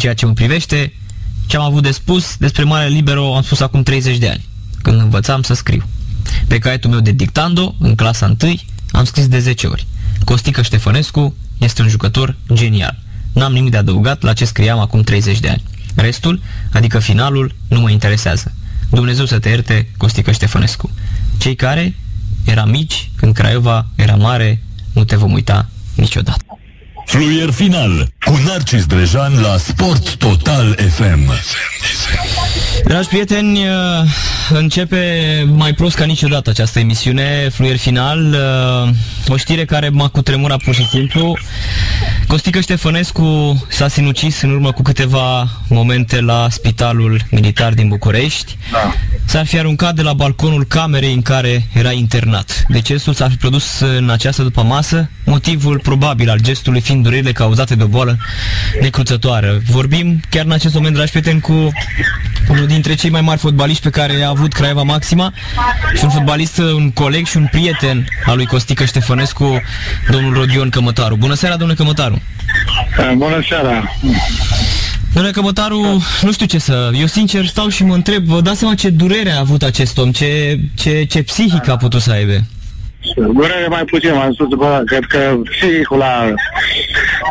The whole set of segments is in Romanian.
ceea ce mă privește, ce am avut de spus despre Mare Libero am spus acum 30 de ani, când învățam să scriu. Pe caietul meu de dictando, în clasa 1, am scris de 10 ori. Costică Ștefănescu este un jucător genial. N-am nimic de adăugat la ce scriam acum 30 de ani. Restul, adică finalul, nu mă interesează. Dumnezeu să te ierte, Costică Ștefănescu. Cei care era mici, când Craiova era mare, nu te vom uita niciodată. Fluier final cu Narcis Drejan la Sport Total FM. Dragi prieteni, uh, începe mai prost ca niciodată această emisiune, Fluier Final, uh, o știre care m-a cutremurat pur și simplu. Costică Ștefănescu s-a sinucis în urmă cu câteva momente la Spitalul Militar din București. Da. S-ar fi aruncat de la balconul camerei în care era internat. Decesul s-a fi produs în această după masă, motivul probabil al gestului fiind durerile cauzate de o boală necruțătoare. Vorbim chiar în acest moment, dragi prieteni, cu unul dintre cei mai mari fotbaliști pe care a avut Craiova Maxima și un fotbalist, un coleg și un prieten al lui Costică Ștefănescu, domnul Rodion Cămătaru. Bună seara, domnule Cămătaru! Bună seara! Domnule Cămătaru, nu știu ce să... Eu sincer stau și mă întreb, vă dați seama ce durere a avut acest om, ce, ce, ce psihică a putut să aibă? Durere mai puțin, am spus după cred că psihicul la...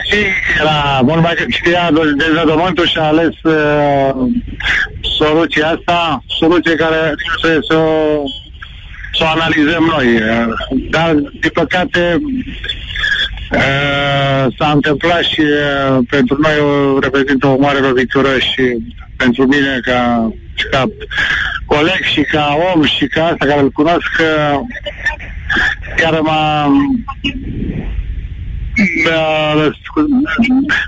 Psihic la mult mai știa dezvădământul și a ales uh, soluția asta, soluție care trebuie să, să o analizăm noi. Dar, din păcate, uh, s-a întâmplat și uh, pentru noi o, reprezintă o mare lovitură și pentru mine ca, ca coleg și ca om și ca asta care îl cunosc, chiar m-a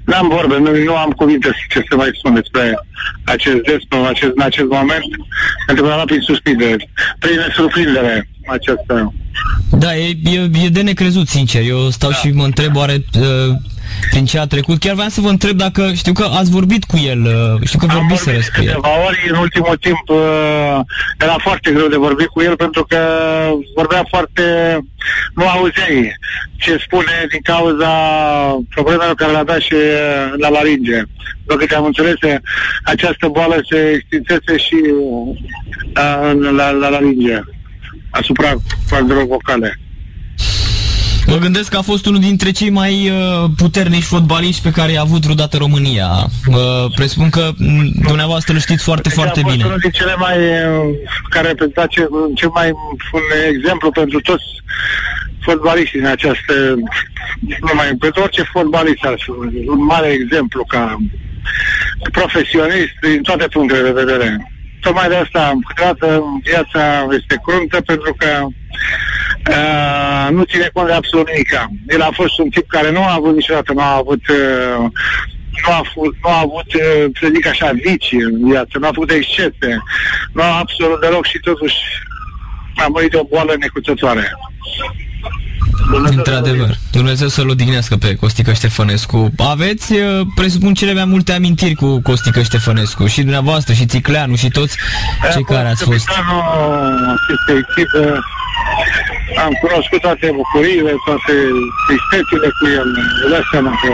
N-am vorbe, nu, nu am cuvinte ce să mai spun despre acest despre acest, în acest moment, pentru că am prin suspindere, prin surprindere aceasta. Da, e, e, e de necrezut, sincer. Eu stau da. și mă întreb oare uh, prin ce a trecut. Chiar vreau să vă întreb dacă, știu că ați vorbit cu el, uh, știu că Am vorbiseră cu el. ori, în ultimul timp uh, era foarte greu de vorbit cu el pentru că vorbea foarte, nu auzeai ce spune din cauza problemelor care le-a dat și uh, la laringe. După câte am înțeles, această boală se extinsese și uh, la, la laringe, asupra coardelor vocale. Mă gândesc că a fost unul dintre cei mai uh, puternici fotbaliști pe care i-a avut vreodată România. Uh, presupun că dumneavoastră îl știți foarte, deci foarte bine. unul dintre cele mai, uh, care reprezenta ce, cel mai un exemplu pentru toți fotbaliștii în această, nu mai, pentru orice fotbalist ar fi un mare exemplu ca profesionist din toate punctele de vedere. Tocmai de asta, câteodată viața este cruntă pentru că uh, nu ține cont de absolut nimic. El a fost un tip care nu a avut niciodată, nu a avut uh, nu a, fost, nu a avut, uh, să zic așa, vici în viață, nu a avut excese, nu a absolut deloc și totuși a murit de o boală necuțătoare. Într-adevăr. Dumnezeu să-l odihnească pe Costică Ștefănescu. Aveți, uh, presupun, cele mai multe amintiri cu Costică Ștefănescu. Și dumneavoastră, și Țicleanu, și toți cei care ați fost. acestei echipe am cunoscut toate bucuriile, toate tristețile cu el. Îl dați seama că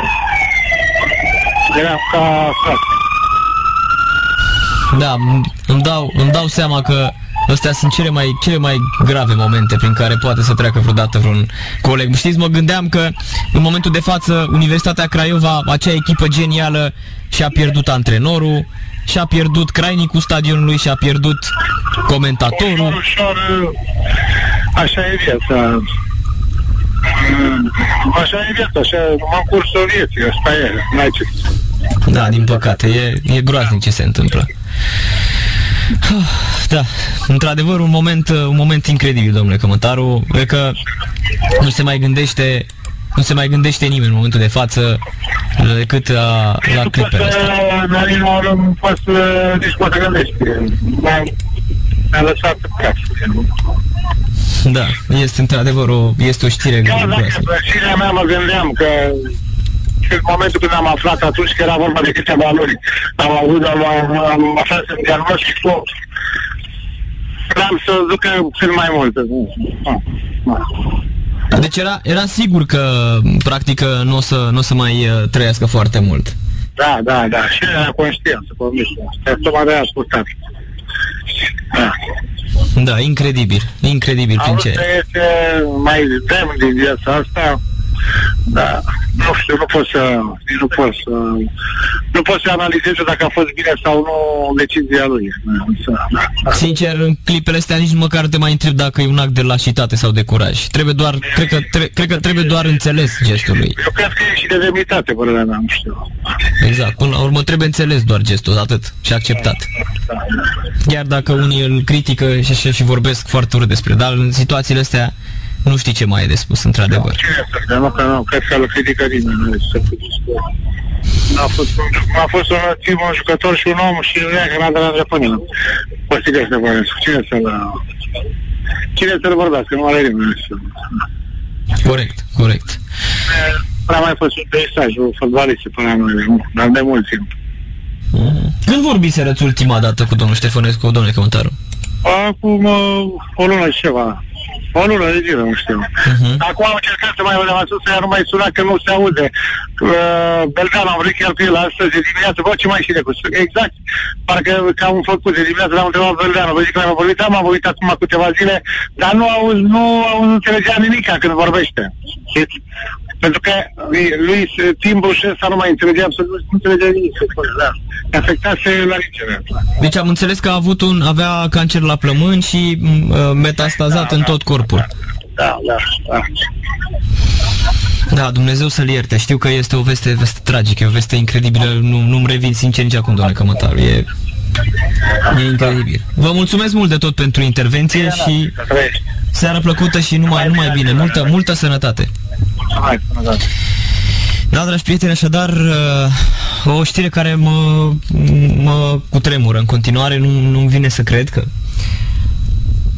eram ca frate. Da, îmi dau, îmi dau seama că Astea sunt cele mai, cele mai grave momente prin care poate să treacă vreodată vreun coleg. Știți, mă gândeam că în momentul de față Universitatea Craiova, acea echipă genială, și-a pierdut antrenorul, și-a pierdut crainicul stadionului, și-a pierdut comentatorul. Ușor, ușor, așa e viața. Așa e viața, așa, numai cursul vieții, asta e, n-ai ce. Da, din păcate, e, e groaznic ce se întâmplă. Da, într-adevăr un moment, un moment incredibil, domnule Cămătaru. Cred că nu se mai gândește nu se mai gândește nimeni în momentul de față decât la, la clipele astea. Nu poate să nici poate gândește. Mi-a lăsat Da, este într-adevăr o, este o știre Chiar dacă pe mea mă gândeam că în momentul când am aflat atunci că era vorba de câteva luni. Am auzit, am, am aflat să diagnostic tot. Vreau să ducă cât mai mult. Deci era, era sigur că, practic, nu o să, n-o să mai uh, trăiască foarte mult. Da, da, da. Și era conștiență, comisie. Tocmai de-aia ascultat. Da. Da, incredibil, incredibil prin Auzi, ce... este mai demn din viața asta. Da, nu știu, nu pot să, nu pot să, nu pot să analizez dacă a fost bine sau nu decizia lui. Da. Sincer, în clipele astea nici măcar nu te mai întreb dacă e un act de lașitate sau de curaj. Trebuie doar, cred că, tre- cred că trebuie doar înțeles gestul lui. Eu cred că e și de demnitate, părerea mea, nu știu. Exact, până la urmă trebuie înțeles doar gestul, atât, și acceptat. Chiar dacă unii îl critică și, și, și vorbesc foarte urât despre, dar în situațiile astea nu știi ce mai e de spus, într-adevăr. Ce este? Dar nu, că nu, cred că îl critică nimeni. Nu este să a fost, un, a fost un, timp, un jucător și un om și nu e că n-a deranjat pe nimeni. Costică Stăpănescu, cine să-l... Cine să-l vorbească? Nu are nimeni. Corect, corect. Prea mai fost un peisaj, o fotbalistă până la noi, nu? dar de mult timp. Când vorbiserăți ultima dată cu domnul Ștefănescu, cu domnule Cămătaru? Acum uh, o lună și ceva. O lună de zile, nu știu. Uh-huh. Acum am încercat să mai vedem sus, iar nu mai suna că nu se aude. Uh, Belgan am vrut chiar cu el astăzi de dimineață, bă, ce mai știe cu Exact. Parcă că am făcut de dimineață, l-am întrebat Belgan, vă zic că l-am vorbit, am vorbit acum câteva zile, dar nu auzi, nu, nu înțelegea nimic când vorbește. Știți? Pentru că lui, lui timpul și ăsta nu mai înțelegea absolut, nu înțelegea nimic. Da. Afectase la rigere. Deci am înțeles că a avut un, avea cancer la plămâni și m, uh, metastazat Da, în da. tot corpul. Da, da, da. Da, Dumnezeu să-l ierte. Știu că este o veste, veste tragică, e o veste incredibilă. Nu, nu-mi revin sincer nici acum, domnule Cămătaru. E, e incredibil. Vă mulțumesc mult de tot pentru intervenție și Să trăiești. Seară plăcută și numai, numai bine. Multă, multă sănătate. Hai, sănătate. Da, dragi prieteni, așadar, uh, o știre care mă, mă cutremură în continuare, nu, nu-mi vine să cred că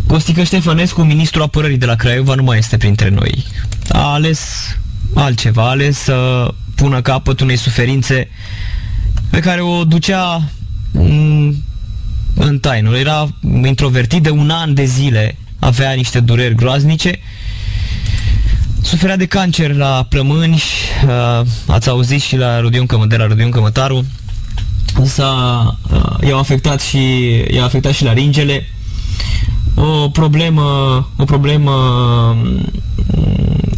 Costică Ștefănescu, ministrul apărării de la Craiova, nu mai este printre noi. A ales altceva, a ales să pună capăt unei suferințe pe care o ducea mm, în taină. Era introvertit de un an de zile, avea niște dureri groaznice Suferea de cancer la plămâni, uh, ați auzit și la Rodion Cămădera, Rodion Cămătaru, s-a, uh, i-au afectat și i-a afectat și laringele. O problemă, o problemă mm,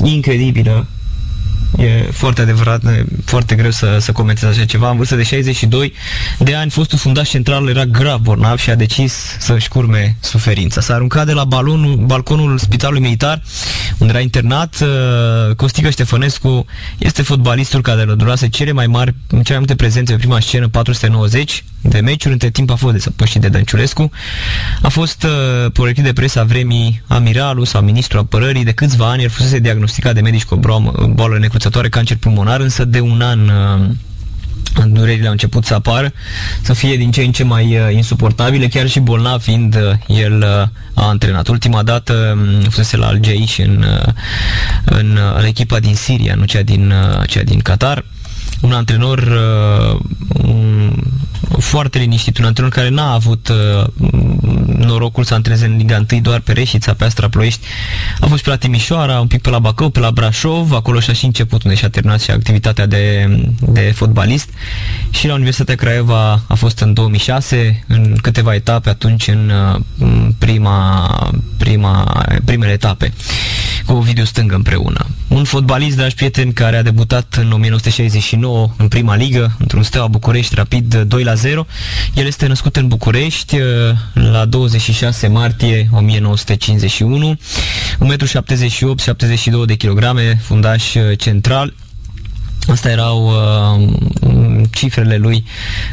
incredibilă. E foarte adevărat, e foarte greu să, să comentez așa ceva. În vârstă de 62 de ani, fostul fundaș central era grav bolnav și a decis să-și curme suferința. S-a aruncat de la balonul, balconul spitalului militar, unde era internat. Uh, Costică Ștefănescu este fotbalistul care lădurase cele mai mari, cele mai multe prezențe pe prima scenă, 490 de meciuri, între timp a fost desăpășit de Dănciulescu. A fost uh, proiectit de presă a vremii amiralul sau ministrul apărării de câțiva ani, el fusese diagnosticat de medici cu o boală, boală necruțătoare, cancer pulmonar, însă de un an uh, durerile au început să apară, să fie din ce în ce mai uh, insuportabile, chiar și bolnav fiind uh, el uh, a antrenat. Ultima dată um, fusese la Al Jaish în, uh, în, uh, în echipa din Siria, nu cea din, uh, cea din Qatar. Un antrenor uh, un, foarte liniștit, un antrenor care n-a avut uh, norocul să antreneze în Liga 1 doar pe Reșița, pe Astra Ploiești. A fost pe la Timișoara, un pic pe la Bacău, pe la Brașov, acolo și-a și început unde și-a terminat și activitatea de, de fotbalist. Și la Universitatea Craiova a fost în 2006, în câteva etape, atunci în uh, prima, prima, primele etape cu Ovidiu Stângă împreună. Un fotbalist, dragi prieteni, care a debutat în 1969 în prima ligă, într-un Steaua București, rapid 2 la 0. El este născut în București uh, la 26 martie 1951, 1,78 72 de kilograme, fundaș uh, central, Asta erau uh, cifrele lui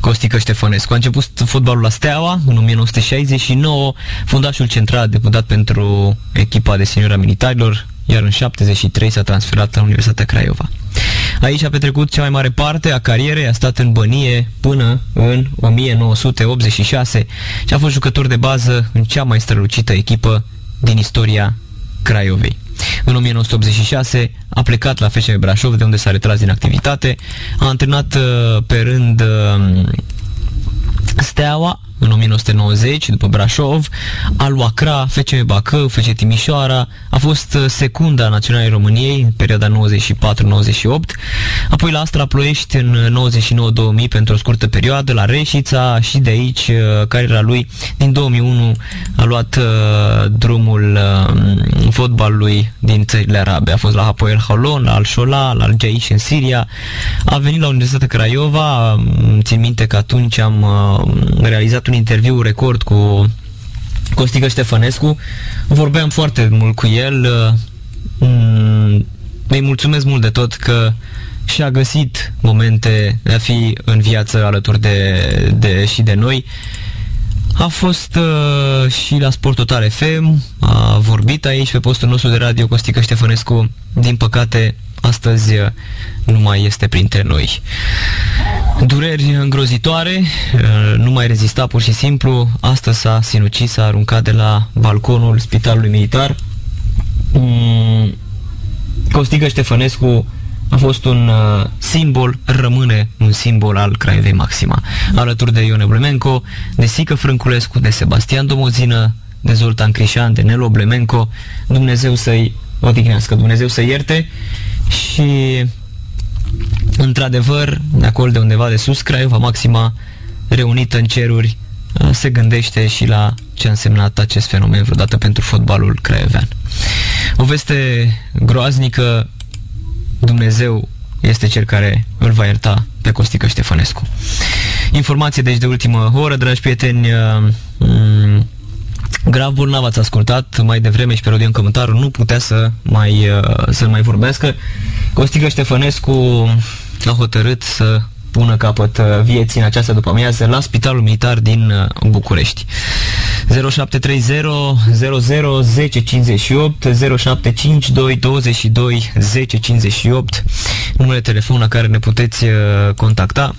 Costică Ștefănescu. A început fotbalul la Steaua în 1969, fundașul central a debutat pentru echipa de seniori a militarilor, iar în 73 s-a transferat la Universitatea Craiova. Aici a petrecut cea mai mare parte a carierei, a stat în bănie până în 1986 și a fost jucător de bază în cea mai strălucită echipă din istoria Craiovei. În 1986 a plecat la FCM Brașov, de unde s-a retras din activitate, a antrenat uh, pe rând uh, Steaua, în 1990, după Brașov, Aluacra, FC Bacău, FC Timișoara, a fost uh, secunda națională României în perioada 94-98, apoi la Astra Ploiești în 99-2000 pentru o scurtă perioadă, la Reșița și de aici uh, cariera lui din 2001 a luat uh, drumul uh, fotbalului din țările arabe. A fost la Hapoel Holon, la Al-Shola, la Al-Jaish în Siria, a venit la Universitatea Craiova, țin minte că atunci am uh, realizat un interviu record cu Costică Ștefănescu, vorbeam foarte mult cu el, uh, mm, îi mulțumesc mult de tot că și-a găsit momente de a fi în viață alături de, de și de noi. A fost uh, și la Sport Total FM, a vorbit aici pe postul nostru de radio Costică Ștefănescu. Din păcate, astăzi uh, nu mai este printre noi. Dureri îngrozitoare, uh, nu mai rezista pur și simplu, astăzi s-a sinucis, s-a aruncat de la balconul spitalului militar. Mm, Costică Ștefănescu a fost un uh, simbol, rămâne un simbol al Craiovei Maxima. Alături de Ione Blemenco, de Sică Frânculescu, de Sebastian Domozină, de Zoltan Crișan, de Nelo Blemenco, Dumnezeu să-i odihnească, Dumnezeu să ierte și într-adevăr, de acolo de undeva de sus, Craiova Maxima, reunită în ceruri, uh, se gândește și la ce a însemnat acest fenomen vreodată pentru fotbalul craiovean. O veste groaznică, Dumnezeu este cel care îl va ierta pe Costică Ștefănescu. Informație deci de ultimă oră, dragi prieteni, uh, Grav bolnav ați ascultat mai devreme și pe Rodion Cământaru nu putea să mai, uh, să mai vorbească. Costică Ștefănescu a hotărât să pună capăt uh, vieții în această după amiază la Spitalul Militar din uh, București. 0730 00 1058 075 22 1058 numele telefon la care ne puteți contacta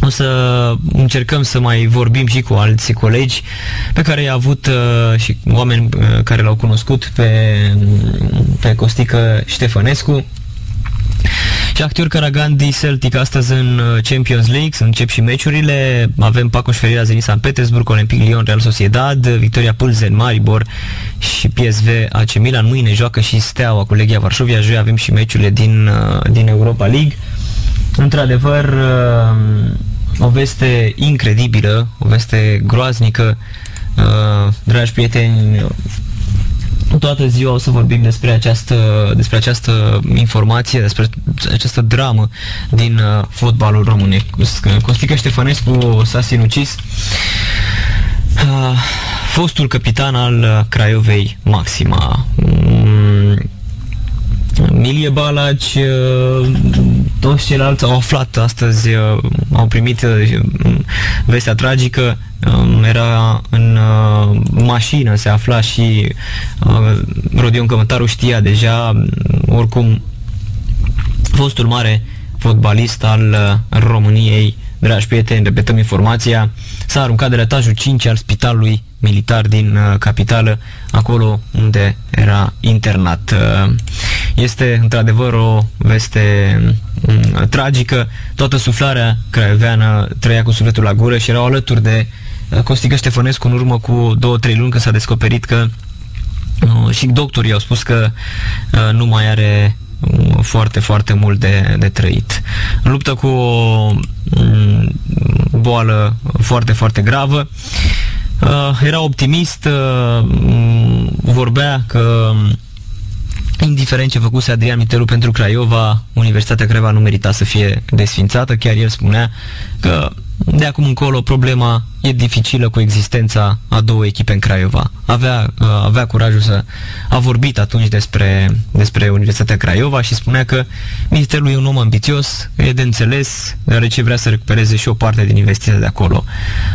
o să încercăm să mai vorbim și cu alții colegi pe care i-a avut uh, și oameni uh, care l-au cunoscut pe, pe Costică Ștefănescu. Și Caragandi Celtic astăzi în uh, Champions League, să încep și meciurile. Avem Paco Ferreira Zenit San Petersburg, Olympic Lyon, Real Sociedad, Victoria Pulzen, Maribor și PSV AC Milan. Mâine joacă și Steaua cu Legia Varșovia. Joi avem și meciurile din, uh, din Europa League. Într-adevăr, uh, o veste incredibilă, o veste groaznică. Uh, dragi prieteni, toată ziua o să vorbim despre această, despre această informație, despre această dramă din uh, fotbalul românesc. Costică Ștefănescu s-a sinucis. Uh, fostul capitan al Craiovei Maxima. Um, Milie Balaci, uh, toți ceilalți au aflat astăzi, uh, au primit uh, vestea tragică, um, era în mașină, se afla și Rodion Cămătaru știa deja, oricum, fostul mare fotbalist al României, dragi prieteni, repetăm informația, s-a aruncat de la etajul 5 al spitalului militar din uh, capitală, acolo unde era internat. Uh, este într-adevăr o veste um, tragică, toată suflarea craioveană trăia cu sufletul la gură și erau alături de uh, Costică Ștefănescu în urmă cu două-trei luni când s-a descoperit că uh, și doctorii au spus că uh, nu mai are foarte, foarte mult de, de trăit. În luptă cu o mm, boală foarte, foarte gravă, uh, era optimist, uh, vorbea că indiferent ce făcuse Adrian Mitelu pentru Craiova, Universitatea Craiova nu merita să fie desfințată, chiar el spunea că de acum încolo problema e dificilă cu existența a două echipe în Craiova. Avea, uh, avea curajul să... A vorbit atunci despre, despre Universitatea Craiova și spunea că ministerul e un om ambițios, e de înțeles, deoarece vrea să recupereze și o parte din investiția de acolo.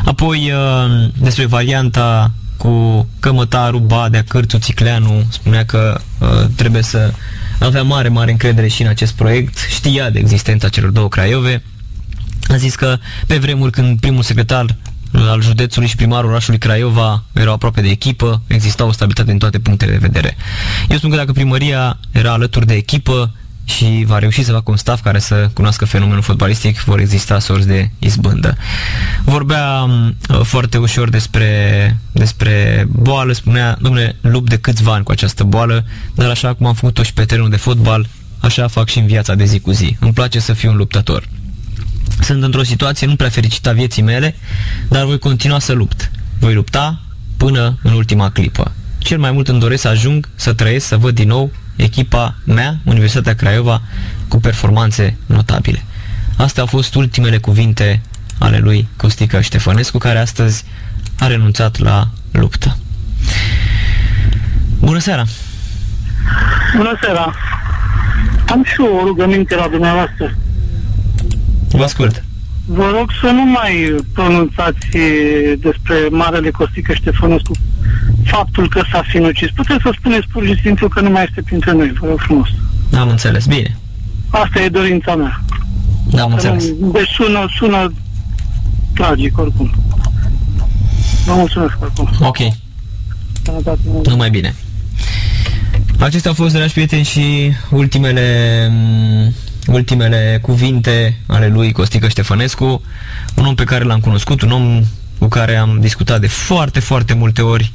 Apoi, uh, despre varianta cu Cămătaru, Badea, Cârțu, Țicleanu, spunea că uh, trebuie să avea mare, mare încredere și în acest proiect, știa de existența celor două Craiove, a zis că pe vremuri când primul secretar al județului și primarul orașului Craiova erau aproape de echipă, exista o stabilitate în toate punctele de vedere. Eu spun că dacă primăria era alături de echipă și va reuși să facă un staff care să cunoască fenomenul fotbalistic, vor exista sorți de izbândă. vorbea uh, foarte ușor despre, despre boală, spunea, domnule, lupt de câțiva ani cu această boală, dar așa cum am făcut-o și pe terenul de fotbal, așa fac și în viața de zi cu zi. Îmi place să fiu un luptător. Sunt într-o situație nu prea fericită a vieții mele, dar voi continua să lupt. Voi lupta până în ultima clipă. Cel mai mult îmi doresc să ajung, să trăiesc, să văd din nou echipa mea, Universitatea Craiova, cu performanțe notabile. Astea au fost ultimele cuvinte ale lui Costică Ștefănescu, care astăzi a renunțat la luptă. Bună seara! Bună seara! Am și o rugăminte la dumneavoastră. Vă ascult. Vă rog să nu mai pronunțați despre Marele Costică Ștefănescu faptul că s-a sinucis. Puteți să spuneți pur și simplu că nu mai este printre noi, vă rog frumos. Am înțeles, bine. Asta e dorința mea. Da, am înțeles. Deci sună, sună tragic oricum. Vă mulțumesc oricum. Ok. Numai bine. Acestea au fost, dragi prieteni, și ultimele, ultimele cuvinte ale lui Costică Ștefănescu, un om pe care l-am cunoscut, un om cu care am discutat de foarte, foarte multe ori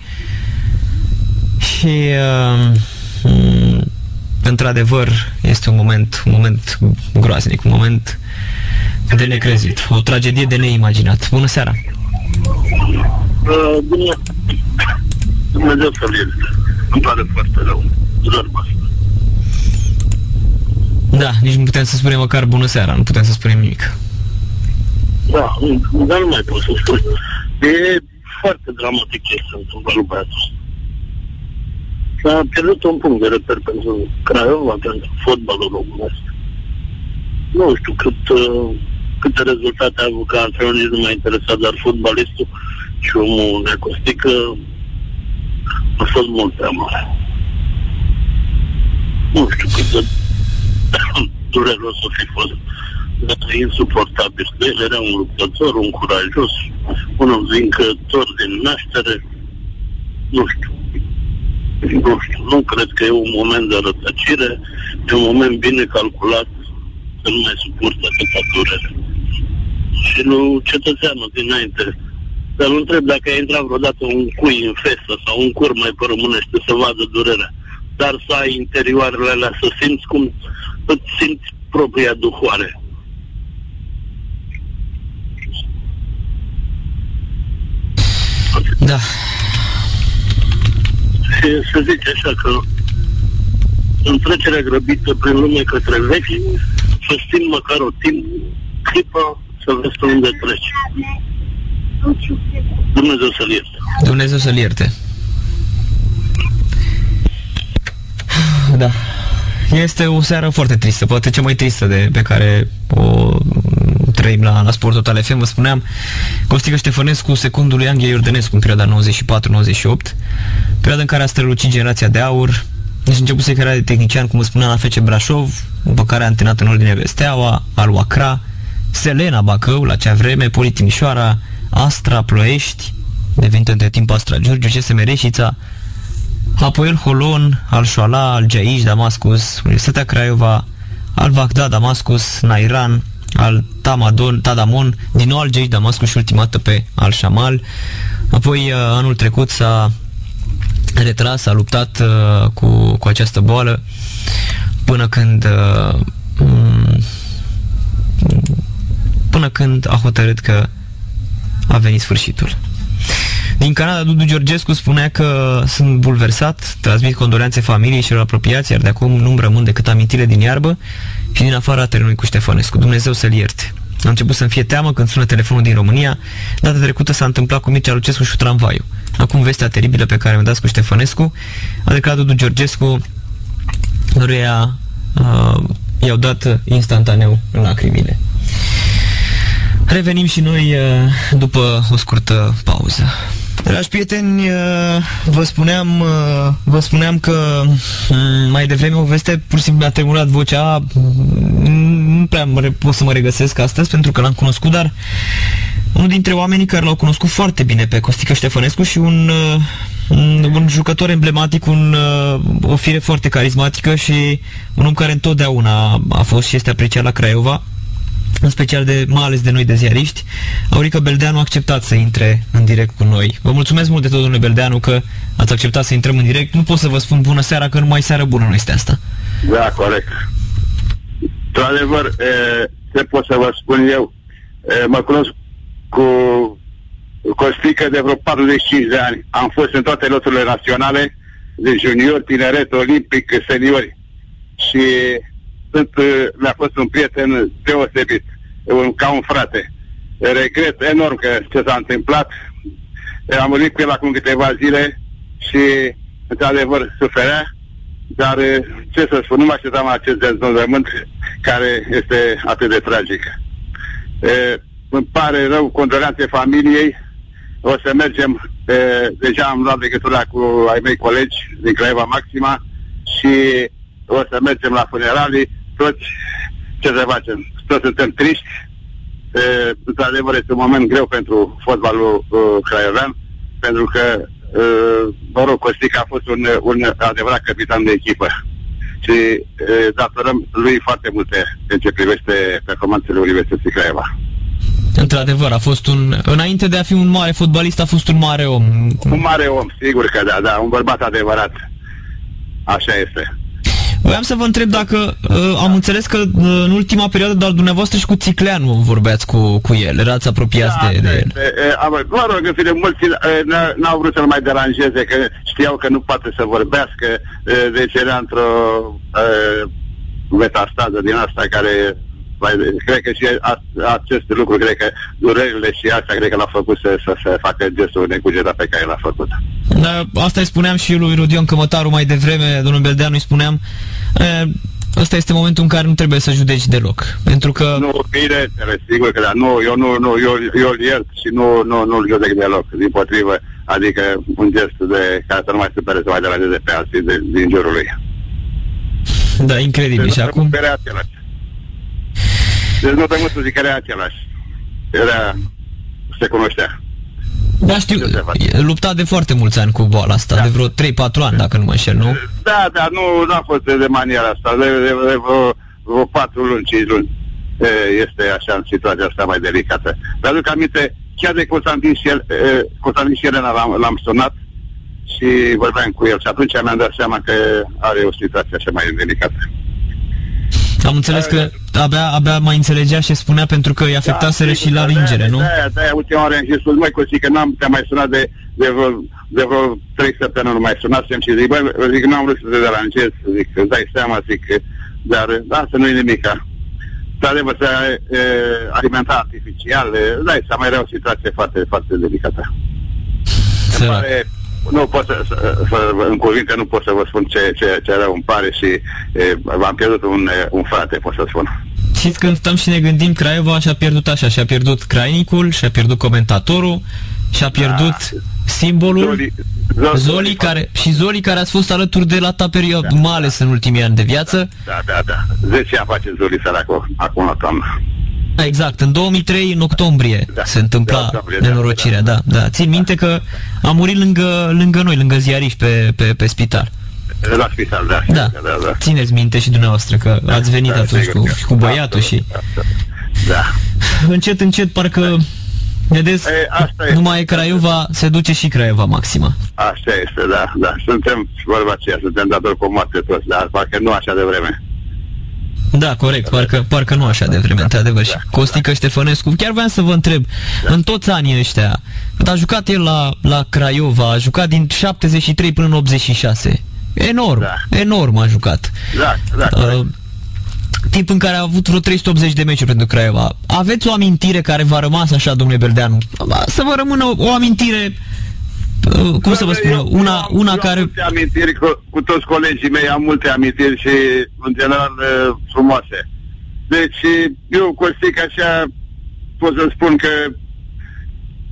și uh, într-adevăr este un moment, un moment groaznic, un moment de necrezit, o tragedie de neimaginat. Bună seara! Uh, bine, Dumnezeu să-l Îmi pare foarte rău. Da, nici nu putem să spunem măcar bună seara, nu putem să spunem nimic. Da, dar nu mai pot să spun. E foarte dramatic ce se întâmplă lui băiatul S-a pierdut un punct de reper pentru Craiova, pentru fotbalul românesc. Nu știu cât, uh, câte rezultate a avut ca antrenor, nici nu m-a interesat, dar fotbalistul și omul necostică a fost mult prea mare. Nu știu cât de dureros o fi fost insuportabil. El era un luptător, un curajos, un învingător din naștere. Nu știu. Nu știu, nu cred că e un moment de rătăcire, e un moment bine calculat să nu mai suportă atâta durere. Și nu cetățeanul dinainte, dar nu întreb dacă a intrat vreodată un cui în fesă sau un cur mai pe românește să vadă durerea, dar să ai interioarele alea, să simți cum îți simți propria duhoare. Da. Și să zice așa că în trecerea grăbită prin lume către vechi, să stim măcar o timp, clipă, să vezi pe unde treci. Dumnezeu să-l ierte. Dumnezeu să-l ierte. Da. Este o seară foarte tristă, poate cea mai tristă de, pe care o trăim la, la Sport Total FM, vă spuneam, Costică Ștefănescu, secundul lui Anghia Iordănescu în perioada 94-98, perioada în care a strălucit generația de aur, deci început să de tehnician, cum vă spuneam, la FC Brașov, după care a antrenat în ordine Vesteaua, Aluacra, Selena Bacău, la acea vreme, Poli Timișoara, Astra Ploiești, devenind între timp Astra Giurgiu, CSM Reșița, Apoel Holon, Al Șoala, Al Jaish, Damascus, Universitatea Craiova, Al Baghdad, Damascus, Nairan, al Tamadon, Tadamon, din nou al Jaish Damascus și ultima dată pe Al Shamal. Apoi uh, anul trecut s-a retras, a luptat uh, cu, cu această boală până când uh, până când a hotărât că a venit sfârșitul. Din Canada, Dudu Georgescu spunea că sunt bulversat, transmit condoleanțe familiei și apropiați, iar de acum nu-mi rămân decât amintire din iarbă și din afara terenului cu Ștefănescu. Dumnezeu să-l ierte. A început să-mi fie teamă când sună telefonul din România. Data trecută s-a întâmplat cu Mircea Lucescu și tramvaiul. Acum vestea teribilă pe care mi-a dat cu Ștefănescu a declarat Dudu Georgescu, căruia uh, i-au dat instantaneu lacrimile. Revenim și noi uh, după o scurtă pauză. Dragi prieteni, uh, vă spuneam, uh, vă spuneam că mm, mai devreme o veste pur și simplu mi-a tremurat vocea, mm, nu prea pot să mă regăsesc astăzi pentru că l-am cunoscut, dar unul dintre oamenii care l-au cunoscut foarte bine pe Costică Ștefănescu și un, un, un jucător emblematic, un, o fire foarte carismatică și un om care întotdeauna a fost și este apreciat la Craiova, în special de, mai ales de noi de ziariști. Aurică Beldeanu a acceptat să intre în direct cu noi. Vă mulțumesc mult de tot, domnule Beldeanu, că ați acceptat să intrăm în direct. Nu pot să vă spun bună seara, că nu mai seară bună nu este asta. Da, corect. Într-adevăr, ce pot să vă spun eu, e, mă cunosc cu Costică de vreo 45 de ani. Am fost în toate loturile naționale, de junior, tineret, olimpic, seniori. Și sunt, mi-a fost un prieten deosebit, un, ca un frate. Regret enorm că ce s-a întâmplat. Am murit cu el acum câteva zile și, într-adevăr, suferea, dar ce să spun, nu mă așteptam acest dezvoltament care este atât de tragic. E, îmi pare rău, condoleanțe familiei, o să mergem, e, deja am luat legătura cu ai mei colegi din Craiova Maxima și o să mergem la funeralii, toți, ce să facem, toți suntem triști, e, într-adevăr este un moment greu pentru fotbalul uh, craiovean, pentru că, uh, mă rog, Costic a fost un, un adevărat capitan de echipă și uh, datorăm lui foarte multe în ce privește performanțele Universității Craiova. Într-adevăr, a fost un... Înainte de a fi un mare fotbalist, a fost un mare om. Un mare om, sigur că da, da, un bărbat adevărat. Așa este. Voiam să vă întreb dacă uh, am înțeles că uh, în ultima perioadă doar dumneavoastră și cu Țicleanu vorbeați cu, cu el, erați apropiați Da, de, de el. e, e, am- Mă rog, în fine, mulți e, n- n-au vrut să-l mai deranjeze, că știau că nu poate să vorbească, e, deci era într-o e, metastază din asta care mai, cred că și a, acest lucru, cred că durerile și asta, cred că l-a făcut să, să, să facă gestul necugetat pe care l-a făcut. Da, asta îi spuneam și lui Rodion Cămătaru mai devreme, domnul Beldeanu îi spuneam, e, ăsta este momentul în care nu trebuie să judeci deloc. Pentru că Nu, bine, sigur că da, nu, eu nu, nu, eu, eu îl iert și nu, nu, nu îl judec deloc, din potrivă, adică un gest de care să nu mai supere să mai deranjeze pe alții de, din jurul lui. Da, incredibil. Deci Și acum, nu era același. Deci nu trebuie să zic că era același. Era, se cunoștea. Da, știu, Ce se face? lupta de foarte mulți ani cu boala asta, Da. de vreo 3-4 ani, dacă nu mă înșel, nu? Da, da, nu, nu a fost de, de maniera asta, de, de, de vreo, vreo 4 luni, 5 luni. E, Este așa în situația asta mai delicată. Dar aduc aminte, chiar de Constantin, Șel, e, Constantin Șelena l-am, l-am sunat și vorbeam cu el și atunci mi-am dat seama că are o situație așa mai delicată. Am înțeles că abia, abia mai înțelegea și spunea pentru că îi afectaseră și la ringere, nu? Da, da, ultima oară am și spus, măi, Cosi, că n-am te mai sunat de, de, vreo, de vreo trei săptămâni, nu mai sunasem și zic, băi, zic, n-am vrut să te deranjez, zic, îți dai seama, zic, dar, da, să nu-i nimica. Într-adevăr, să e, alimenta artificial, e, dai seama, era o situație foarte, foarte delicată. Îmi Sărac. pare, nu pot să, să, să, în cuvinte nu pot să vă spun ce, ce, ce rău îmi pare și e, v-am pierdut un, e, un frate, pot să spun. Știți, când stăm și ne gândim, Craiova și-a pierdut așa, și-a pierdut crainicul, și-a pierdut comentatorul, și-a pierdut simbolul, Zoli- Zo- Zoli, care, și Zoli care ați fost alături de la ta perioadă, mai ales în ultimii ani de viață. Da, da, da. 10 ani face Zoli săracul, acum la toamnă. Da, Exact, în 2003, în octombrie, Da. se întâmpla Da, octombrie, da, nenorocirea, da, da. Țin minte că a murit lângă, lângă noi, lângă ziariști pe, pe, pe spital. La spital, da. Da. da, da. Țineți minte și dumneavoastră că ați venit Da, atunci sigur cu, că- cu băiatul și Da. încet, încet, parcă vedeți, E, asta e. nu mai e Craiova, se duce și Craiova maximă. Așa este, da, da. Suntem, vorba aceea, suntem datori cu moarte toți, dar parcă nu așa de vreme. Da, corect, parcă, parcă nu așa de vreme, într-adevăr. Și Costică Ștefănescu, chiar voiam să vă întreb, în toți anii ăștia, când a jucat el la, la Craiova, a jucat din 73 până în 86. Enorm, Da. enorm a jucat. Da, da, corect. Uh, timp în care a avut vreo 380 de meciuri pentru Craiova. Aveți o amintire care v-a rămas așa, domnule Beldeanu? Să vă rămână o, o amintire, uh, cum să vă spun, eu, Eu una, am- una eu Am care... multe amintiri cu, cu toți colegii mei, am multe amintiri și, în general, eh, frumoase. Deci, eu, Costic, așa, pot să spun că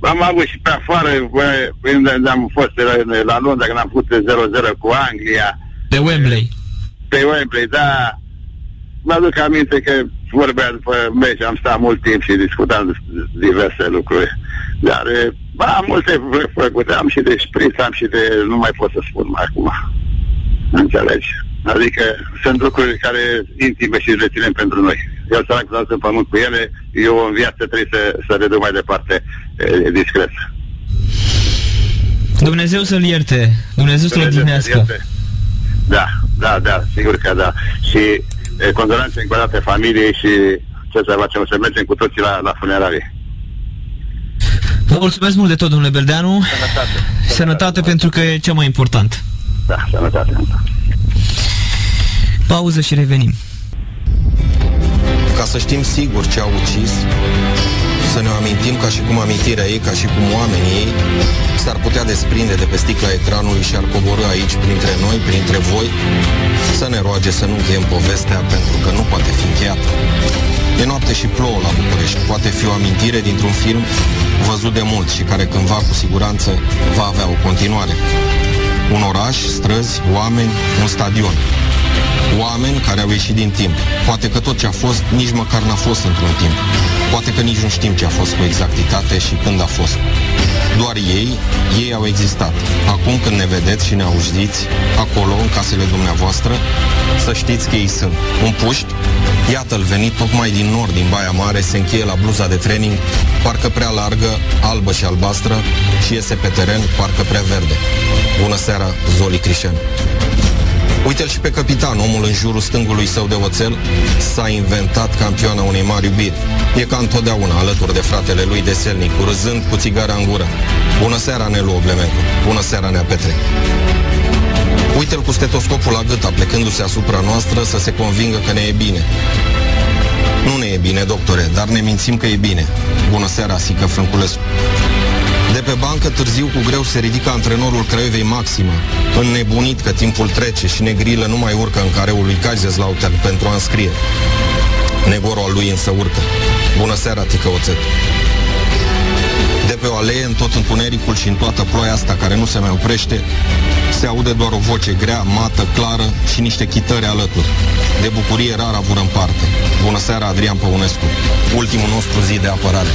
am avut și pe afară, bă, când am fost la, la Londra, când am făcut 0-0 cu Anglia, De Wembley. pe Wembley, da. Mă aduc aminte că vorbea după meci, am stat mult timp și discutam diverse lucruri. Dar e, ba, am multe făcute, am și de șpriț, am și de, nu mai pot să spun mai acum. Înțelegi? Adică sunt lucruri care intime și le ținem pentru noi. el sărac să în pământ cu ele, eu în viață trebuie să, să le duc mai departe e, discret. Dumnezeu să-l ierte, Dumnezeu să-l odihnească. Da, da, da, sigur că da. Și condolențe încă o dată familiei și ce să facem, să mergem cu toții la, la funerarie. Vă mulțumesc mult de tot, domnule Beldeanu. Sănătate. Sănătate, sănătate pentru că e cea mai important. Da, sănătate. Pauză și revenim. Ca să știm sigur ce au ucis, să ne amintim ca și cum amintirea ei, ca și cum oamenii ei s-ar putea desprinde de pe sticla ecranului și ar coborâ aici printre noi, printre voi, să ne roage să nu încheiem povestea pentru că nu poate fi încheiată. E noapte și plouă la București. Poate fi o amintire dintr-un film văzut de mult și care cândva cu siguranță va avea o continuare. Un oraș, străzi, oameni, un stadion. Oameni care au ieșit din timp. Poate că tot ce a fost nici măcar n-a fost într-un timp. Poate că nici nu știm ce a fost cu exactitate și când a fost. Doar ei, ei au existat. Acum când ne vedeți și ne auziți, acolo, în casele dumneavoastră, să știți că ei sunt. Un puști, iată-l venit tocmai din nord, din Baia Mare, se încheie la bluza de training, parcă prea largă, albă și albastră, și iese pe teren, parcă prea verde. Bună seara, Zoli Crișan. Uite-l și pe capitan, omul în jurul stângului său de oțel s-a inventat campioana unei mari iubiri. E ca întotdeauna alături de fratele lui de selnic, râzând cu țigara în gură. Bună seara, Nelu Oblemencu. Bună seara, Nea Petre. Uite-l cu stetoscopul la gât, plecându-se asupra noastră să se convingă că ne e bine. Nu ne e bine, doctore, dar ne mințim că e bine. Bună seara, Sică Frânculescu. De pe bancă târziu cu greu se ridică antrenorul Craiovei Maximă, înnebunit că timpul trece și negrilă nu mai urcă în careul lui Kaiserslautern pentru a înscrie. Negorul al lui însă urcă. Bună seara, tică oțet. De pe o alee, în tot întunericul și în toată ploaia asta care nu se mai oprește, se aude doar o voce grea, mată, clară și niște chitări alături. De bucurie rar avură în parte. Bună seara, Adrian Păunescu. Ultimul nostru zi de apărare.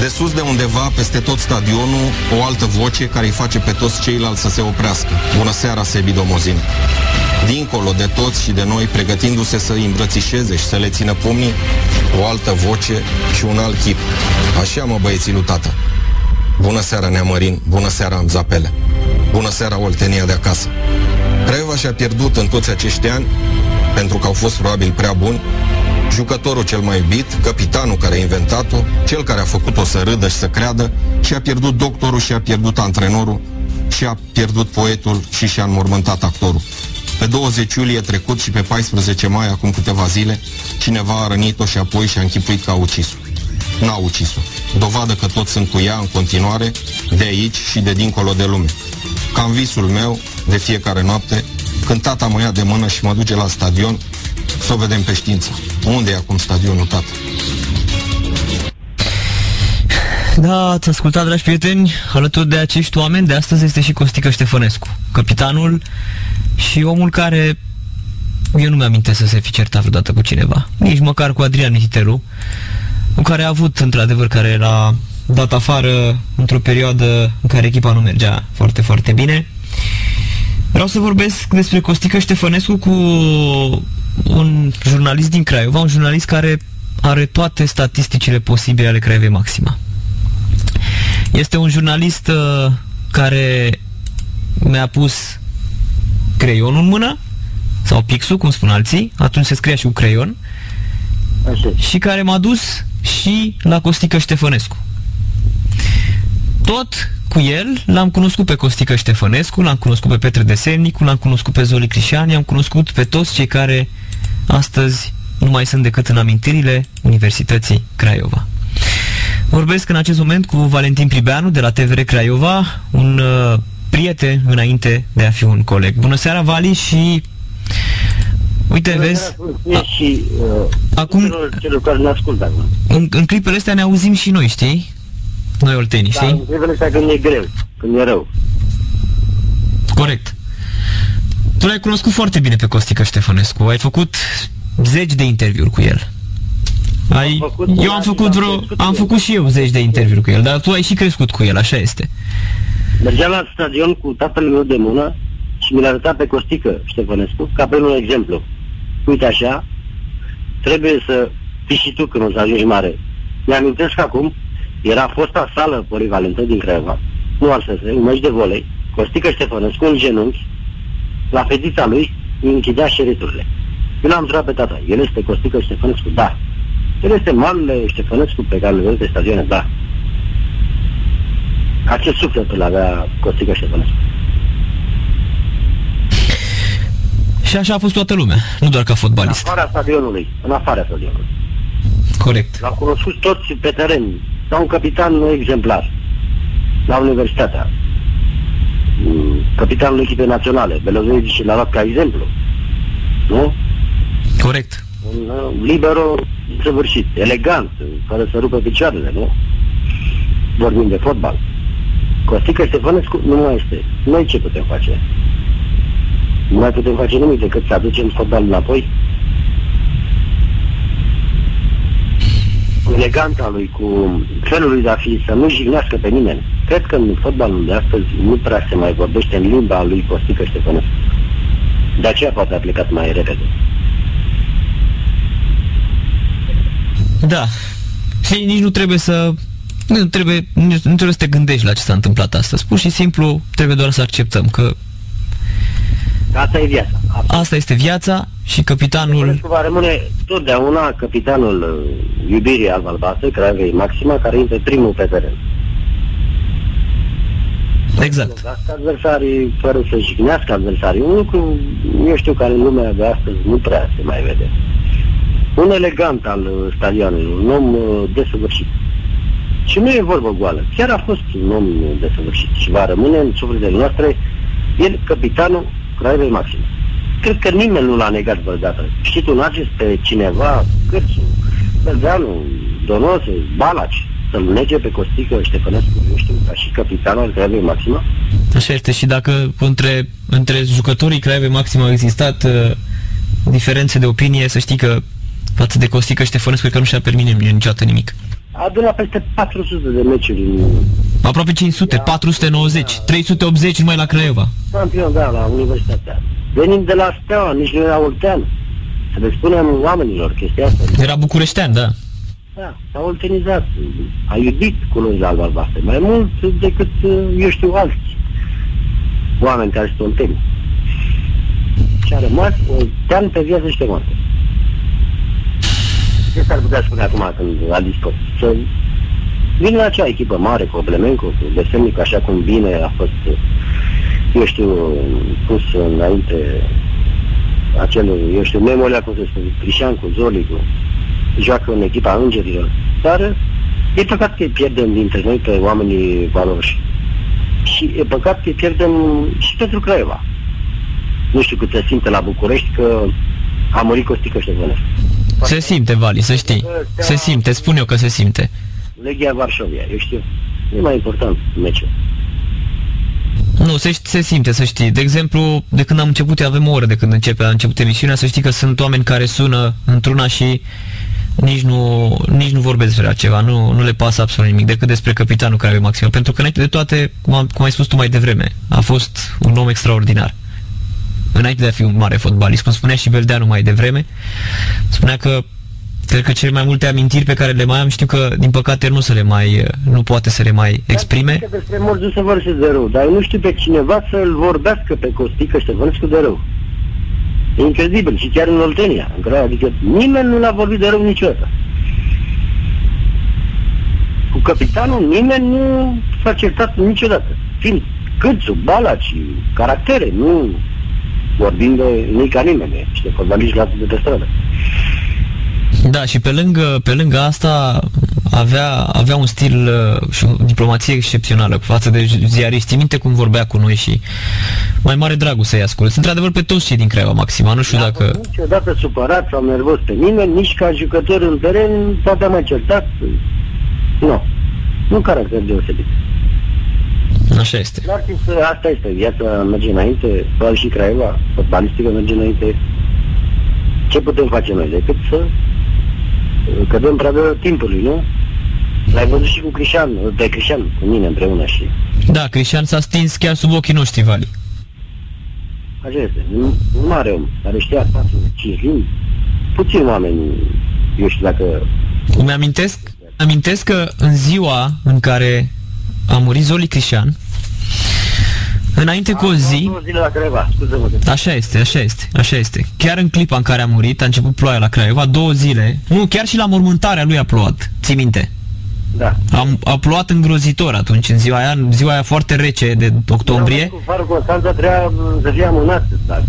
De sus de undeva, peste tot stadionul, o altă voce care îi face pe toți ceilalți să se oprească. Bună seara, Sebi Domozin. Dincolo de toți și de noi, pregătindu-se să îi îmbrățișeze și să le țină pumnii, o altă voce și un alt chip. Așa, mă, băieții lui tată. Bună seara, Neamărin. Bună seara, Amzapele. Bună seara, Oltenia de acasă. Craiova și-a pierdut în toți acești ani, pentru că au fost probabil prea buni, jucătorul cel mai iubit, capitanul care a inventat-o, cel care a făcut-o să râdă și să creadă, și a pierdut doctorul și a pierdut antrenorul, și a pierdut poetul și și-a înmormântat actorul. Pe 20 iulie trecut și pe 14 mai, acum câteva zile, cineva a rănit-o și apoi și-a închipuit că a ucis-o. N-a ucis-o. Dovadă că toți sunt cu ea în continuare, de aici și de dincolo de lume. Cam visul meu, de fiecare noapte, când tata mă ia de mână și mă duce la stadion, să o vedem pe știință. Unde e acum stadionul, tată? Da, ați ascultat, dragi prieteni, alături de acești oameni, de astăzi este și Costică Ștefănescu, capitanul și omul care eu nu mi-aminte să se fi certat vreodată cu cineva, nici măcar cu Adrian Nititeru, cu care a avut, într-adevăr, care l-a dat afară într-o perioadă în care echipa nu mergea foarte, foarte bine. Vreau să vorbesc despre Costică Ștefănescu cu un jurnalist din Craiova, un jurnalist care are toate statisticile posibile ale Craiovei Maxima. Este un jurnalist uh, care mi-a pus creionul în mână, sau pixul, cum spun alții, atunci se scria și cu creion, Așa. și care m-a dus și la Costică Ștefănescu. Tot cu el l-am cunoscut pe Costică Ștefănescu, l-am cunoscut pe Petre Desemnicu, l-am cunoscut pe Zoli Crișani, am cunoscut pe toți cei care astăzi nu mai sunt decât în amintirile Universității Craiova. Vorbesc în acest moment cu Valentin Pribeanu de la TVR Craiova, un uh, prieten înainte de a fi un coleg. Bună seara, Vali, și Uite, Bună vezi... A, și uh, acum, celor, celor care ne ascultă În, în clipele astea ne auzim și noi, știi? Noi oltenii, da, știi? în clipele astea când e greu, când e rău. Corect. Tu l-ai cunoscut foarte bine pe Costică Ștefănescu. Ai făcut zeci de interviuri cu el. Ai... Am eu am făcut vreo... Am făcut și eu zeci de interviuri cu el, dar tu ai și crescut cu el, așa este. Mergeam la stadion cu tatăl meu de mână și mi l-a arătat pe Costică Ștefănescu ca pe un exemplu. Uite așa, trebuie să fii și tu când o să ajungi mare. Mi-amintesc acum, era fosta sală polivalentă din Craiova, nu Alsese, un meci de volei, Costică Ștefănescu în genunchi, la fetița lui, îi închidea șeriturile. Eu l-am întrebat pe tata, el este Costică Ștefănescu? Da. El este marele Ștefănescu pe care îl vedeți pe stadioane? Da. Acest suflet îl avea Costică Ștefănescu. Și așa a fost toată lumea, nu doar ca În fotbalist. afara stadionului, în afara stadionului. Corect. L-au cunoscut toți pe teren, ca un capitan exemplar, la universitatea. Mm, Capitanul echipei naționale, Belozevici și l-a luat ca exemplu. Nu? Corect. Un uh, libero săvârșit, elegant, fără să rupă picioarele, nu? Vorbim de fotbal. Costică Ștefănescu nu mai este. Noi ce putem face? Nu mai putem face nimic decât să aducem fotbalul înapoi. Eleganța lui, cu felul lui de a fi, să nu jignească pe nimeni. Cred că în fotbalul de astăzi nu prea se mai vorbește în limba lui Costică Ștefănescu. De aceea poate a plecat mai repede. Da. Și nici nu trebuie să... Nu trebuie, nici, nu trebuie să te gândești la ce s-a întâmplat astăzi. Pur și simplu trebuie doar să acceptăm că Asta e viața. Asta este viața și capitanul... Stăpânescu va rămâne totdeauna capitanul uh, iubirii alb albastre, Craiovei Maxima, care intră primul pe teren. Exact. Lovească adversarii, fără să jignească adversarii. Un lucru, eu știu, care în lumea de astăzi nu prea se mai vede. Un elegant al uh, stadionului, un om uh, desăvârșit. Și nu e vorbă goală. Chiar a fost un om uh, desăvârșit și va rămâne în sufletele noastre el capitanul Craiovei Maxime. Cred că nimeni nu l-a negat vreodată. Știi tu, n pe cineva, Cârțu, Bălzeanu, Donosu, Balaci, să-l nege pe Costică Ștefănescu, eu știu, ca și capitanul al Craiovei Maxima? Așa este și dacă între, între jucătorii Craiovei Maxim au existat uh, diferențe de opinie, să știi că față de Costică Ștefănescu, cred că nu și-a permis nimeni niciodată nimic. A adunat peste 400 de meciuri în Aproape 500, 490, 380 numai la Craiova. campion, da, la Universitatea. Venim de la Steaua, nici nu era Oltean. Să le spunem oamenilor chestia asta. Era bucureștean, da. Da, s-a oltenizat, a iubit culorile alb albastre, mai mult decât, eu știu, alți oameni care sunt olteni. Și a rămas oltean pe viață și pe moarte. Ce s-ar putea spune acum când a dispus? Să vină acea echipă mare cu Oblemenco, cu Besemnic, așa cum bine a fost, eu știu, pus înainte acel, eu știu, Memoria, cum se spune, Crișan cu Zoli, cu joacă în echipa îngerilor, dar e păcat că îi pierdem dintre noi pe oamenii valoroși. Și e păcat că îi pierdem și pentru Craiova. Nu știu cât se simte la București că a murit Costică Ștefănescu. Se simte, Vali, să știi. Se simte, spun eu că se simte. Legia Varșovia, eu știu. E mai important meciul. Nu, se, se simte, să știi. De exemplu, de când am început, avem o oră de când începe, a început emisiunea, să știi că sunt oameni care sună într-una și nici nu, nici nu vorbesc despre ceva, nu, nu le pasă absolut nimic, decât despre capitanul care avea maximă. Pentru că, înainte de toate, cum, am, cum ai spus tu mai devreme, a fost un om extraordinar. Înainte de a fi un mare fotbalist, cum spunea și Beldeanu mai devreme, spunea că Cred că cele mai multe amintiri pe care le mai am știu că, din păcate, nu, să le mai, nu poate să le mai exprime. Dar despre morți nu se vorbește de rău, dar eu nu știu pe cineva să-l vorbească pe Costică Ștefănescu de rău. E incredibil și chiar în Oltenia, în care, adică nimeni nu l-a vorbit de rău niciodată. Cu capitanul nimeni nu s-a certat niciodată. Fiind Câțu, Balaci, caractere, nu vorbim de nu ca nimeni, niște fotbaliști la de pe stradă. Da, și pe lângă, pe lângă asta avea, avea un stil uh, și o diplomație excepțională față de ziariști. Țin minte cum vorbea cu noi și mai mare dragul să-i ascult. Într-adevăr pe toți cei din Craiova Maxima, nu știu N-a dacă... fost niciodată supărat sau nervos pe nimeni, nici ca jucător în teren, poate am mai certat. Nu. Nu caracter deosebit. Așa este. Dar știți, asta este, viața merge înainte, probabil și Craiova, fotbalistică merge înainte. Ce putem face noi decât să uh, cădem prea de timpului, nu? L-ai văzut și cu Crișan, pe Crișan, cu mine împreună și Da, Cristian s-a stins chiar sub ochii noștri, Vali. așa este. Un, un mare om, care știa 4, 5 limbi, puțin oameni, eu știu dacă... Îmi amintesc, amintesc că în ziua în care a murit Zoli Crișan, Înainte cu o zi... Două zile la Craiova, scuze-mă. Așa este, așa este, așa este. Chiar în clipa în care a murit, a început ploaia la Craiova, două zile. Nu, chiar și la mormântarea lui a plouat, ții minte. Da. A, a plouat îngrozitor atunci, în ziua aia, în ziua aia foarte rece de octombrie. Cu Farul Constanța trebuia să fie amânat, dacă...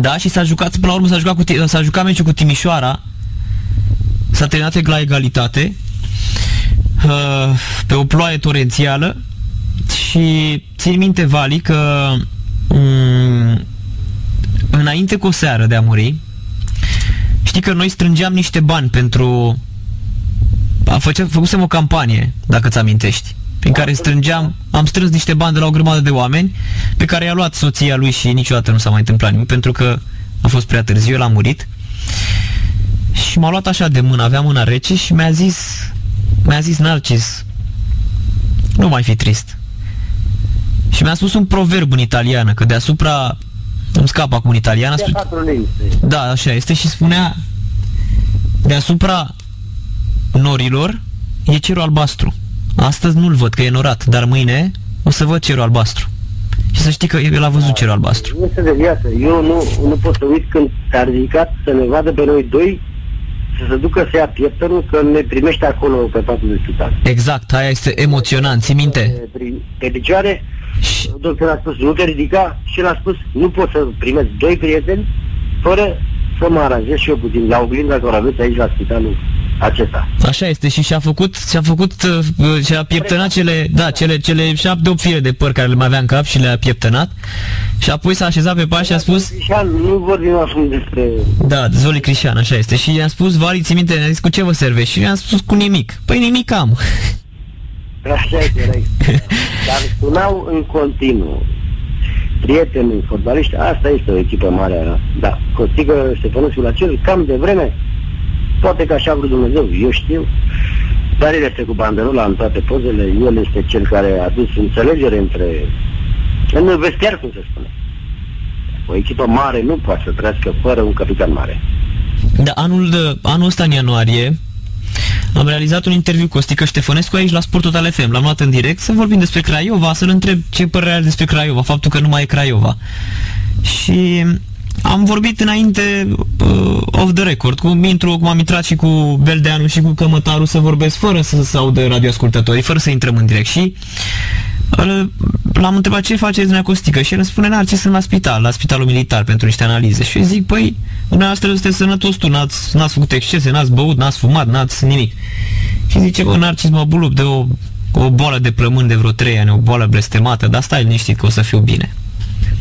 Da, și s-a jucat, până la urmă s-a jucat, cu, Ti- s-a jucat meciul cu Timișoara. S-a terminat la egalitate. Uh, pe o ploaie torențială. Și țin minte, Vali, că um, înainte cu o seară de a muri, știi că noi strângeam niște bani pentru... A făcea, făcusem o campanie, dacă ți amintești, prin care strângeam, am strâns niște bani de la o grămadă de oameni, pe care i-a luat soția lui și niciodată nu s-a mai întâmplat nimic, pentru că a fost prea târziu, el a murit. Și m-a luat așa de mână, avea mâna rece și mi-a zis, mi-a zis Narcis, nu mai fi trist. Și mi-a spus un proverb în italiană, că deasupra, îmi scap acum în italiană, a spus, da, așa este, și spunea, deasupra norilor e cerul albastru. Astăzi nu-l văd că e norat, dar mâine o să văd cerul albastru. Și să știi că el a văzut cerul albastru. Nu este de viață. Eu nu, nu pot să uit când te-a ridicat să ne vadă pe noi doi să se ducă să ia pieptănul că ne primește acolo pe patul de spital. Exact, aia este emoționant, ții minte? Pe, pe picioare, Și, doctorul a spus, nu te ridica și el a spus, nu pot să primesc doi prieteni fără să mă aranjez și eu puțin la oglinda care o aveți aici la spitalul acesta. așa este și și-a făcut, și-a făcut, uh, și-a pieptănat cele, da, cele, cele șapte, opt fire de păr care le mai avea în cap și le-a pieptănat. Și apoi s-a așezat pe pași și a spus, Crișan, nu vorbim acum despre... Da, Zoli Crișan, așa este. Și i-am spus, Vali, ți minte, ne-a zis, cu ce vă servești? Și i-am spus, cu nimic. Păi nimic am. Așa este, era Dar spunau în continuu prietenii fotbaliști, asta este o echipă mare a noastră. Da, Costică Ștefănescu la cel cam de vreme, poate că așa a vrut Dumnezeu, eu știu, dar el este cu banderola în toate pozele, el este cel care a dus înțelegere între, în vestiar, cum se spune. O echipă mare nu poate să trăiască fără un capitan mare. Da, anul, de- anul ăsta, în ianuarie, am realizat un interviu cu Ostică Ștefănescu aici la Sport Total FM. L-am luat în direct să vorbim despre Craiova, să-l întreb ce părere are despre Craiova, faptul că nu mai e Craiova. Și am vorbit înainte uh, off the record, cum intru, cum am intrat și cu Beldeanu și cu Cămătaru să vorbesc fără să se audă radioascultătorii, fără să intrăm în direct. Și uh, l-am întrebat ce faceți dumneavoastră și el îmi spune, n ce sunt la spital, la spitalul militar pentru niște analize. Și eu zic, păi, dumneavoastră sunteți sănătos tu, n-ați, n-ați făcut excese, n-ați băut, n-ați fumat, n-ați nimic. Și zice, bă, Narcis mă bulup de o, o boală de plămâni de vreo trei ani, o boală blestemată, dar stai liniștit că o să fiu bine.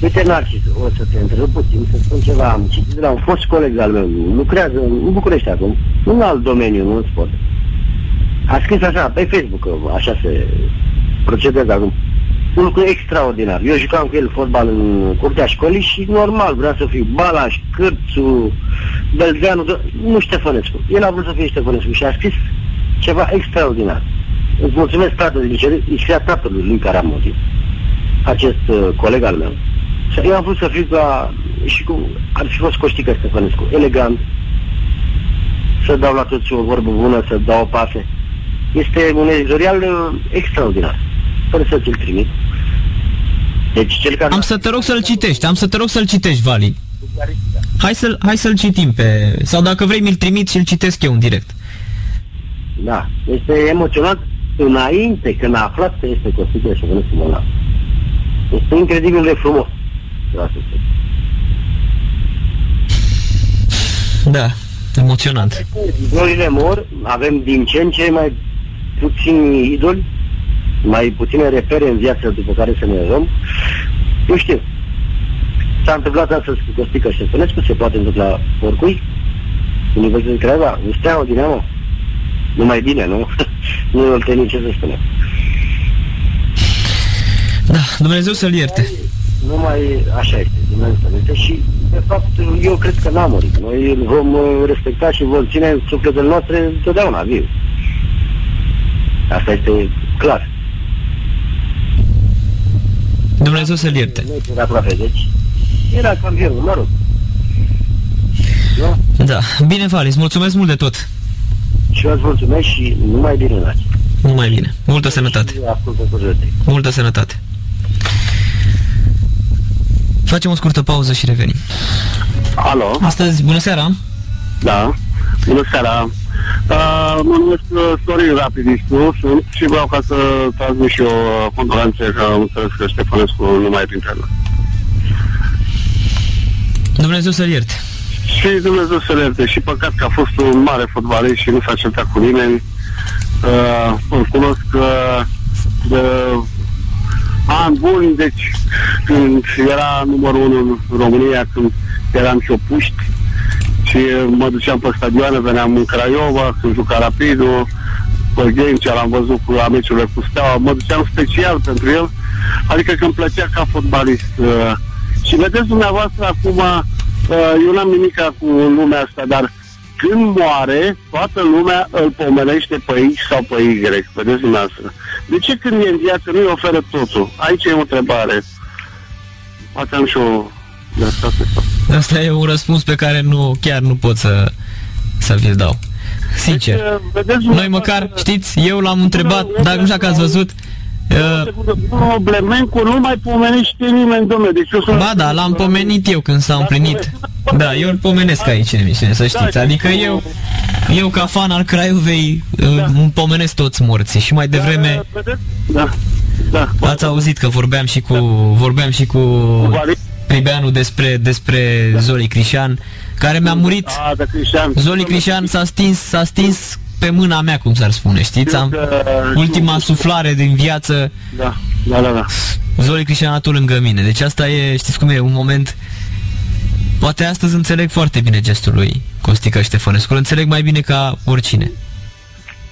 Uite, Narcis, o să te întreb puțin, să spun ceva. Am citit de la un fost coleg al meu, lucrează în București acum, în alt domeniu, nu în sport. A scris așa, pe Facebook, că așa se procedează acum. Un lucru extraordinar. Eu jucam cu el fotbal în curtea școlii și normal vrea să fiu Balaș, Cârțu, Belzeanu, nu Ștefănescu. El a vrut să fie Ștefănescu și a scris ceva extraordinar. Îți mulțumesc, tată, din cer, îi scria tatălui lui care a murit acest uh, coleg al meu. Și eu am vrut să fiu ca, și cu, ar fi fost Costică Stefănescu, elegant, să dau la toți o vorbă bună, să dau o pase. Este un editorial uh, extraordinar, fără să ți-l trimit. Deci cel care... Am să te rog să-l citești, am să te rog să-l citești, Vali. Hai să-l, hai să-l citim pe... Sau dacă vrei, mi-l trimit și-l citesc eu în direct. Da, este emoționat înainte când a aflat că este Costică Stefănescu bolnav. Este incredibil de frumos. Vreau să spun. Da, emoționant. Idolile mor, avem din ce în ce mai puțini idoli, mai puține repere în viață după care să ne luăm. Nu știu. S-a întâmplat astăzi cu Costică Ștefănescu, se poate întâmpla oricui. Universitatea de Craiova, un steaua Dinamo. Numai bine, nu? nu îl teni ce să spunem. Da, Dumnezeu să-l ierte. Numai așa este, Dumnezeu să ne ierte. Și, de fapt, eu cred că n-a murit. Noi îl vom uh, respecta și vom ține în sufletele noastre întotdeauna viu. Asta este clar. Dumnezeu să-l ierte. Nu era aproape, deci era campionul, mă rog. Nu? Da. Bine, Vali, îți mulțumesc mult de tot. Și eu îți mulțumesc și numai bine, Naci. Numai bine. Multă sănătate. Și ascultătorilor tăi. Multă sănătate. Facem o scurtă pauză și revenim. Alo, Astăzi, bună seara! da, bună seara. Uh, mă numesc uh, Sorin Rapidistu sunt și vreau ca să transmit și eu uh, condolențe că am înțeles că Ștefănescu nu mai e printre noi. Dumnezeu să-l ierte. Și Dumnezeu să le ierte. Și păcat că a fost un mare fotbalist și nu s-a certat cu nimeni. Uh, îl cunosc uh, de ani buni, deci când era numărul unu în România, când eram și opuști și mă duceam pe stadioane, veneam în Craiova, când juca Rapidul, pe Ghencea l-am văzut cu la meciurile cu Steaua, mă duceam special pentru el, adică că îmi plăcea ca fotbalist. Uh, și vedeți dumneavoastră acum, uh, eu n-am nimic cu lumea asta, dar când moare, toată lumea îl pomenește pe X sau pe Y, vedeți dumneavoastră. De ce când e în viață nu-i oferă totul? Aici e o întrebare. Poate am și o... De asta se fac. Asta e un răspuns pe care nu, chiar nu pot să, să vi-l dau. Sincer. Deci, uh, vedeți Noi dumneavoastră- măcar, știți, eu l-am întrebat, dacă nu știu dacă ați văzut, uh, Nu, Blemencu nu mai pomenește nimeni, domnule. Deci eu sunt... ba da, l-am pomenit eu când s-a împlinit. Da, eu îl pomenesc aici în emisiune, să știți. Adică eu, eu ca fan al Craiovei, uh, îmi pomenesc toți morții și mai devreme Vedeți? Da. Da. ați auzit că vorbeam și cu, vorbeam și cu Pribeanu despre, despre Zoli Crișan, care mi-a murit. A, da, Cristian. Zoli Crișan s-a stins, s-a stins pe mâna mea, cum s-ar spune, știți? Am, ultima suflare din viață, Da, da, da, da. Zoli Crișan a tu lângă mine. Deci asta e, știți cum e, un moment... Poate astăzi înțeleg foarte bine gestul lui Costică Ștefănescu. Îl înțeleg mai bine ca oricine.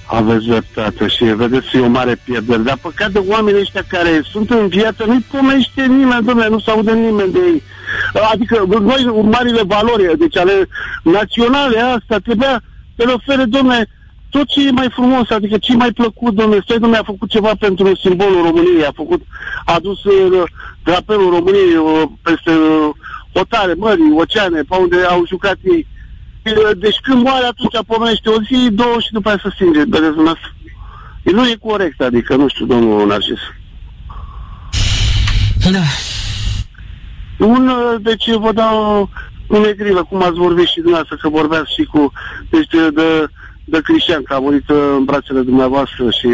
Aveți dreptate și vedeți, e o mare pierdere. Dar păcat de oamenii ăștia care sunt în viață, nu-i pomește nimeni, domnule, nu se aude nimeni de ei. Adică noi, marile valori, deci ale naționale, asta trebuia să le ofere, domnule, tot ce e mai frumos, adică ce e mai plăcut, domnule, stai, domnule, a făcut ceva pentru simbolul României, a făcut, a dus uh, drapelul României uh, peste uh, hotare, mării, oceane, pe unde au jucat ei. Deci când moare atunci pomenește o zi, două și după aia să stinge, vedeți dumneavoastră. E nu e corect, adică, nu știu, domnul Narcis. Da. Un, uh, deci vă dau un negrilă, cum ați vorbit și dumneavoastră, că vorbeați și cu, deci de, de, de Cristian, că a murit uh, în brațele dumneavoastră și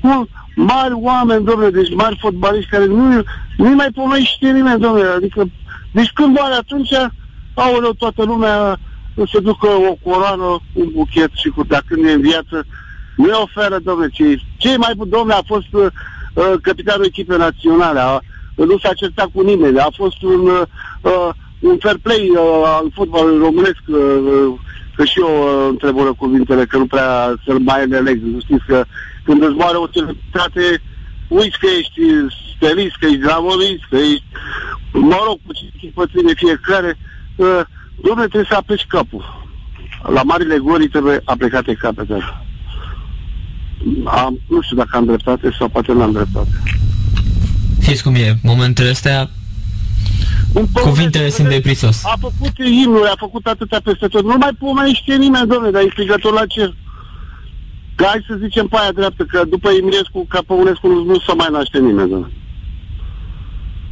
nu, mari oameni, domnule, deci mari fotbaliști care nu, nu mai pomenește nimeni, domnule, adică, deci când moare atunci, aoleu, toată lumea se ducă o coroană, un buchet și cu, dacă când e în viață, nu oferă, domnule, ce, cei mai bun, domnule, a fost uh, uh, capitanul echipei naționale, a, nu s-a certat cu nimeni, a fost un, uh, un fair play uh, al fotbalului românesc, uh, uh, că și eu uh, întrebără cuvintele, că nu prea să-l mai înțeleg. Știți că când îți moare o celebritate, uiți că ești stelist, că ești dramovist, că ești, mă rog, cu ce echipă ține fiecare, uh, domnule, trebuie să apleci capul. La marile glorii trebuie aplecate capetele. Am, nu știu dacă am dreptate sau poate nu am dreptate. Știți cum e, momentele astea, Un pământ, cuvintele sunt de prisos. A făcut imnul, a făcut atâtea peste tot. Nu mai pomenește nimeni, domnule, dar e strigător la cer. Că hai să zicem pe aia dreaptă, că după Eminescu, ca Păunescu, nu, nu se mai naște nimeni, domnule.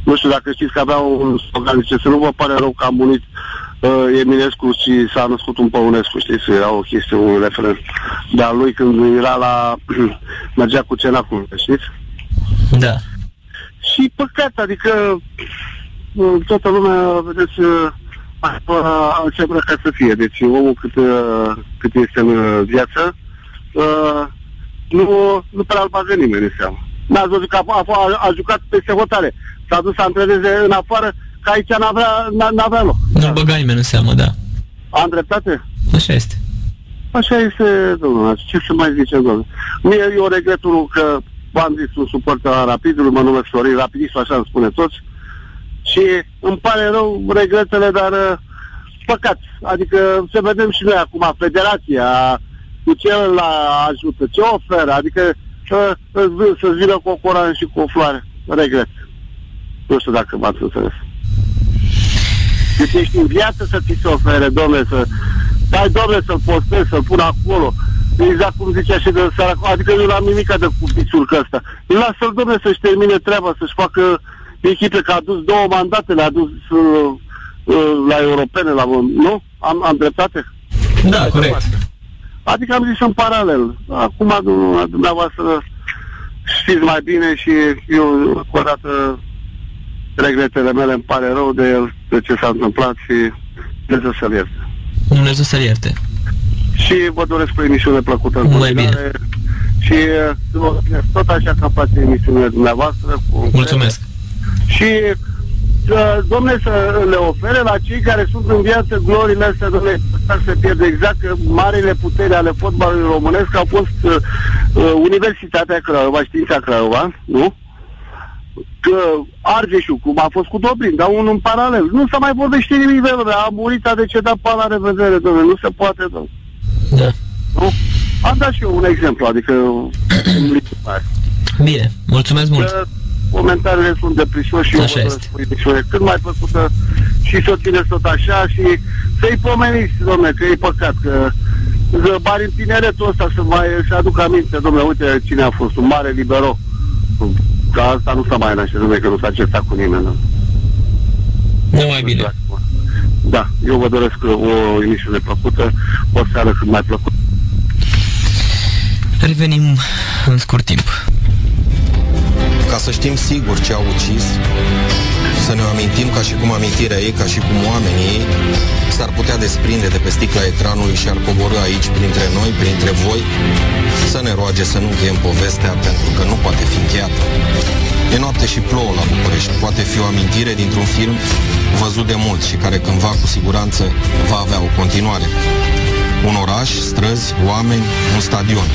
Nu știu dacă știți că avea un slogan, zice, să nu vă pare rău că am unit uh, Eminescu și s-a născut un Păunescu, știți, era o chestie, un referent. Dar lui când era la... mergea cu cenacul, știți? Da. Și păcat, adică uh, toată lumea, vedeți, uh, a ce vrea ca să fie. Deci omul cât, uh, cât este în uh, viață, uh, nu, nu prea îl bagă nimeni în seamă. N-ați văzut că a, a, a, a jucat peste hotare. S-a dus să antreneze în afară, că aici n-avea, n- n-avea loc. Nu-l băga nimeni în seamă, da. Am dreptate? Așa este. Așa este, domnule, ce să mai zicem, domnule. Mie eu regret unul că v-am zis un suporter al Rapidului, mă numesc Florin, Rapidistul, așa îmi spune toți. Și îmi pare rău regretele, dar uh, păcat. Adică să vedem și noi acum, federația, cu ce îl ajută, ce oferă, adică să, să, să vină cu o coroană și cu o floare. Regret. Nu știu dacă m-ați înțeles. Deci ești în viață să ți se ofere, domnule, să, Hai, doamne, să-l postez, să-l pun acolo. Exact cum zicea și de seara, adică eu n-am nimic de cu pițurcă ăsta. Lasă-l, domne, să-și termine treaba, să-și facă echipe, că a dus două mandate, le-a dus uh, uh, la europene, la, nu? Am, am dreptate? Da, corect. Adică am zis în paralel. Acum, dumneavoastră, știți mai bine și eu, cu o dată, regretele mele îmi pare rău de el, de ce s-a întâmplat și Dumnezeu să-l ierte. Dumnezeu să-l ierte. Și vă doresc o emisiune plăcută în Mai bine. Și uh, tot așa ca face emisiunile dumneavoastră. Cu Mulțumesc. Și uh, domne, să le ofere la cei care sunt în viață glorile astea, domne, asta se pierde exact că marile puteri ale fotbalului românesc au fost uh, uh, Universitatea Craiova, Știința Craiova, nu? Că Argeșul, cum a fost cu Dobrin, dar unul în paralel. Nu s-a mai vorbește nimic de el, a murit, a decedat, pa la revedere, domne, nu se poate, domne. Da. Nu? Am dat și eu un exemplu, adică... Bine, mulțumesc mult. Că comentariile sunt deprisos și Așa eu vă este. doresc o emisiune cât mai plăcută și să o țineți tot așa și să-i pomeniți, domne, că e păcat că că bari în tineretul ăsta să mai să aduc aminte, domne, uite cine a fost, un mare libero. Că asta nu s-a mai naște, domne, că nu s-a certat cu nimeni. Nu? Nu mai bine. Da, eu vă doresc o emisiune plăcută, o seară cât mai plăcută. Revenim în scurt timp. Ca să știm sigur ce au ucis, să ne amintim ca și cum amintirea ei, ca și cum oamenii ei s-ar putea desprinde de pe sticla ecranului și ar coborâ aici printre noi, printre voi, să ne roage să nu încheiem povestea pentru că nu poate fi încheiată. E noapte și plouă la București. Poate fi o amintire dintr-un film văzut de mult și care cândva cu siguranță va avea o continuare. Un oraș, străzi, oameni, un stadion.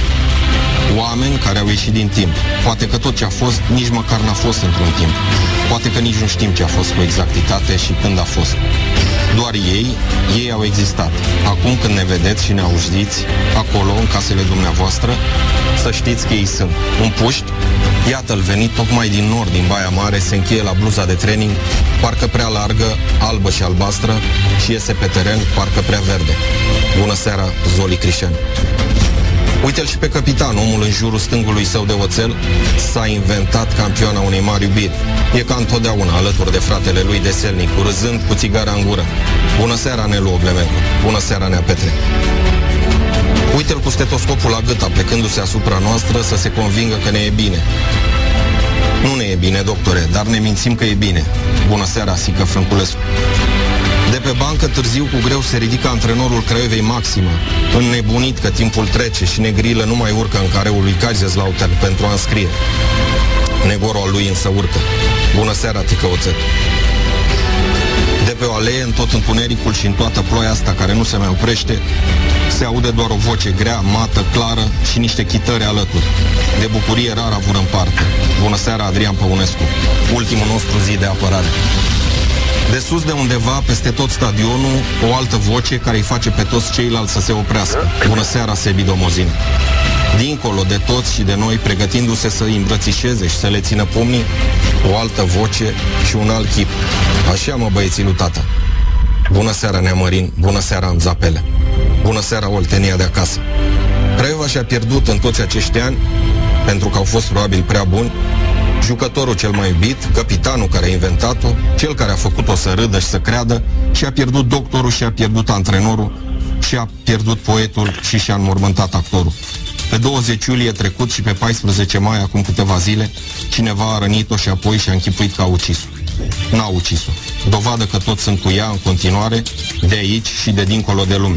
Oameni care au ieșit din timp. Poate că tot ce a fost, nici măcar n-a fost într-un timp. Poate că nici nu știm ce a fost cu exactitate și când a fost. Doar ei, ei au existat. Acum când ne vedeți și ne auziți, acolo, în casele dumneavoastră, să știți că ei sunt. Un puști, iată-l venit tocmai din nord, din Baia Mare, se încheie la bluza de training, parcă prea largă, albă și albastră, și iese pe teren, parcă prea verde. Bună seara, Zoli Crișan. Uite-l și pe capitan, omul în jurul stângului său de oțel s-a inventat campioana unei mari iubiri. E ca întotdeauna alături de fratele lui de selnic, râzând cu țigara în gură. Bună seara, Nelu Oglemencu. Bună seara, Nea Petre. Uite-l cu stetoscopul la gât, aplecându-se asupra noastră să se convingă că ne e bine. Nu ne e bine, doctore, dar ne mințim că e bine. Bună seara, Sică Frânculescu. De pe bancă târziu cu greu se ridică antrenorul Craiovei Maximă, înnebunit că timpul trece și negrilă nu mai urcă în careul lui Kaiserslautern pentru a înscrie. Negorul al lui însă urcă. Bună seara, tică oțet. De pe o alee, în tot întunericul și în toată ploaia asta care nu se mai oprește, se aude doar o voce grea, mată, clară și niște chitări alături. De bucurie rar avur în parte. Bună seara, Adrian Păunescu. Ultimul nostru zi de apărare. De sus de undeva, peste tot stadionul, o altă voce care îi face pe toți ceilalți să se oprească. Bună seara, Sebi Domozin. Dincolo de toți și de noi, pregătindu-se să îi îmbrățișeze și să le țină pumnii, o altă voce și un alt chip. Așa mă băieții lui tata. Bună seara, Neamărin, bună seara, Amzapele. Bună seara, Oltenia de acasă. Craiova și-a pierdut în toți acești ani, pentru că au fost probabil prea buni, jucătorul cel mai iubit, capitanul care a inventat-o, cel care a făcut-o să râdă și să creadă, și a pierdut doctorul și a pierdut antrenorul și a pierdut poetul și și-a înmormântat actorul. Pe 20 iulie trecut și pe 14 mai, acum câteva zile, cineva a rănit-o și apoi și-a închipuit că a ucis-o. N-a ucis-o. Dovadă că toți sunt cu ea în continuare, de aici și de dincolo de lume.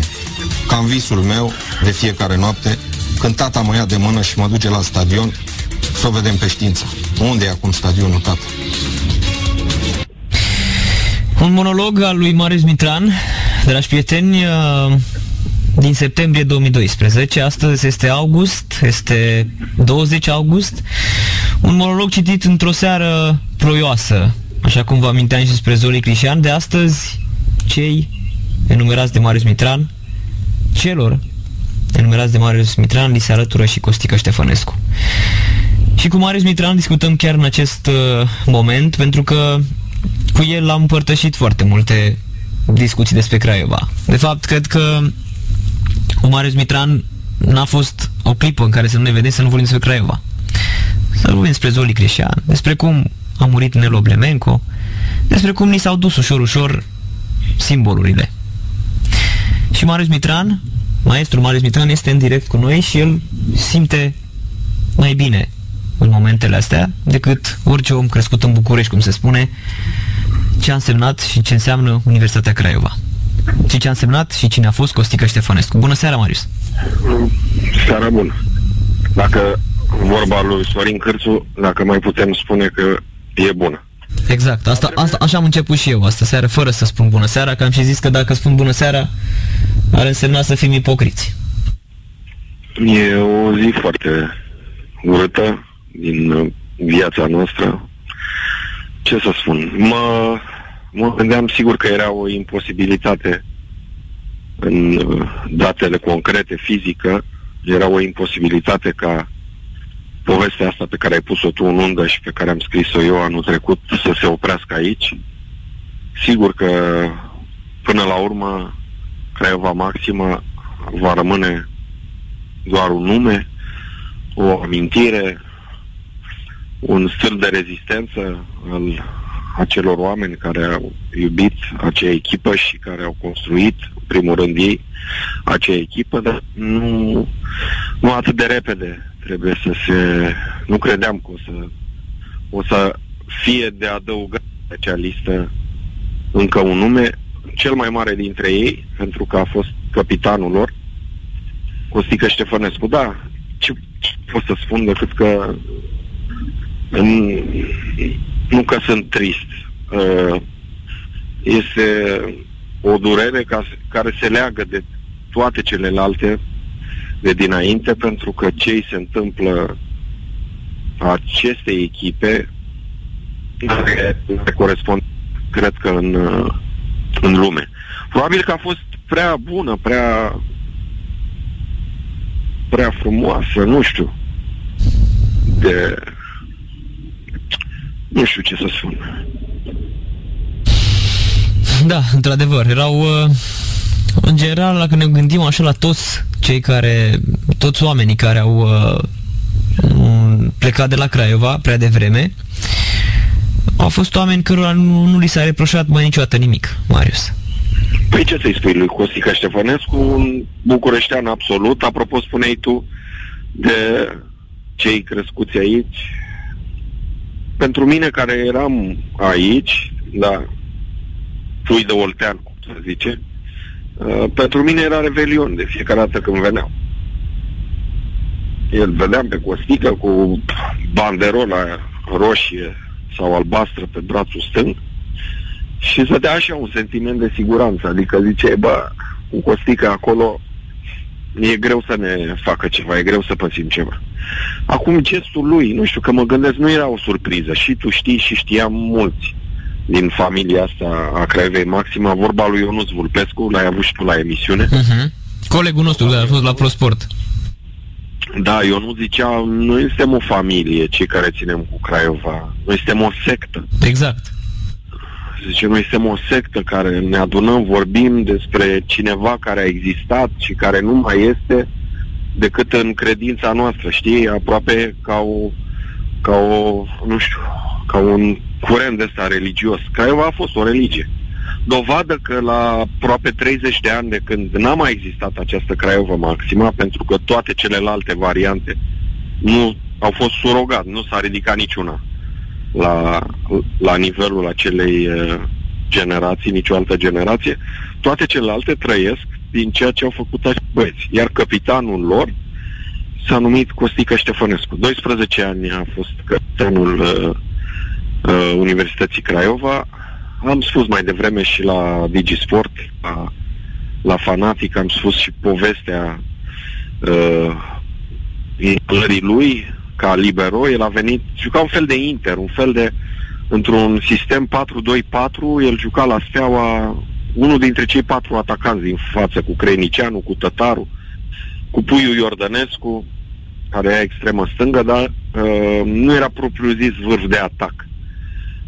Cam visul meu, de fiecare noapte, când tata mă ia de mână și mă duce la stadion, să o vedem pe știință. Unde e acum stadionul, tată? Un monolog al lui Marius Mitran, dragi prieteni, uh, din septembrie 2012. Astăzi este august, este 20 august. Un monolog citit într-o seară ploioasă, așa cum vă aminteam și despre Zoli Crișan. De astăzi, cei enumerați de Marius Mitran, celor enumerați de Marius Mitran, li se alătură și Costică Ștefănescu. Și cu Marius Mitran discutăm chiar în acest uh, moment, pentru că cu el am împărtășit foarte multe discuții despre Craiova. De fapt, cred că cu Marius Mitran n-a fost o clipă în care să nu ne vedem să nu vorbim despre Craiova. Să vorbim despre Zoli Creșan, despre cum a murit Nelo Blemenco, despre cum ni s-au dus ușor, ușor simbolurile. Și Marius Mitran, maestru Marius Mitran, este în direct cu noi și el simte mai bine în momentele astea decât orice om crescut în București, cum se spune, ce a însemnat și ce înseamnă Universitatea Craiova. Și ce a însemnat și cine a fost Costica Ștefănescu. Bună seara, Marius! Seara bună! Dacă vorba lui Sorin Cârțu, dacă mai putem spune că e bună. Exact, asta, asta, așa am început și eu asta seară, fără să spun bună seara, că am și zis că dacă spun bună seara, ar însemna să fim ipocriți. E o zi foarte urâtă din uh, viața noastră. Ce să spun? Mă, mă gândeam sigur că era o imposibilitate în uh, datele concrete, fizică, era o imposibilitate ca povestea asta pe care ai pus-o tu în undă și pe care am scris-o eu anul trecut să se oprească aici. Sigur că până la urmă Craiova Maximă va rămâne doar un nume, o amintire, un stil de rezistență al acelor oameni care au iubit acea echipă și care au construit, în primul rând ei, acea echipă, dar nu, nu atât de repede trebuie să se... Nu credeam că o să, o să fie de adăugat pe acea listă încă un nume, cel mai mare dintre ei, pentru că a fost capitanul lor, Costică Ștefănescu. Da, ce, ce pot să spun decât că în, nu că sunt trist. Uh, este o durere ca, care se leagă de toate celelalte de dinainte, pentru că ce se întâmplă acestei echipe care corespund, cred că, în, în lume. Probabil că a fost prea bună, prea prea frumoasă, nu știu. De... Nu știu ce să spun. Da, într-adevăr, erau... Uh, în general, dacă ne gândim așa la toți cei care... Toți oamenii care au uh, plecat de la Craiova prea devreme, au fost oameni cărora nu, nu li s-a reproșat mai niciodată nimic, Marius. Păi ce să-i spui lui Costica Ștefănescu, un bucureștean absolut, apropo spuneai tu de cei crescuți aici. Pentru mine care eram aici, da, fui de Oltean, cum să zice, uh, pentru mine era revelion de fiecare dată când veneau. El vedeam pe Costică cu banderola roșie sau albastră pe brațul stâng și să dea așa un sentiment de siguranță, adică zice, bă, cu Costică acolo e greu să ne facă ceva, e greu să pățim ceva. Acum gestul lui, nu știu, că mă gândesc, nu era o surpriză. Și tu știi și știam mulți din familia asta a Craiovei Maxima, vorba lui Ionuț Vulpescu, l-ai avut și tu la emisiune. Uh-huh. Colegul nostru, da, a fost la ProSport. Da, eu nu zicea, noi suntem o familie, cei care ținem cu Craiova. Noi suntem o sectă. Exact zice, noi suntem o sectă care ne adunăm, vorbim despre cineva care a existat și care nu mai este decât în credința noastră, știi? Aproape ca o, ca o nu știu, ca un curent de ăsta religios. Craiova a fost o religie. Dovadă că la aproape 30 de ani de când n-a mai existat această Craiova Maxima, pentru că toate celelalte variante nu au fost surogat, nu s-a ridicat niciuna la, la nivelul acelei uh, generații, nicio altă generație, toate celelalte trăiesc din ceea ce au făcut acești băieți. Iar capitanul lor s-a numit Costică Ștefănescu. 12 ani a fost capitanul uh, uh, Universității Craiova. Am spus mai devreme și la Digisport, la, la Fanatic, am spus și povestea uh, lui, ca libero, el a venit, juca un fel de inter, un fel de, într-un sistem 4-2-4, el juca la Steaua unul dintre cei patru atacanți din față, cu Crenicianu, cu Tătaru, cu Puiu Iordănescu, care era extremă stângă, dar uh, nu era propriu zis vârf de atac.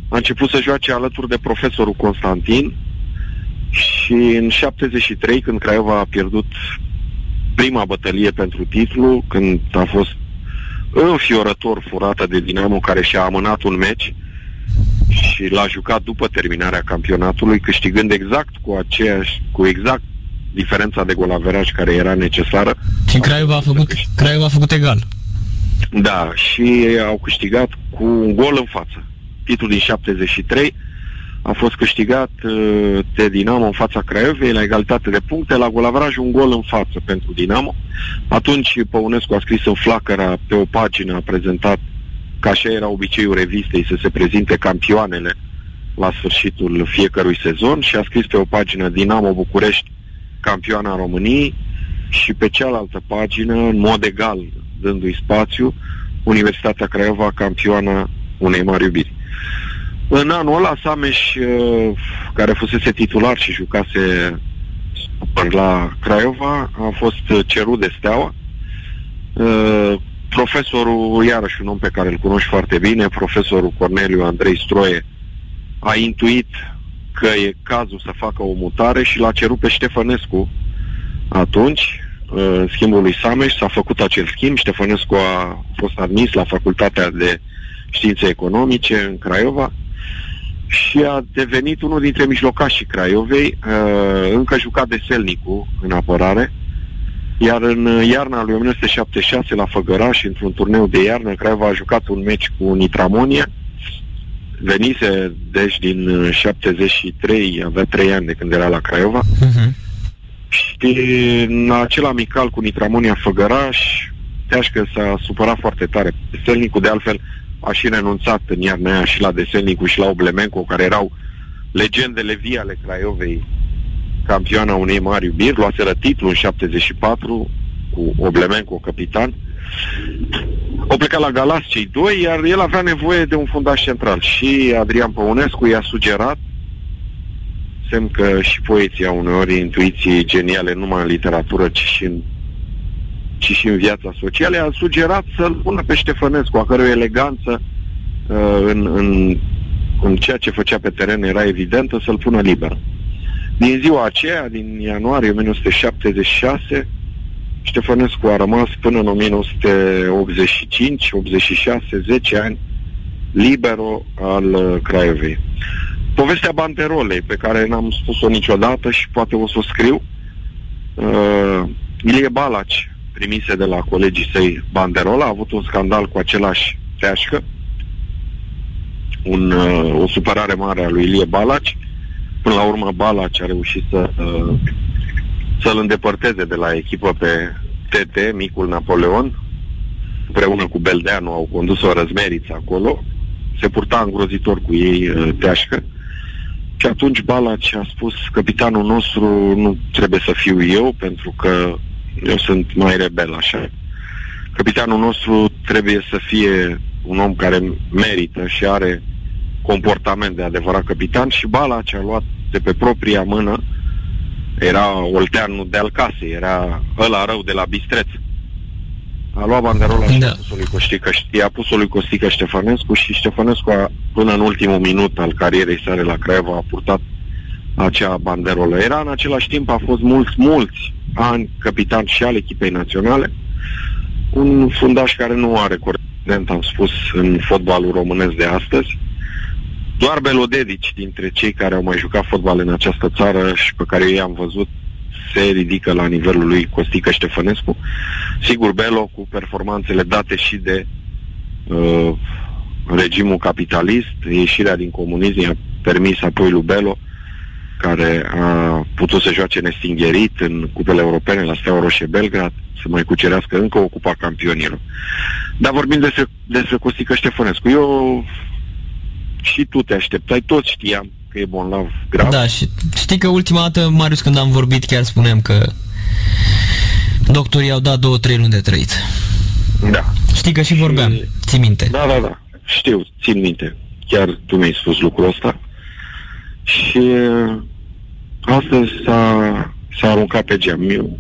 A început să joace alături de profesorul Constantin și în 73, când Craiova a pierdut prima bătălie pentru titlu, când a fost înfiorător furată de Dinamo, care și-a amânat un meci și l-a jucat după terminarea campionatului, câștigând exact cu aceeași, cu exact diferența de golaveraj care era necesară. Și Craiova a făcut, Craiova a făcut egal. Da, și au câștigat cu un gol în față. Titlul din 73 a fost câștigat uh, de Dinamo în fața Craiovei la egalitate de puncte, la golavraj un gol în față pentru Dinamo. Atunci Păunescu a scris în flacăra pe o pagină, a prezentat ca așa era obiceiul revistei să se prezinte campioanele la sfârșitul fiecărui sezon și a scris pe o pagină Dinamo București campioana României și pe cealaltă pagină, în mod egal, dându-i spațiu, Universitatea Craiova campioana unei mari iubiri. În anul ăla, Sameș, uh, care fusese titular și jucase la Craiova, a fost cerut de steaua. Uh, profesorul, iarăși un om pe care îl cunoști foarte bine, profesorul Corneliu Andrei Stroie, a intuit că e cazul să facă o mutare și l-a cerut pe Ștefănescu. Atunci, uh, schimbul lui Sameș, s-a făcut acel schimb, Ștefănescu a fost admis la Facultatea de Științe Economice în Craiova și a devenit unul dintre mijlocașii Craiovei, uh, încă jucat de Selnicu în apărare, iar în iarna lui 1976 la Făgăraș, într-un turneu de iarnă, Craiova a jucat un meci cu Nitramonia, venise deci din 73, avea 3 ani de când era la Craiova, uh-huh. și în acel amical cu Nitramonia Făgăraș, Teașcă s-a supărat foarte tare. Selnicu, de altfel, aș și renunțat în iarna aia și la Deselnicu și la Oblemenco, care erau legendele vii ale Craiovei, campioana unei mari iubiri, luaseră titlul în 74 cu Oblemenco capitan. Au plecat la Galas cei doi, iar el avea nevoie de un fundaș central și Adrian Păunescu i-a sugerat semn că și poeții au uneori intuiții geniale numai în literatură, ci și în ci și în viața socială, a sugerat să-l pună pe Ștefănescu, a cărui eleganță uh, în, în, în ceea ce făcea pe teren era evidentă, să-l pună liber. Din ziua aceea, din ianuarie 1976, Ștefănescu a rămas până în 1985, 86, 10 ani libero al uh, Craiovei. Povestea banderolei, pe care n-am spus-o niciodată și poate o să o scriu, uh, Ilie Balaci, primise de la colegii săi banderola, a avut un scandal cu același teașcă, un, uh, o supărare mare a lui Ilie Balaci. Până la urmă Balaci a reușit să, uh, să-l îndepărteze de la echipă pe TT, micul Napoleon, împreună cu Beldeanu au condus o răzmeriță acolo, se purta îngrozitor cu ei uh, teașcă. Și atunci Balaci a spus, capitanul nostru nu trebuie să fiu eu, pentru că eu sunt mai rebel așa. Capitanul nostru trebuie să fie un om care merită și are comportament de adevărat capitan și bala ce a luat de pe propria mână era olteanul de alcase, era ăla rău de la bistreț. A luat banderola și da. a pus-o lui Costică, i-a pus-o lui Costică Ștefănescu și Ștefănescu a, până în ultimul minut al carierei sale la Craiova a purtat acea banderolă. Era în același timp, a fost mulți, mulți ani capitan și al echipei naționale, un fundaș care nu are corect, am spus, în fotbalul românesc de astăzi. Doar Belodedici, dintre cei care au mai jucat fotbal în această țară și pe care eu i-am văzut, se ridică la nivelul lui Costică Ștefănescu. Sigur, Belo, cu performanțele date și de uh, regimul capitalist, ieșirea din comunism i-a permis apoi lui Belo care a putut să joace nestingherit în cupele europene la Steaua Roșie Belgrad, să mai cucerească încă o cupa campionilor. Dar vorbim despre, despre Costică Ștefănescu. Eu și tu te așteptai, toți știam că e bolnav grav. Da, și știi că ultima dată, Marius, când am vorbit, chiar spuneam că doctorii au dat două, trei luni de trăit. Da. Știi că și vorbeam, și... ții minte. Da, da, da, știu, țin minte. Chiar tu mi-ai spus lucrul ăsta. Și astăzi s-a, s-a aruncat pe geam. Eu,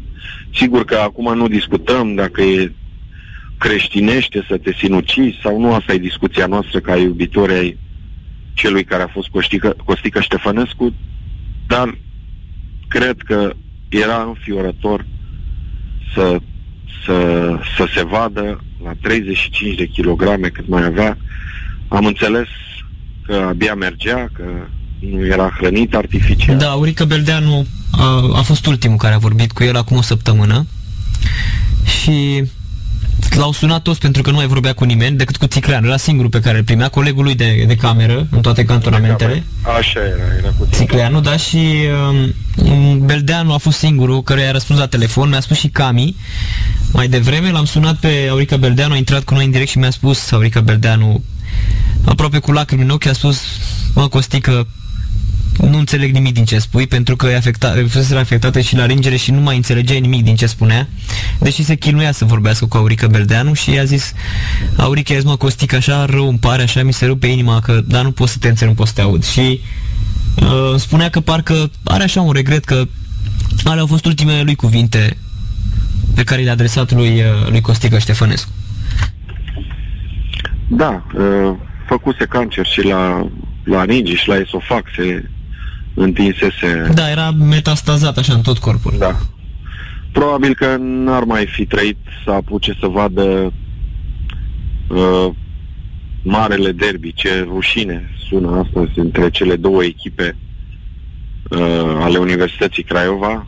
sigur că acum nu discutăm dacă e creștinește să te sinucizi sau nu, asta e discuția noastră ca iubitori ai celui care a fost Costică, Costică Ștefănescu, dar cred că era înfiorător să, să, să se vadă la 35 de kilograme cât mai avea. Am înțeles că abia mergea, că nu era hrănit artificial. Da, Aurică Beldeanu a, a fost ultimul care a vorbit cu el acum o săptămână și l-au sunat toți pentru că nu mai vorbea cu nimeni decât cu Țicleanu. Era singurul pe care îl primea, colegul lui de, de cameră în toate cantonamentele. Așa era, era cu Țicleanu, da, și um, Beldeanu a fost singurul care i-a răspuns la telefon, mi-a spus și Cami. Mai devreme l-am sunat pe Aurica Beldeanu, a intrat cu noi în direct și mi-a spus Aurica Beldeanu, aproape cu lacrimi în ochi, a spus, mă, Costică, nu înțeleg nimic din ce spui, pentru că afecta, fusese afectate și la ringere și nu mai înțelegeai nimic din ce spunea, deși se chinuia să vorbească cu Aurica Beldeanu și i-a zis, Aurica, mă, Costic, așa rău îmi pare, așa mi se rupe inima, că dar nu pot să te înțeleg, nu pot să te aud. Și uh, spunea că parcă are așa un regret că alea au fost ultimele lui cuvinte pe care le-a adresat lui, uh, lui Costică Ștefănescu. Da, uh, făcuse cancer și la, la ringi și la esofac se întinsese... Da, era metastazat așa în tot corpul. Da. Probabil că n-ar mai fi trăit să apuce să vadă uh, marele derby, ce rușine sună asta între cele două echipe uh, ale Universității Craiova.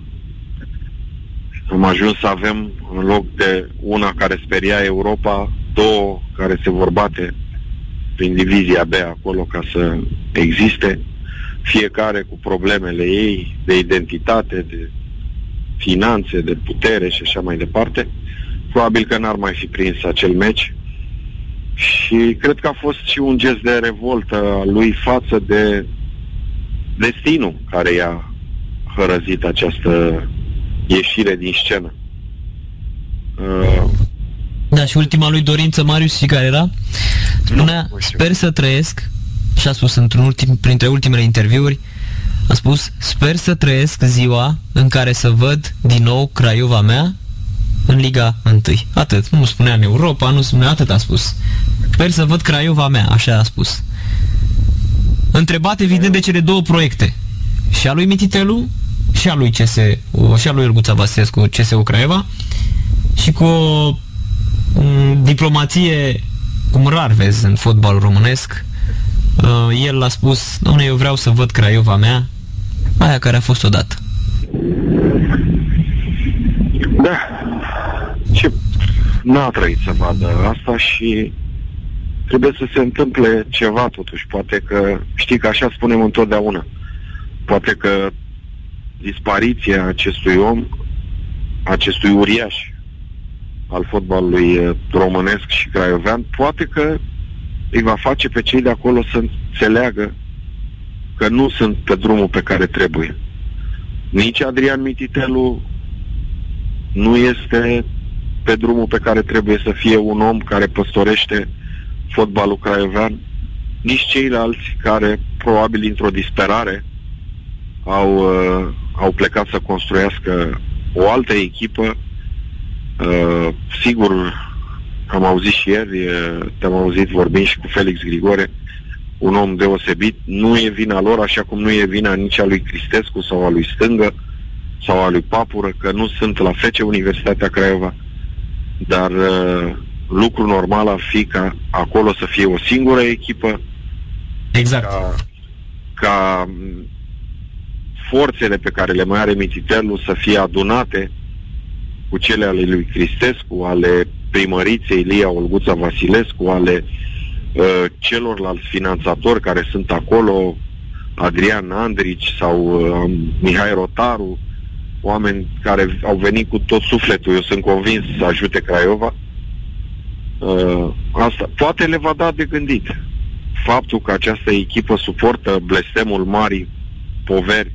Am ajuns să avem, în loc de una care speria Europa, două care se vorbate prin divizia B acolo ca să existe, fiecare cu problemele ei de identitate, de finanțe, de putere și așa mai departe. Probabil că n-ar mai fi prins acel meci și cred că a fost și un gest de revoltă a lui față de destinul care i-a hărăzit această ieșire din scenă. Uh, da, și ultima lui dorință, Marius, și care era? Spunea, sper să trăiesc, și a spus într-un ultim, printre ultimele interviuri, a spus, sper să trăiesc ziua în care să văd din nou Craiova mea în Liga 1. Atât. Nu spunea în Europa, nu spunea atât a spus. Sper să văd Craiova mea, așa a spus. Întrebat evident de cele două proiecte. Și a lui Mititelu și a lui CS, și a lui Elguța Vasilescu, CSU Craiova și cu o diplomație cum rar vezi în fotbalul românesc, uh, el a spus, doamne, eu vreau să văd Craiova mea, aia care a fost odată. Da. Și n-a trăit să vadă asta și trebuie să se întâmple ceva totuși. Poate că, știi că așa spunem întotdeauna, poate că dispariția acestui om, acestui uriaș, al fotbalului eh, românesc și craiovean, poate că îi va face pe cei de acolo să înțeleagă că nu sunt pe drumul pe care trebuie. Nici Adrian Mititelu nu este pe drumul pe care trebuie să fie un om care păstorește fotbalul craiovean, nici ceilalți care, probabil într-o disperare, au, uh, au plecat să construiască o altă echipă Uh, sigur, am auzit și ieri, uh, te-am auzit vorbind și cu Felix Grigore, un om deosebit. Nu e vina lor, așa cum nu e vina nici a lui Cristescu sau a lui Stângă sau a lui Papură, că nu sunt la fece Universitatea Craiova. Dar uh, lucru normal ar fi ca acolo să fie o singură echipă. Exact. Ca, ca forțele pe care le mai are Mititelul să fie adunate cu cele ale lui Cristescu, ale primăriței Lia Olguța Vasilescu, ale uh, celorlalți finanțatori care sunt acolo, Adrian Andrici sau uh, Mihai Rotaru, oameni care au venit cu tot sufletul, eu sunt convins să ajute Craiova. Uh, asta poate le va da de gândit. Faptul că această echipă suportă blestemul marii poveri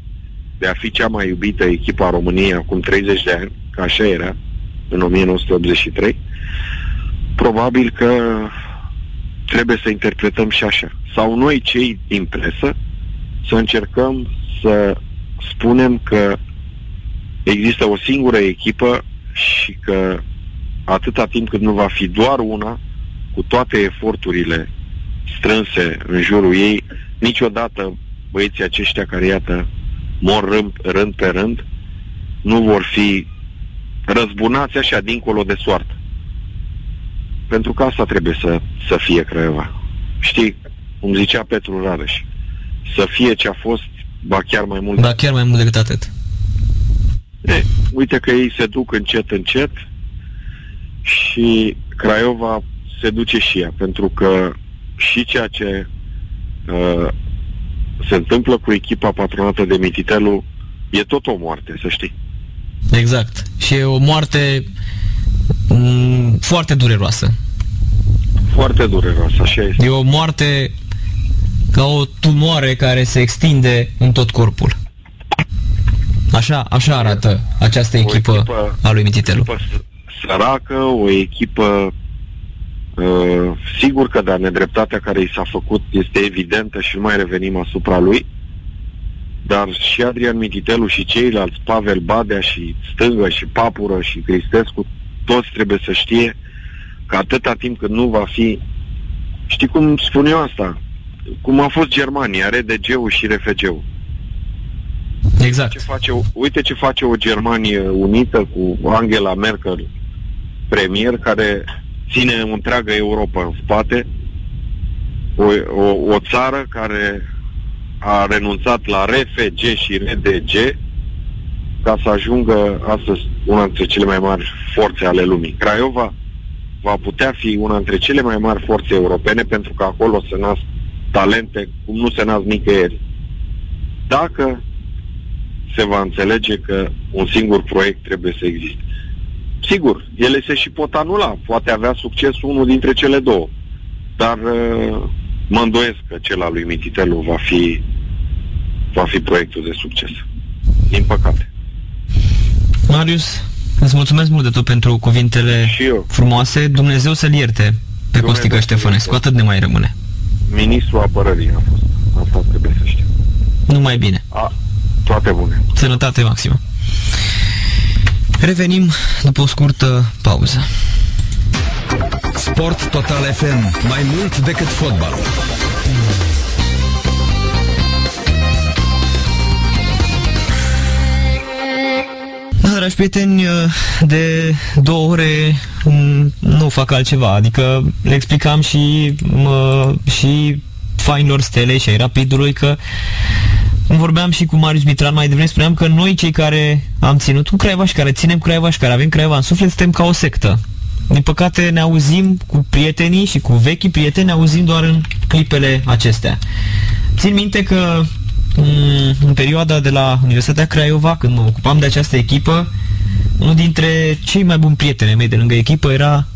de a fi cea mai iubită echipă a României acum 30 de ani, că așa era, în 1983, probabil că trebuie să interpretăm și așa. Sau noi, cei din presă, să încercăm să spunem că există o singură echipă și că atâta timp cât nu va fi doar una, cu toate eforturile strânse în jurul ei, niciodată băieții aceștia care, iată, mor rând, rând pe rând, nu vor fi răzbunați așa dincolo de soartă. Pentru că asta trebuie să, să fie Craiova. Știi, cum zicea Petru Rareș, să fie ce a fost, ba chiar mai mult. Ba chiar mai mult decât atât. E, uite că ei se duc încet, încet și Craiova se duce și ea, pentru că și ceea ce uh, se întâmplă cu echipa patronată de Mititelu e tot o moarte, să știi. Exact. Și e o moarte mm, foarte dureroasă. Foarte dureroasă, așa este. E o moarte ca o tumoare care se extinde în tot corpul. Așa, așa arată această echipă, echipă a lui Mititelu. O echipă săracă, o echipă uh, sigur că da, nedreptatea care i s-a făcut este evidentă și nu mai revenim asupra lui, dar și Adrian Mititelu și ceilalți, Pavel Badea și Stângă și Papură și Cristescu, toți trebuie să știe că atâta timp cât nu va fi, știi cum spun eu asta, cum a fost Germania, RDG-ul și RFG-ul. Exact. Ce face, uite ce face o Germanie unită cu Angela Merkel, premier, care ține întreaga Europa în spate, o, o, o țară care a renunțat la RFG și RDG ca să ajungă astăzi una dintre cele mai mari forțe ale lumii. Craiova va putea fi una dintre cele mai mari forțe europene pentru că acolo se nasc talente cum nu se nasc nicăieri. Dacă se va înțelege că un singur proiect trebuie să existe. Sigur, ele se și pot anula, poate avea succes unul dintre cele două, dar uh, mă îndoiesc că cel al lui Mititelu va fi, va fi proiectul de succes. Din păcate. Marius, îți mulțumesc mult de tot pentru cuvintele frumoase. Dumnezeu să-l ierte pe Costică Ștefănescu, atât ne mai rămâne. Ministrul apărării a fost. Asta trebuie să știu. Numai bine. A, toate bune. Sănătate maximă. Revenim după o scurtă pauză. Sport Total FM. Mai mult decât fotbalul. Dragi prieteni, de două ore mm, nu fac altceva, adică le explicam și, mă, și fainilor stele și ai rapidului că cum vorbeam și cu Marius Mitran mai devreme, spuneam că noi cei care am ținut cu Craiova și care ținem Craiova și care avem Craiova în suflet, suntem ca o sectă. Din păcate ne auzim cu prietenii și cu vechi prieteni, ne auzim doar în clipele acestea. Țin minte că mm, în perioada de la Universitatea Craiova, când mă ocupam de această echipă, unul dintre cei mai buni prieteni mei de lângă echipă era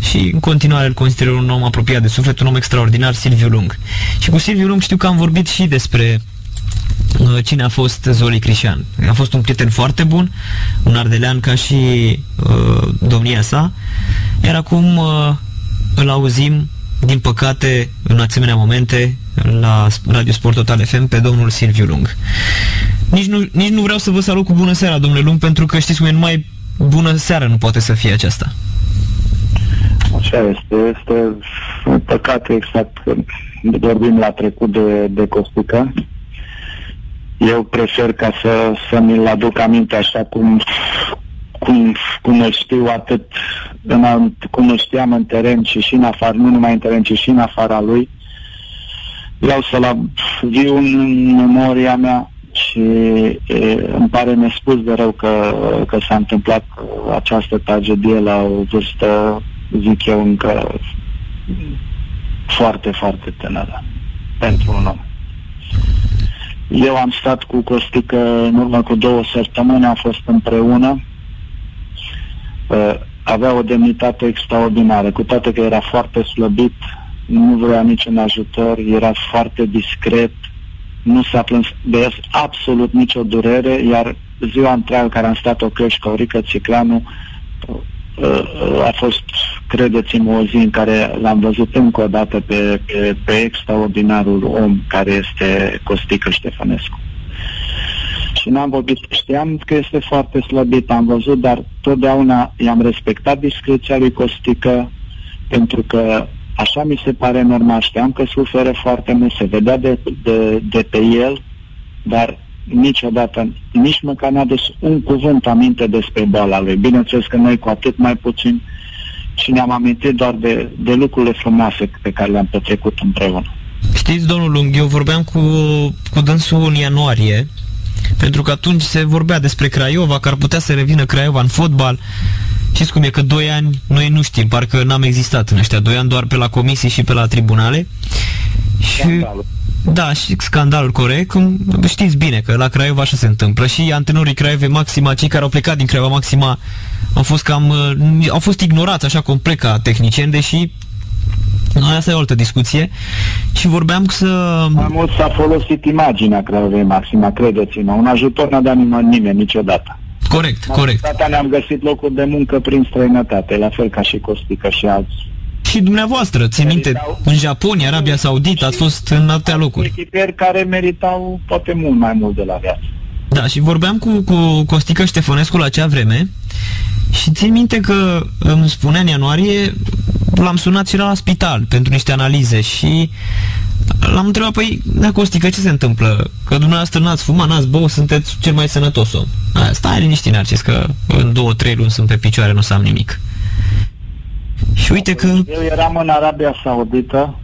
și în continuare îl consider un om apropiat de suflet, un om extraordinar, Silviu Lung. Și cu Silviu Lung știu că am vorbit și despre uh, cine a fost Zoli Crișan. A fost un prieten foarte bun, un ardelean ca și uh, domnia sa, iar acum uh, îl auzim, din păcate, în asemenea momente, la Radio Sport Total FM, pe domnul Silviu Lung. Nici nu, nici nu vreau să vă salut cu bună seara, domnule Lung, pentru că știți cum e, numai bună seara nu poate să fie aceasta. Așa este, este păcat exact că vorbim la trecut de, de Costică. Eu prefer ca să, să mi-l aduc aminte așa cum, cum, cum îl știu atât în, cum îl știam în teren și și în afară, nu numai în teren, ci și în afara lui. Vreau să-l viu în memoria mea și e, îmi pare nespus de rău că, că s-a întâmplat această tragedie la o vârstă zic eu, încă foarte, foarte tânără pentru un om. Eu am stat cu Costică în urmă cu două săptămâni, am fost împreună. Uh, avea o demnitate extraordinară, cu toate că era foarte slăbit, nu vrea niciun ajutor, era foarte discret, nu s-a plâns de absolut nicio durere, iar ziua întreagă care am stat o cășcă, Rică Țiclanu, uh, a fost credeți-mă, o zi în care l-am văzut încă o dată pe, pe, pe extraordinarul om care este Costică Ștefănescu. Și n-am vorbit, știam că este foarte slăbit, am văzut, dar totdeauna i-am respectat discreția lui Costică, pentru că așa mi se pare normal, știam că suferă foarte mult, se vedea de, de, de pe el, dar niciodată, nici măcar n-a dus un cuvânt aminte despre boala lui. Bineînțeles că noi cu atât mai puțin și ne-am amintit doar de, de lucrurile frumoase pe care le-am petrecut împreună. Știți, domnul Lung, eu vorbeam cu, cu dânsul în ianuarie, pentru că atunci se vorbea despre Craiova, că ar putea să revină Craiova în fotbal. Știți cum e, că doi ani noi nu știm, parcă n-am existat în ăștia doi ani doar pe la comisii și pe la tribunale. Și... Scandalul. Da, și scandalul corect. Știți bine că la Craiova așa se întâmplă. Și antrenorii Craiove Maxima, cei care au plecat din Craiova Maxima, au fost cam, uh, au fost ignorați așa complet ca tehnicieni, deși Asta e o altă discuție. Și vorbeam să... Mai mult s-a folosit imaginea Craiovei Maxima, credeți-mă. Un ajutor n-a dat nimeni, nimeni niciodată. Corect, corect. ne-am găsit locuri de muncă prin străinătate, la fel ca și Costică și alți. Și dumneavoastră, țin minte, în Japonia, Arabia Saudită, ați fost în atâtea locuri. Echipieri care meritau poate mult mai mult de la viață. Da, și vorbeam cu, cu Costică Ștefănescu la acea vreme și țin minte că îmi spunea în ianuarie, l-am sunat și la spital pentru niște analize și l-am întrebat, păi, da, Costică, ce se întâmplă? Că dumneavoastră n-ați fumat, n-ați băut, sunteți cel mai sănătos om. A, stai liniștit, Narcis, că în două, trei luni sunt pe picioare, nu o să am nimic. Și uite că... Eu eram în Arabia Saudită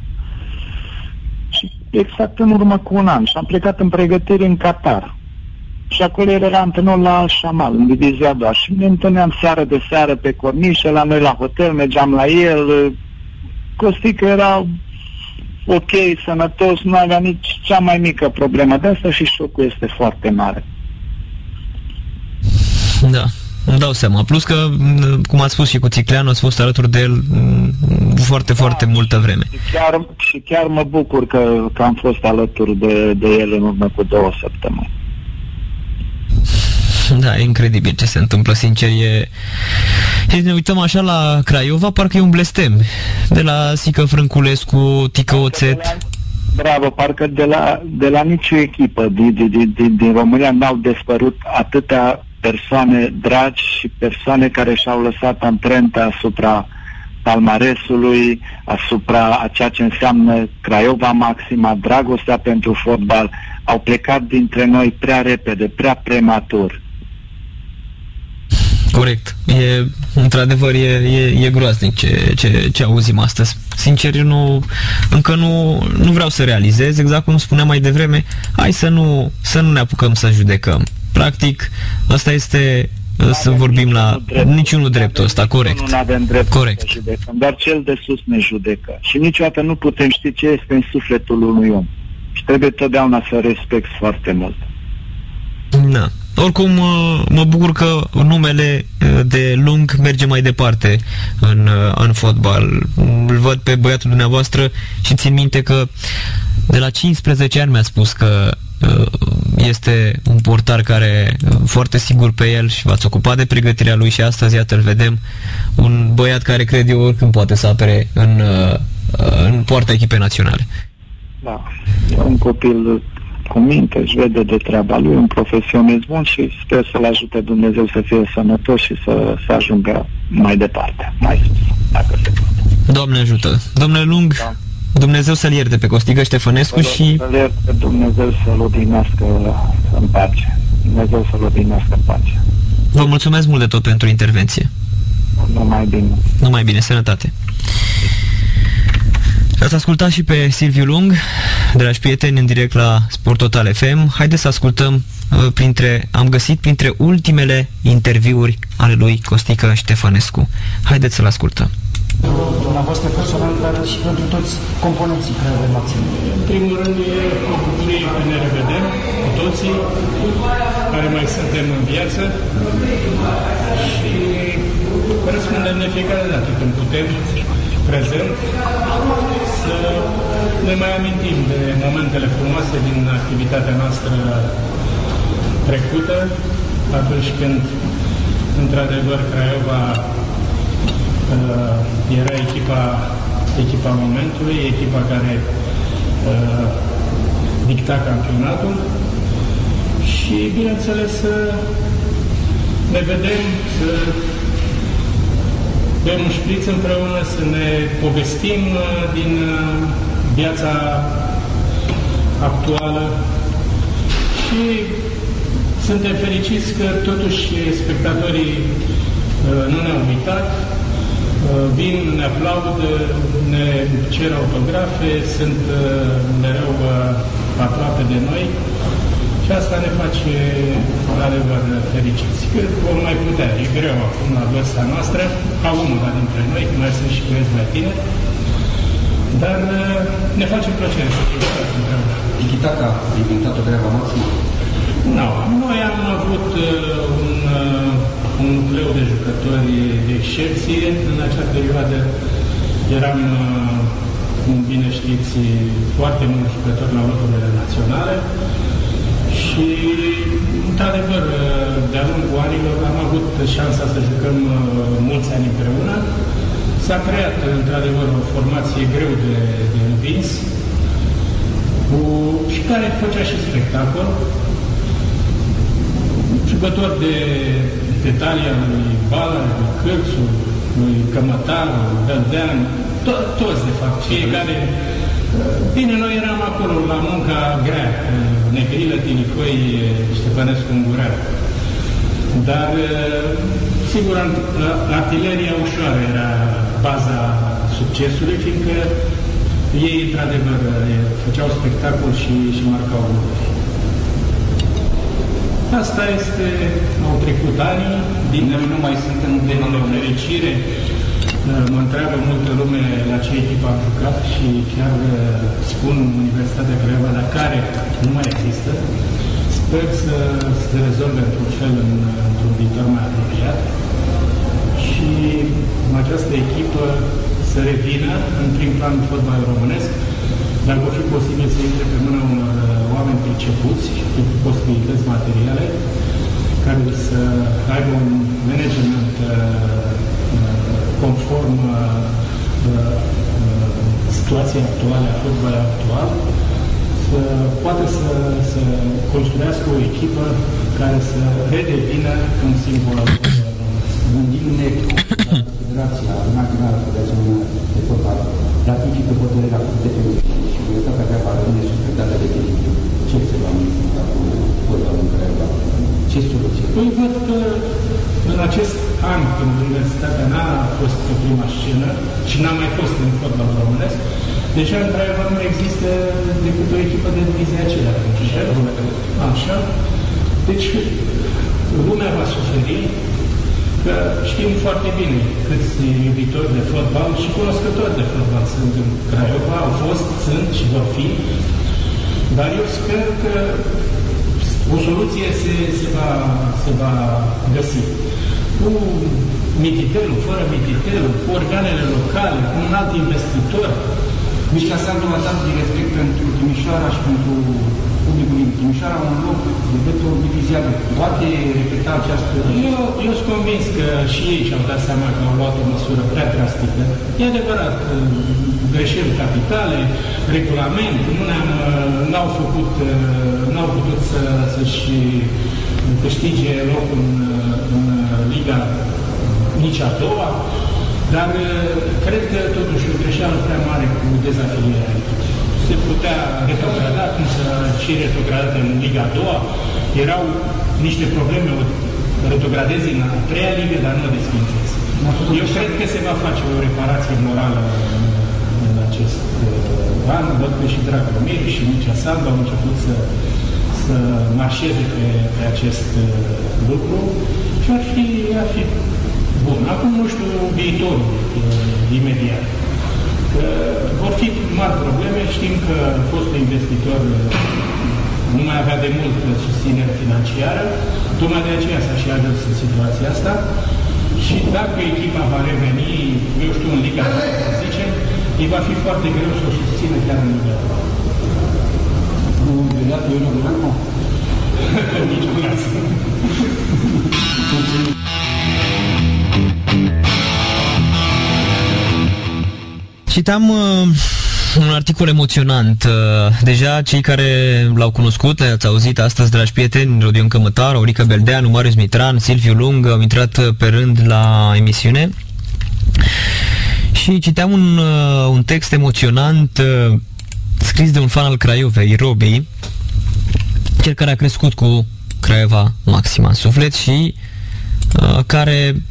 și exact în urmă cu un an și am plecat în pregătire în Qatar. Și acolo era antrenor la Șamal, în divizia doua. Și ne întâlneam seară de seară pe cornișe, la noi la hotel, mergeam la el. Costică era ok, sănătos, nu avea nici cea mai mică problemă. De asta și șocul este foarte mare. Da. Îmi dau seama. Plus că, cum ați spus și cu Țicleanu, ați fost alături de el foarte, da, foarte multă vreme. Și chiar, și chiar mă bucur că, că am fost alături de, de el în urmă cu două săptămâni. Da, e incredibil ce se întâmplă, sincer, e... Și ne uităm așa la Craiova, parcă e un blestem. De la Sică Frânculescu, Tică Oțet. Bravo, parcă de la, de la nicio echipă din, din, din, din România n-au despărut atâtea persoane dragi și persoane care și-au lăsat amprenta asupra palmaresului, asupra a ceea ce înseamnă Craiova Maxima, dragostea pentru fotbal, au plecat dintre noi prea repede, prea prematur. Corect. E, într-adevăr, e, e, e groaznic ce, ce, ce auzim astăzi. Sincer, eu nu, încă nu, nu vreau să realizez, exact cum spuneam mai devreme, hai să nu, să nu ne apucăm să judecăm. Practic, asta este să vorbim la drept. niciunul dreptul ăsta, corect. Nu avem drept corect. să judecăm, dar cel de sus ne judecă. Și niciodată nu putem ști ce este în sufletul unui om. Și trebuie totdeauna să respect foarte mult. Da. Oricum, mă bucur că numele de lung merge mai departe în, în fotbal. Îl văd pe băiatul dumneavoastră și țin minte că de la 15 ani mi-a spus că este un portar care foarte sigur pe el și v-ați ocupat de pregătirea lui și astăzi, iată, îl vedem un băiat care cred eu oricând poate să apere în, în poarta echipei naționale. Da, e un copil cu minte, își vede de treaba lui, un profesionist bun și sper să-l ajute Dumnezeu să fie sănătos și să, să ajungă mai departe, mai sus, dacă se poate. Doamne ajută! Domnule Lung, da. Dumnezeu să-l ierte pe Costică Ștefănescu și... Să-l ierte Dumnezeu să-l odihnească în pace. Dumnezeu să-l odihnească în pace. Vă mulțumesc mult de tot pentru intervenție. Numai bine. Numai bine, sănătate. Ați ascultat și pe Silviu Lung, dragi prieteni, în direct la Sport Total FM. Haideți să ascultăm uh, printre, am găsit printre ultimele interviuri ale lui Costică Ștefănescu. Haideți să-l ascultăm. Dumneavoastră personal, dar și pentru toți componenții care avem maxim. În primul rând, e o bucurie că ne revedem cu toții care mai suntem în viață și răspundem de fiecare dată când putem prezent să ne mai amintim de momentele frumoase din activitatea noastră trecută, atunci când, într-adevăr, Craiova uh, era echipa, echipa momentului, echipa care uh, dicta campionatul și, bineînțeles, să ne vedem, să bem un șpriț împreună, să ne povestim uh, din uh, viața actuală. Și și suntem fericiți că totuși spectatorii uh, nu ne-au uitat, uh, vin, ne aplaudă, ne cer autografe, sunt uh, mereu aproape de noi și asta ne face adevăr fericiți. Că vom mai putea, e greu acum la vârsta noastră, ca unul dintre noi, mai sunt și băieți mai tineri, dar ne face plăcere să fim împreună. Tiki-taka a inventat o treabă maximă? Nu. Noi am avut uh, un, uh, un nucleu de jucători de excepție în acea perioadă. Eram, uh, cum bine știți, foarte mulți jucători la locurile naționale și, într-adevăr, uh, de-a lungul anilor am avut șansa să jucăm uh, mulți ani împreună. S-a creat, într-adevăr, o formație greu de, de învins, cu, și care făcea și spectacol jucător de, de talia lui Bala, lui Cârțu, lui Cămătaru, Beldean, to- toți de fapt, fiecare. Bine, noi eram acolo la munca grea, Negrilă, Tinicoi, Ștefănescu Ungurean. Dar, sigur, artileria ușoară era baza succesului, fiindcă ei, într-adevăr, făceau spectacol și, și marcau lucruri. Asta este, au trecut ani, din noi nu mai suntem de nefericire. Mă întreabă multă lume la ce echipă am jucat și chiar uh, spun Universitatea Craiova, la care nu mai există. Sper să se rezolve într-un fel în, într-un viitor mai apropiat și această echipă să revină în prim plan fotbal românesc, dacă vor fi posibil să intre pe mâna unor uh, oameni pricepuți cu posibilități materiale, care să aibă un management uh, uh conform uh, uh, situației actuale, a fotbalului actual, să poată să, să construiască o echipă care să redevină un simbol al fotbalului românesc. Gândim-ne Federația Națională de Fotbal ratifică hotărârea de și Universitatea Craiova rămâne suspectată de tine. Ce se va întâmpla cu fotbalul în Craiova? Ce soluție? Păi văd că în acest an, când Universitatea n-a fost pe prima scenă și n-a mai fost în fotbal românesc, deja în Craiova nu există decât o echipă de divizia aceea. Așa. Deci lumea va suferi că știm foarte bine câți iubitori de fotbal și cunoscători de fotbal sunt în Craiova, au fost, sunt și vor fi, dar eu sper că o soluție se, se, va, se va găsi. Cu mititelul, fără mititelul, cu organele locale, cu un alt investitor. Mișca Sandu a dat din respect pentru Timișoara și pentru publicul din Timișoara un loc de dreptul diviziat. Poate repeta această... Eu, eu sunt convins că și ei și-au dat seama că au luat o măsură prea drastică. E adevărat, greșeli capitale, regulament, nu ne-am, n-au făcut, n-au putut să, să-și câștige locul în, în Liga nici a doua, dar cred că totuși o greșeală prea mare cu dezafilierea se putea retrograda, cum să și retrogradat în Liga a doua. Erau niște probleme, o retrogradezi în a treia ligă, dar nu o desfințezi. Eu cred că se va face o reparație morală în, în acest uh, an. Văd că și Dragomir și Mircea Sandu au început să, să marșeze pe, pe acest uh, lucru și ar fi, ar fi bun. Acum nu știu viitorul uh, imediat. Vor fi mari probleme, știm că fostul investitor nu mai avea de mult susținere financiară, tocmai de aceea s-a și ajuns în situația asta. Și dacă echipa va reveni, eu știu, în Liga să zicem, îi va fi foarte greu să o susțină chiar în Liga Nu, deodată eu nu nu? Nici cu Citam uh, un articol emoționant. Uh, deja cei care l-au cunoscut, le-ați auzit astăzi, dragi prieteni, Rodion Cămătar, Aurica Beldeanu, Marius Mitran, Silviu Lung, au intrat uh, pe rând la emisiune. Și citeam un, uh, un text emoționant uh, scris de un fan al Craiovei, Robi, cel care a crescut cu Craiova Maxima în suflet și uh, care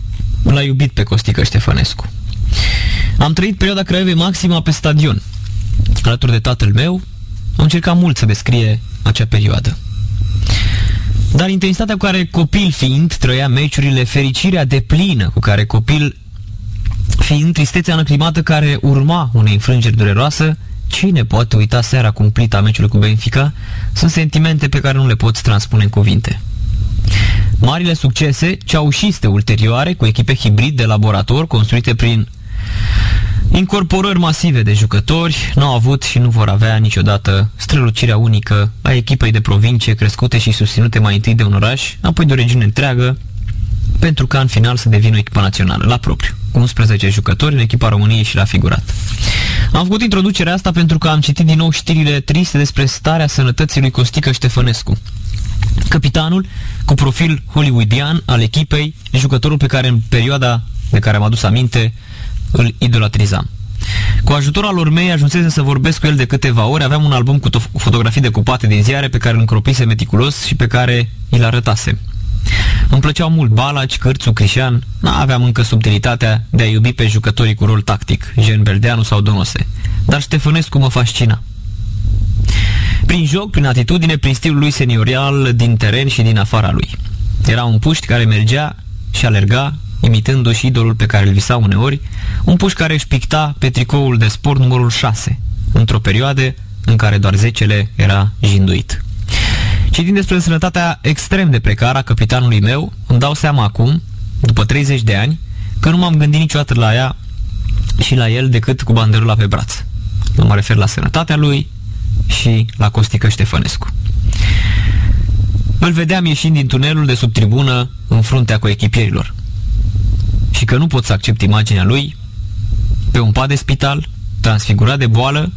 l-a iubit pe Costică Ștefănescu. Am trăit perioada Craiovei Maxima pe stadion, alături de tatăl meu, am încercat mult să descrie acea perioadă. Dar intensitatea cu care copil fiind trăia meciurile, fericirea de plină cu care copil fiind tristețea înăcrimată care urma unei înfrângeri dureroasă, cine poate uita seara cumplită a meciului cu Benfica, sunt sentimente pe care nu le poți transpune în cuvinte. Marile succese, ceaușiste ulterioare, cu echipe hibrid de laborator construite prin Incorporări masive de jucători nu au avut și nu vor avea niciodată strălucirea unică a echipei de provincie crescute și susținute mai întâi de un oraș, apoi de o regiune întreagă, pentru ca în final să devină o echipă națională, la propriu, cu 11 jucători în echipa României și la figurat. Am făcut introducerea asta pentru că am citit din nou știrile triste despre starea sănătății lui Costică Ștefănescu. Capitanul, cu profil hollywoodian al echipei, jucătorul pe care în perioada de care am adus aminte, îl idolatrizam. Cu ajutorul lor mei ajunsese să vorbesc cu el de câteva ori, aveam un album cu fotografii decupate din ziare pe care îl încropise meticulos și pe care îl arătase. Îmi plăceau mult Balaci, Cârțu, Crișan, n-aveam încă subtilitatea de a iubi pe jucătorii cu rol tactic, gen Beldeanu sau Donose, dar Ștefănescu mă fascina. Prin joc, prin atitudine, prin stilul lui seniorial din teren și din afara lui. Era un puști care mergea și alerga imitându-și idolul pe care îl visa uneori, un puș care își picta pe tricoul de sport numărul 6, într-o perioadă în care doar 10 era jinduit. Citind despre sănătatea extrem de precară a capitanului meu, îmi dau seama acum, după 30 de ani, că nu m-am gândit niciodată la ea și la el decât cu banderula pe braț. Nu mă refer la sănătatea lui și la Costică Ștefănescu. Îl vedeam ieșind din tunelul de sub tribună în fruntea cu echipierilor și că nu pot să accept imaginea lui pe un pat de spital, transfigurat de boală,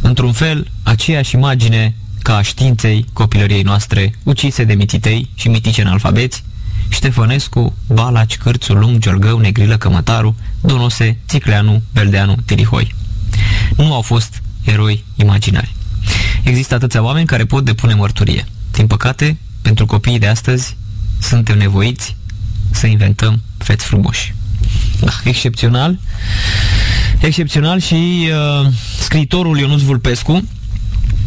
într-un fel aceeași imagine ca a științei copilăriei noastre, ucise de mititei și mitice alfabeți, Ștefănescu, Balaci, Cârțu, Lung, Giorgău, Negrilă, Cămătaru, Donose, Țicleanu, Beldeanu, Tirihoi. Nu au fost eroi imaginari. Există atâția oameni care pot depune mărturie. Din păcate, pentru copiii de astăzi, suntem nevoiți să inventăm feți frumoși. Da, excepțional. Excepțional și uh, scriitorul Ionuț Vulpescu,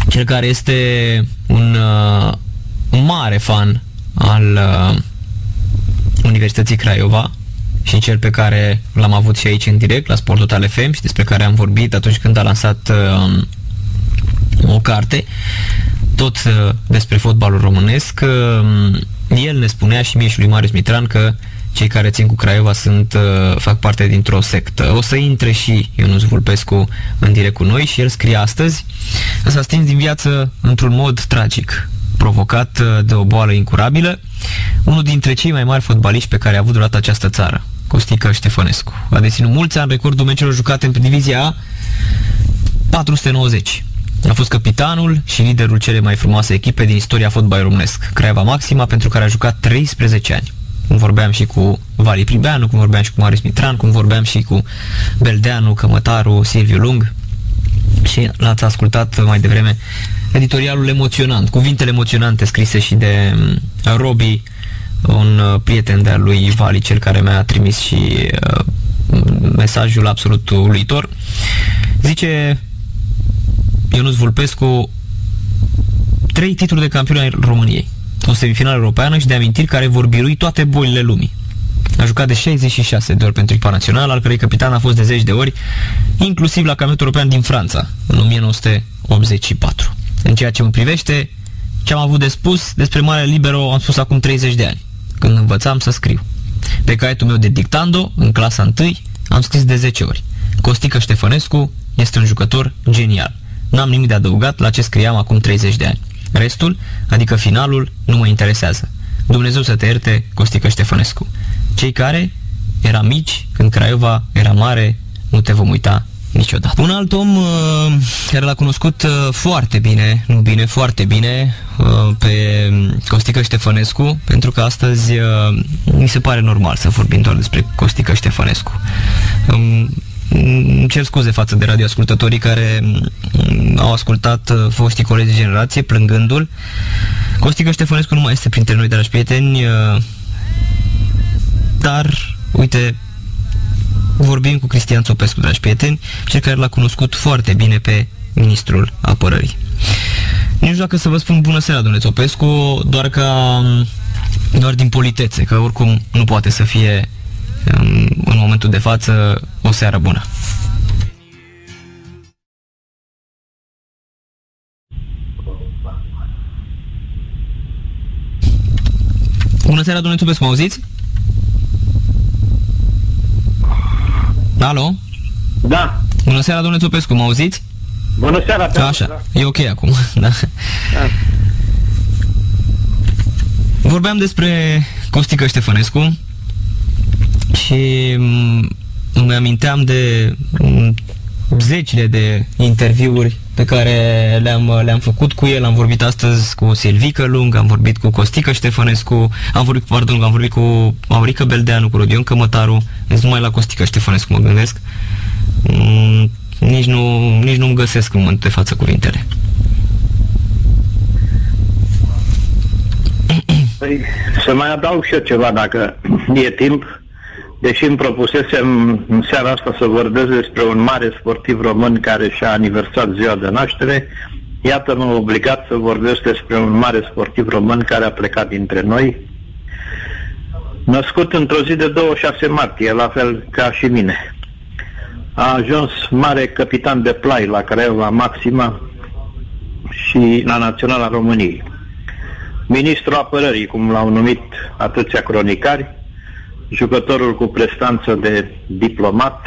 cel care este un uh, mare fan al uh, Universității Craiova și cel pe care l-am avut și aici în direct la Sport Total FM și despre care am vorbit atunci când a lansat uh, o carte tot uh, despre fotbalul românesc. Uh, el ne spunea și mie și lui Marius Mitran că cei care țin cu Craiova sunt, uh, fac parte dintr-o sectă. O să intre și Ionuț Vulpescu în direct cu noi și el scrie astăzi s-a stins din viață într-un mod tragic provocat uh, de o boală incurabilă, unul dintre cei mai mari fotbaliști pe care a avut durată această țară, Costică Ștefănescu. A deținut mulți ani recordul meciurilor jucate în divizia A, 490. A fost capitanul și liderul cele mai frumoase echipe din istoria fotbalului românesc, Craiova Maxima, pentru care a jucat 13 ani. Cum vorbeam și cu Vali Pribeanu, cum vorbeam și cu Marius Mitran, cum vorbeam și cu Beldeanu, Cămătaru, Silviu Lung. Și l-ați ascultat mai devreme editorialul emoționant, cuvintele emoționante scrise și de mm, Robi, un uh, prieten de-al lui Vali, cel care mi-a trimis și uh, mesajul absolut uluitor. Zice Ionuț Vulpescu trei titluri de campion al României, o semifinală europeană și de amintiri care vor birui toate bolile lumii. A jucat de 66 de ori pentru echipa națională, al cărei capitan a fost de 10 de ori, inclusiv la campionatul european din Franța, în 1984. În ceea ce mă privește, ce am avut de spus despre Mare Libero am spus acum 30 de ani, când învățam să scriu. Pe caietul meu de dictando, în clasa 1, am scris de 10 ori. Costică Ștefănescu este un jucător genial. N-am nimic de adăugat la ce scriam acum 30 de ani. Restul, adică finalul, nu mă interesează. Dumnezeu să te ierte, Costică Ștefănescu. Cei care era mici, când Craiova era mare, nu te vom uita niciodată. Un alt om uh, care l-a cunoscut uh, foarte bine, nu bine, foarte bine, uh, pe Costică Ștefănescu, pentru că astăzi uh, mi se pare normal să vorbim doar despre Costică Ștefănescu. Um, îmi cer scuze față de radioascultătorii care mm, au ascultat uh, foștii colegi de generație plângându-l Costică Ștefănescu nu mai este printre noi, dragi prieteni, uh, dar, uite, vorbim cu Cristian Țopescu, dragi prieteni, cel care l-a cunoscut foarte bine pe ministrul apărării. Nu știu dacă să vă spun bună seara, domnule Țopescu, doar ca doar din politețe, că oricum nu poate să fie um, în momentul de față o seară bună. Bună seara, domnule Țopescu, mă auziți? Alo? Da. Bună seara, domnule Țopescu, mă auziți? Bună seara, pe Așa, da. e ok acum, da. da. Vorbeam despre Costică Ștefănescu și mm, îmi aminteam de mm, zecile de interviuri pe care le-am, le-am făcut cu el. Am vorbit astăzi cu Silvică Lung, am vorbit cu Costică Ștefănescu, am vorbit, pardon, am vorbit cu Maurică Beldeanu, cu Rodion Cămătaru, deci numai la Costică Ștefănescu mă gândesc. Mm, nici nu, nici nu-mi găsesc în momentul de față cuvintele. Păi, să mai adaug și eu ceva, dacă e timp. Deși îmi propusesem în seara asta să vorbesc despre un mare sportiv român care și-a aniversat ziua de naștere, iată mă obligat să vorbesc despre un mare sportiv român care a plecat dintre noi, născut într-o zi de 26 martie, la fel ca și mine. A ajuns mare capitan de plai la Craiova Maxima și la Naționala României. Ministrul apărării, cum l-au numit atâția cronicari, jucătorul cu prestanță de diplomat,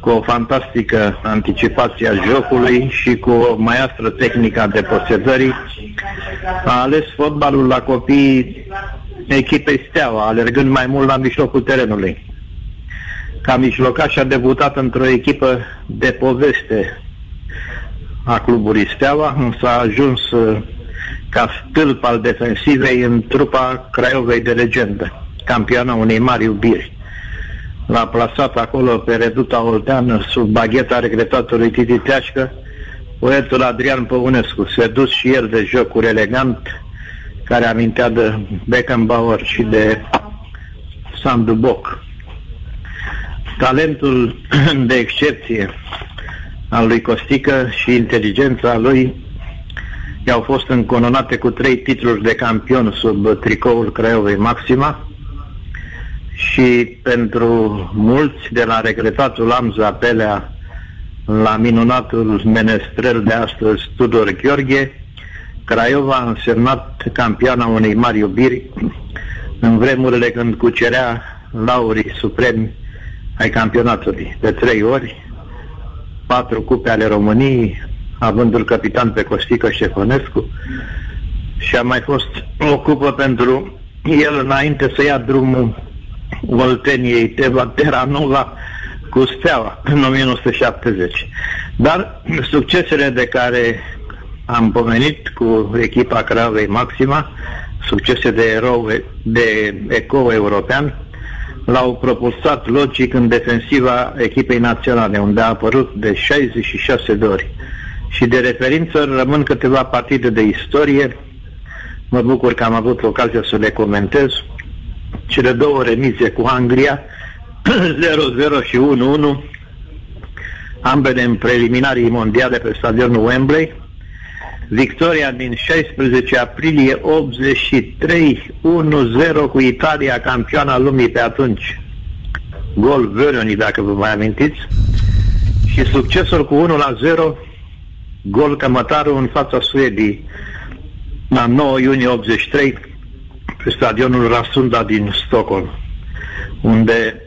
cu o fantastică anticipație a jocului și cu o maestră tehnică a deposedării, a ales fotbalul la copii echipei Steaua, alergând mai mult la mijlocul terenului. Ca mijlocaș a debutat într-o echipă de poveste a clubului Steaua, însă a ajuns uh, ca stâlp al defensivei în trupa Craiovei de legendă campioana unei mari iubiri. L-a plasat acolo pe reduta olteană sub bagheta regretatului Titi Teașcă, poetul Adrian Păunescu, sedus și el de jocuri elegant, care amintea de Beckenbauer și de Sandu Boc. Talentul de excepție al lui Costică și inteligența lui i-au fost încononate cu trei titluri de campion sub tricoul Craiovei Maxima, și pentru mulți de la regretatul Amza Pelea la minunatul menestrel de astăzi Tudor Gheorghe, Craiova a însemnat campioana unei mari iubiri în vremurile când cucerea laurii supremi ai campionatului. De trei ori, patru cupe ale României, avându-l capitan pe Costică Ștefănescu și a mai fost o cupă pentru el înainte să ia drumul Olteniei Teva Terranova cu Steaua în 1970. Dar succesele de care am pomenit cu echipa Cravei Maxima, succese de erou de eco european, l-au propulsat logic în defensiva echipei naționale, unde a apărut de 66 de ori. Și de referință rămân câteva partide de istorie. Mă bucur că am avut ocazia să le comentez cele două remize cu Anglia, 0-0 și 1-1, ambele în preliminarii mondiale pe stadionul Wembley, victoria din 16 aprilie 83, 1-0 cu Italia, campioana lumii pe atunci. Gol Veroni, dacă vă mai amintiți. Și succesul cu 1 0, gol cămătarul în fața Suedii la 9 iunie 83, pe stadionul Rasunda din Stockholm, unde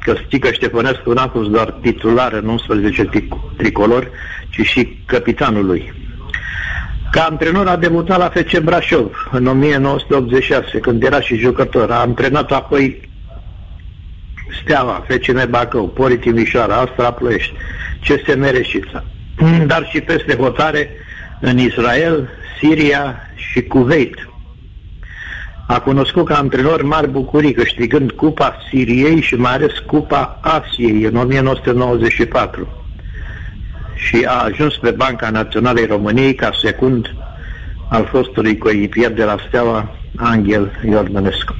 Căstică Ștefănescu n-a fost doar titular în 11 tricolori, ci și capitanul lui. Ca antrenor a debutat la FC Brașov în 1986, când era și jucător. A antrenat apoi Steaua, FCM Bacău, Pori Timișoara, Astra Ploiești, CSM Reșița, dar și peste hotare în Israel, Siria și Kuwait. A cunoscut ca antrenor mari bucurii, câștigând Cupa Siriei și mai ales Cupa Asiei în 1994. Și a ajuns pe Banca Națională României ca secund al fostului coechipier de la Steaua, Angel Iordănescu.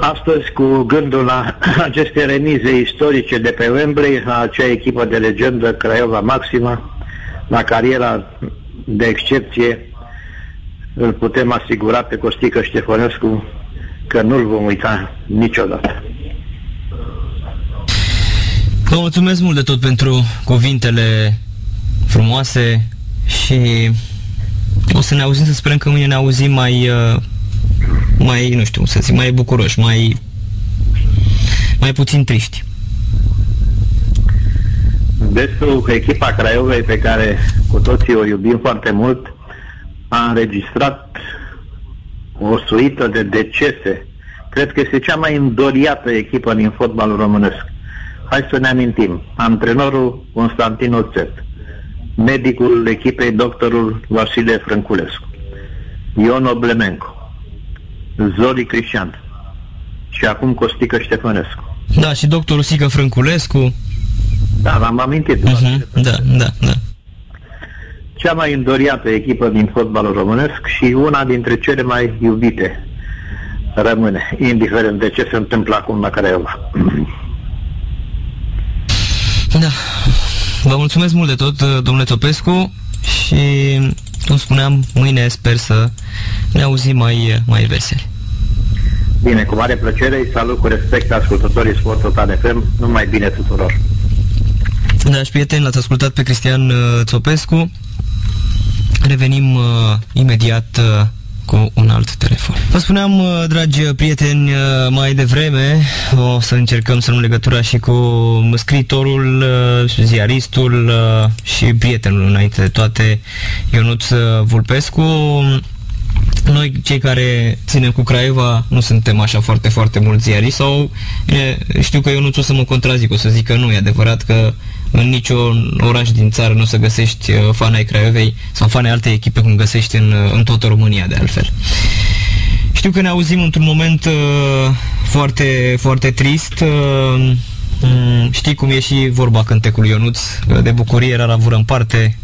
Astăzi, cu gândul la aceste remize istorice de pe Wembley, la acea echipă de legendă Craiova Maxima, la cariera de excepție, îl putem asigura pe Costică Ștefănescu că nu-l vom uita niciodată. Vă mulțumesc mult de tot pentru cuvintele frumoase și o să ne auzim, să sperăm că mâine ne auzim mai, uh, mai, nu știu, să zic, mai bucuroși, mai, mai puțin triști. Destul echipa Craiovei pe care cu toții o iubim foarte mult a înregistrat o suită de decese. Cred că este cea mai îndoriată echipă din fotbalul românesc. Hai să ne amintim. Antrenorul Constantin Oțet, medicul echipei doctorul Vasile Frânculescu, Ion Oblemenco, Zoli Cristian și acum Costică Ștefănescu. Da, și doctorul Sică Frânculescu. Da, l-am amintit. Uh-huh. Da, da, da. Cea mai îndoriată echipă din fotbalul românesc și una dintre cele mai iubite rămâne, indiferent de ce se întâmplă acum la Craiova. Da. Vă mulțumesc mult de tot, domnule Topescu, și, cum spuneam, mâine sper să ne auzim mai, mai veseli. Bine, cu mare plăcere, îi salut cu respect ascultătorii Sport Total FM, numai bine tuturor. Dragi prieteni, l-ați ascultat pe Cristian uh, Țopescu. Revenim uh, imediat uh, cu un alt telefon. Vă spuneam, uh, dragi prieteni, uh, mai devreme o să încercăm să luăm legătura și cu scriitorul, uh, ziaristul și prietenul înainte de toate, Ionuț Vulpescu. Noi, cei care ținem cu Craiova, nu suntem așa foarte, foarte mulți ziariști sau bine, știu că eu nu o să mă contrazic, o să zic că nu e adevărat că în niciun oraș din țară nu o să găsești uh, fani ai Craiovei sau fani alte echipe cum găsești în, uh, în toată România de altfel. Știu că ne auzim într-un moment uh, foarte, foarte trist. Uh, mm, știi cum e și vorba cântecului Ionuț, de bucurie la vură în parte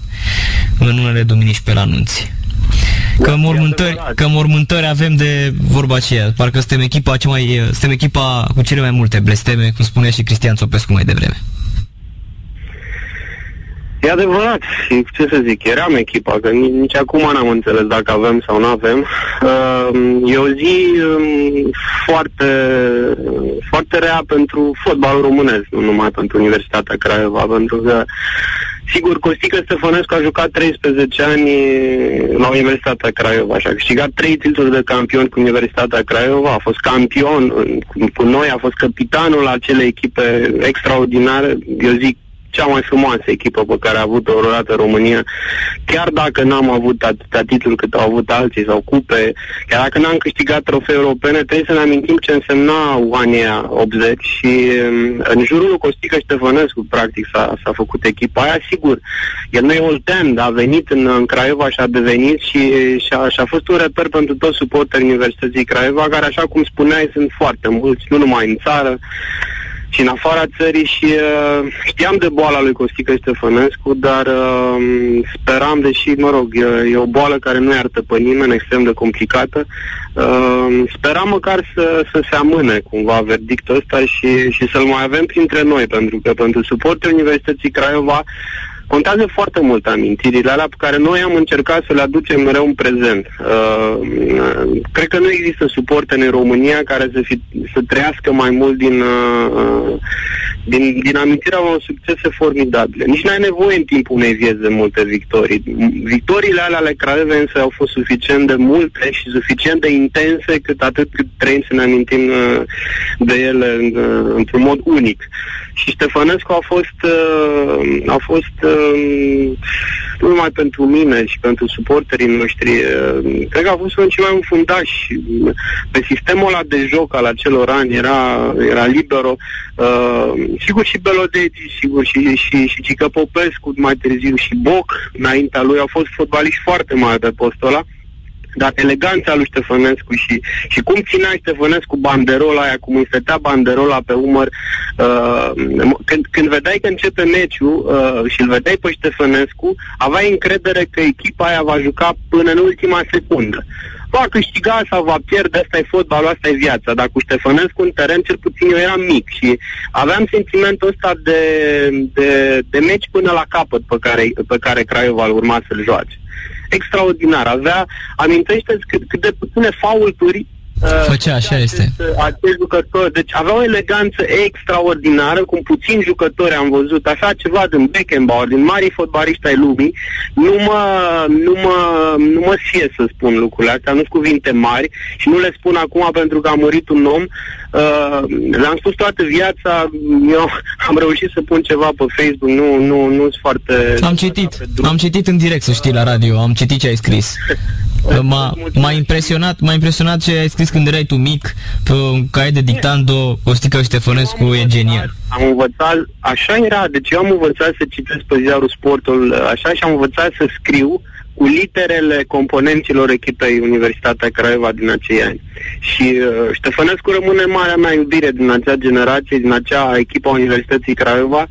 în unele duminici pe la anunți. Că mormântări, că mormântări avem de vorba aceea. Parcă suntem echipa, cea mai, suntem echipa cu cele mai multe blesteme, cum spunea și Cristian Țopescu mai devreme. E adevărat și ce să zic, eram echipa, că nici, nici acum n-am înțeles dacă avem sau nu avem. Uh, e o zi um, foarte, foarte rea pentru fotbalul românesc, nu numai pentru Universitatea Craiova, pentru că Sigur, Costică Stăfănescu a jucat 13 ani la Universitatea Craiova și a câștigat 3 titluri de campion cu Universitatea Craiova, a fost campion cu noi, a fost capitanul acelei echipe extraordinare, eu zic cea mai frumoasă echipă pe care a avut-o vreodată România, chiar dacă n-am avut atâtea titluri cât au avut alții sau cupe, chiar dacă n-am câștigat trofee europene, trebuie să ne amintim ce însemna anii 80 și um, în jurul lui Costică Ștefănescu, practic, s-a, s-a făcut echipa aia, sigur. El nu e oltean, a venit în, în Craiova și a devenit și, și, a, și a fost un reper pentru toți suporterii Universității Craiova, care, așa cum spuneai, sunt foarte mulți, nu numai în țară, și în afara țării și uh, știam de boala lui Costică Ștefănescu, dar uh, speram, deși, mă rog, e, e o boală care nu iartă pe nimeni, extrem de complicată, uh, speram măcar să, să se amâne cumva verdictul ăsta și, și să-l mai avem printre noi, pentru că pentru suportul Universității Craiova contează foarte mult amintirile alea pe care noi am încercat să le aducem mereu în prezent. Uh, cred că nu există suporte în România care să, fi, să trăiască mai mult din, uh, din, din amintirea unor succese formidabile. Nici n-ai nevoie în timpul unei vieți de multe victorii. Victoriile alea ale Craiovei însă au fost suficient de multe și suficient de intense cât atât cât trăim să ne amintim uh, de ele uh, într-un mod unic. Și Ștefănescu a fost, uh, a fost uh, nu numai pentru mine și pentru suporterii noștri, uh, cred că a fost unul cei mai înfundași. Pe sistemul ăla de joc al acelor ani era, era libero. Uh, sigur și Belodeti, sigur și, și, și Cică Popescu mai târziu și Boc înaintea lui au fost fotbaliști foarte mari pe postul ăla dar eleganța lui Ștefănescu și, și cum ținea Ștefănescu banderola aia, cum îi stătea banderola pe umăr, uh, când, când vedeai că începe meciul uh, și îl vedeai pe Ștefănescu, aveai încredere că echipa aia va juca până în ultima secundă. Va câștiga sau va pierde, asta e fotbalul, asta e viața. Dar cu Ștefănescu în teren, cel puțin eu eram mic și aveam sentimentul ăsta de, de, de meci până la capăt pe care, pe care Craiova urma să-l joace extraordinar. Avea, amintește-ți cât, cât de puține faulturi Uh, Făcea, așa acest, este. Acest jucător, deci avea o eleganță extraordinară, cum puțini jucători am văzut, așa ceva din Beckenbauer, din mari fotbaliști ai lumii, nu mă, nu mă, nu mă fie să spun lucrurile astea, nu sunt cuvinte mari și nu le spun acum pentru că a murit un om, uh, le-am spus toată viața, eu am reușit să pun ceva pe Facebook, nu, nu, nu sunt foarte... Am citit, am citit în direct, să știi, la radio, am citit ce ai scris. M-a, m-a impresionat, m-a impresionat ce ai scris când erai tu mic, pe un caiet de dictando, o stică Ștefănescu e genial. Am învățat, așa era, deci eu am învățat să citesc pe ziarul sportul, așa și am învățat să scriu cu literele componenților echipei Universitatea Craiova din acei ani. Și uh, Ștefănescu rămâne marea mea iubire din acea generație, din acea echipă a Universității Craiova.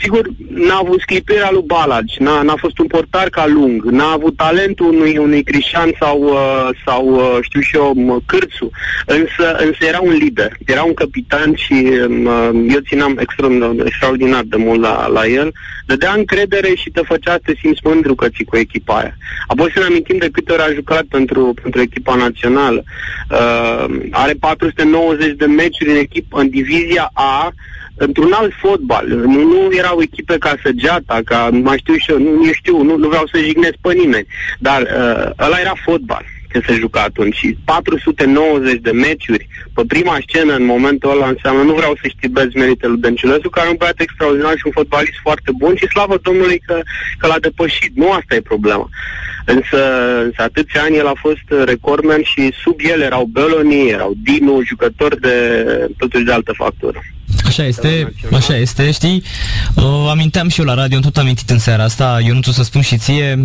Sigur, n-a avut sclipirea lui Balagi, n-a, n-a fost un portar ca lung, n-a avut talentul unui, unui Crișan sau, uh, sau uh, știu și eu, Cârțu, însă, însă era un lider, era un capitan și uh, eu țineam extra, extraordinar de mult la, la el, dădea încredere și te făcea să te simți mândru că ții cu echipa aia. Apoi să ne amintim de câte ori a jucat pentru, pentru echipa națională. Uh, are 490 de meciuri în echipă, în divizia A, într-un alt fotbal. Nu, nu erau echipe ca Săgeata, ca mai știu și eu, nu, nu știu, nu, nu vreau să jignesc pe nimeni, dar uh, ăla era fotbal când se juca atunci și 490 de meciuri pe prima scenă în momentul ăla înseamnă, nu vreau să știbez meritele lui Dăncilescu, care e un băiat extraordinar și un fotbalist foarte bun și slavă Domnului că, că l-a depășit. Nu asta e problema. Însă, însă atâția ani el a fost recordman și sub el erau Beloni, erau Dinu, jucători de totuși de altă factură. Așa este, așa este, știi, uh, aminteam și eu la radio, am tot amintit în seara asta, eu nu o să spun și ție,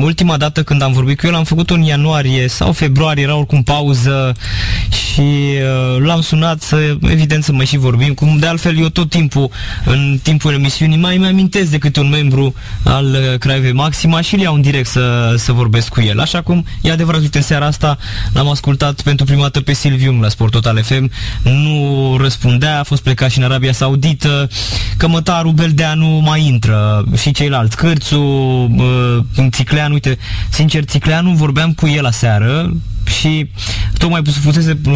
ultima dată când am vorbit cu el am făcut în ianuarie sau februarie, era oricum pauză și uh, l-am sunat să, evident, să mai și vorbim, cum de altfel eu tot timpul, în timpul emisiunii, mai mai amintesc de câte un membru al uh, Craiovei Maxima și îl iau în direct să, să vorbesc cu el. Așa cum, e adevărat, uite, în seara asta l-am ascultat pentru prima dată pe Silvium la Sport Total FM, nu răspundea, a fost plecat și în Arabia Saudită, că mătarul Beldeanu mai intră și ceilalți, Cârțu, Țicleanu, uite, sincer, Țicleanu vorbeam cu el aseară, și tocmai fusese uh,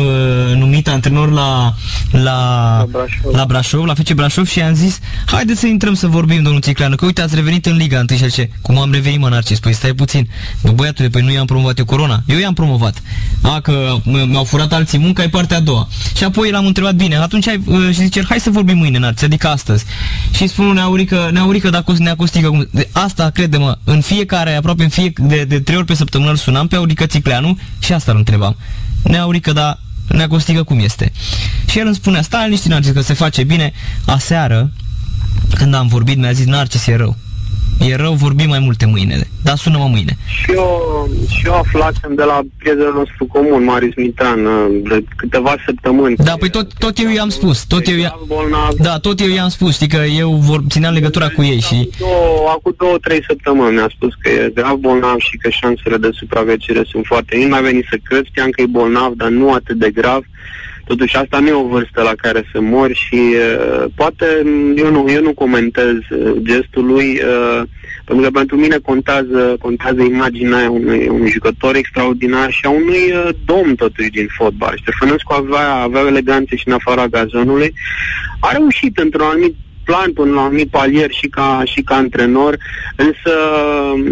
numit antrenor la, la, la, Brașov. la Brașov, la FC Brașov și am zis, haideți să intrăm să vorbim, domnul Țicleanu, că uite, ați revenit în Liga întâi și ce, cum am revenit, mă, Narcis, păi stai puțin, bă, băiatule, păi nu i-am promovat eu corona, eu i-am promovat, a, că mi-au furat alții munca, e partea a doua. Și apoi l-am întrebat, bine, atunci ai, uh, și zice, hai să vorbim mâine, Narcis, adică astăzi. Și spun Neaurică, Neaurică, dacă ne acostică, asta, crede-mă, în fiecare, aproape în fie, de, de trei ori pe săptămână îl sunam pe Aurică Țicleanu și asta îl întrebam. Neaurică, dar neacostică cum este. Și el îmi spunea, stai liniștit, Narcis, că se face bine. Aseară, când am vorbit, mi-a zis, Narcis, e rău. E rău, vorbim mai multe mâine, dar sună-mă mâine. Și eu, și eu aflasem de la prietenul nostru comun, Marius Mitran, de câteva săptămâni. Da, păi tot, tot eu i-am spus, tot eu i-am... Da, tot eu i-am spus, știi că eu vor, țineam legătura cu ei și... Acum două, trei săptămâni mi-a spus că e grav bolnav și că șansele de supraviețuire sunt foarte... Nu mai venit să cred, știam că e bolnav, dar nu atât de grav. Totuși asta nu e o vârstă la care să mor și uh, poate eu nu, eu nu comentez uh, gestul lui uh, pentru că pentru mine contează, contează imaginea unui, unui jucător extraordinar și a unui uh, domn totuși din fotbal. Ștefănescu avea, avea eleganțe și în afara gazonului. A reușit într-un anumit plan până la un anumit palier și ca, și ca antrenor, însă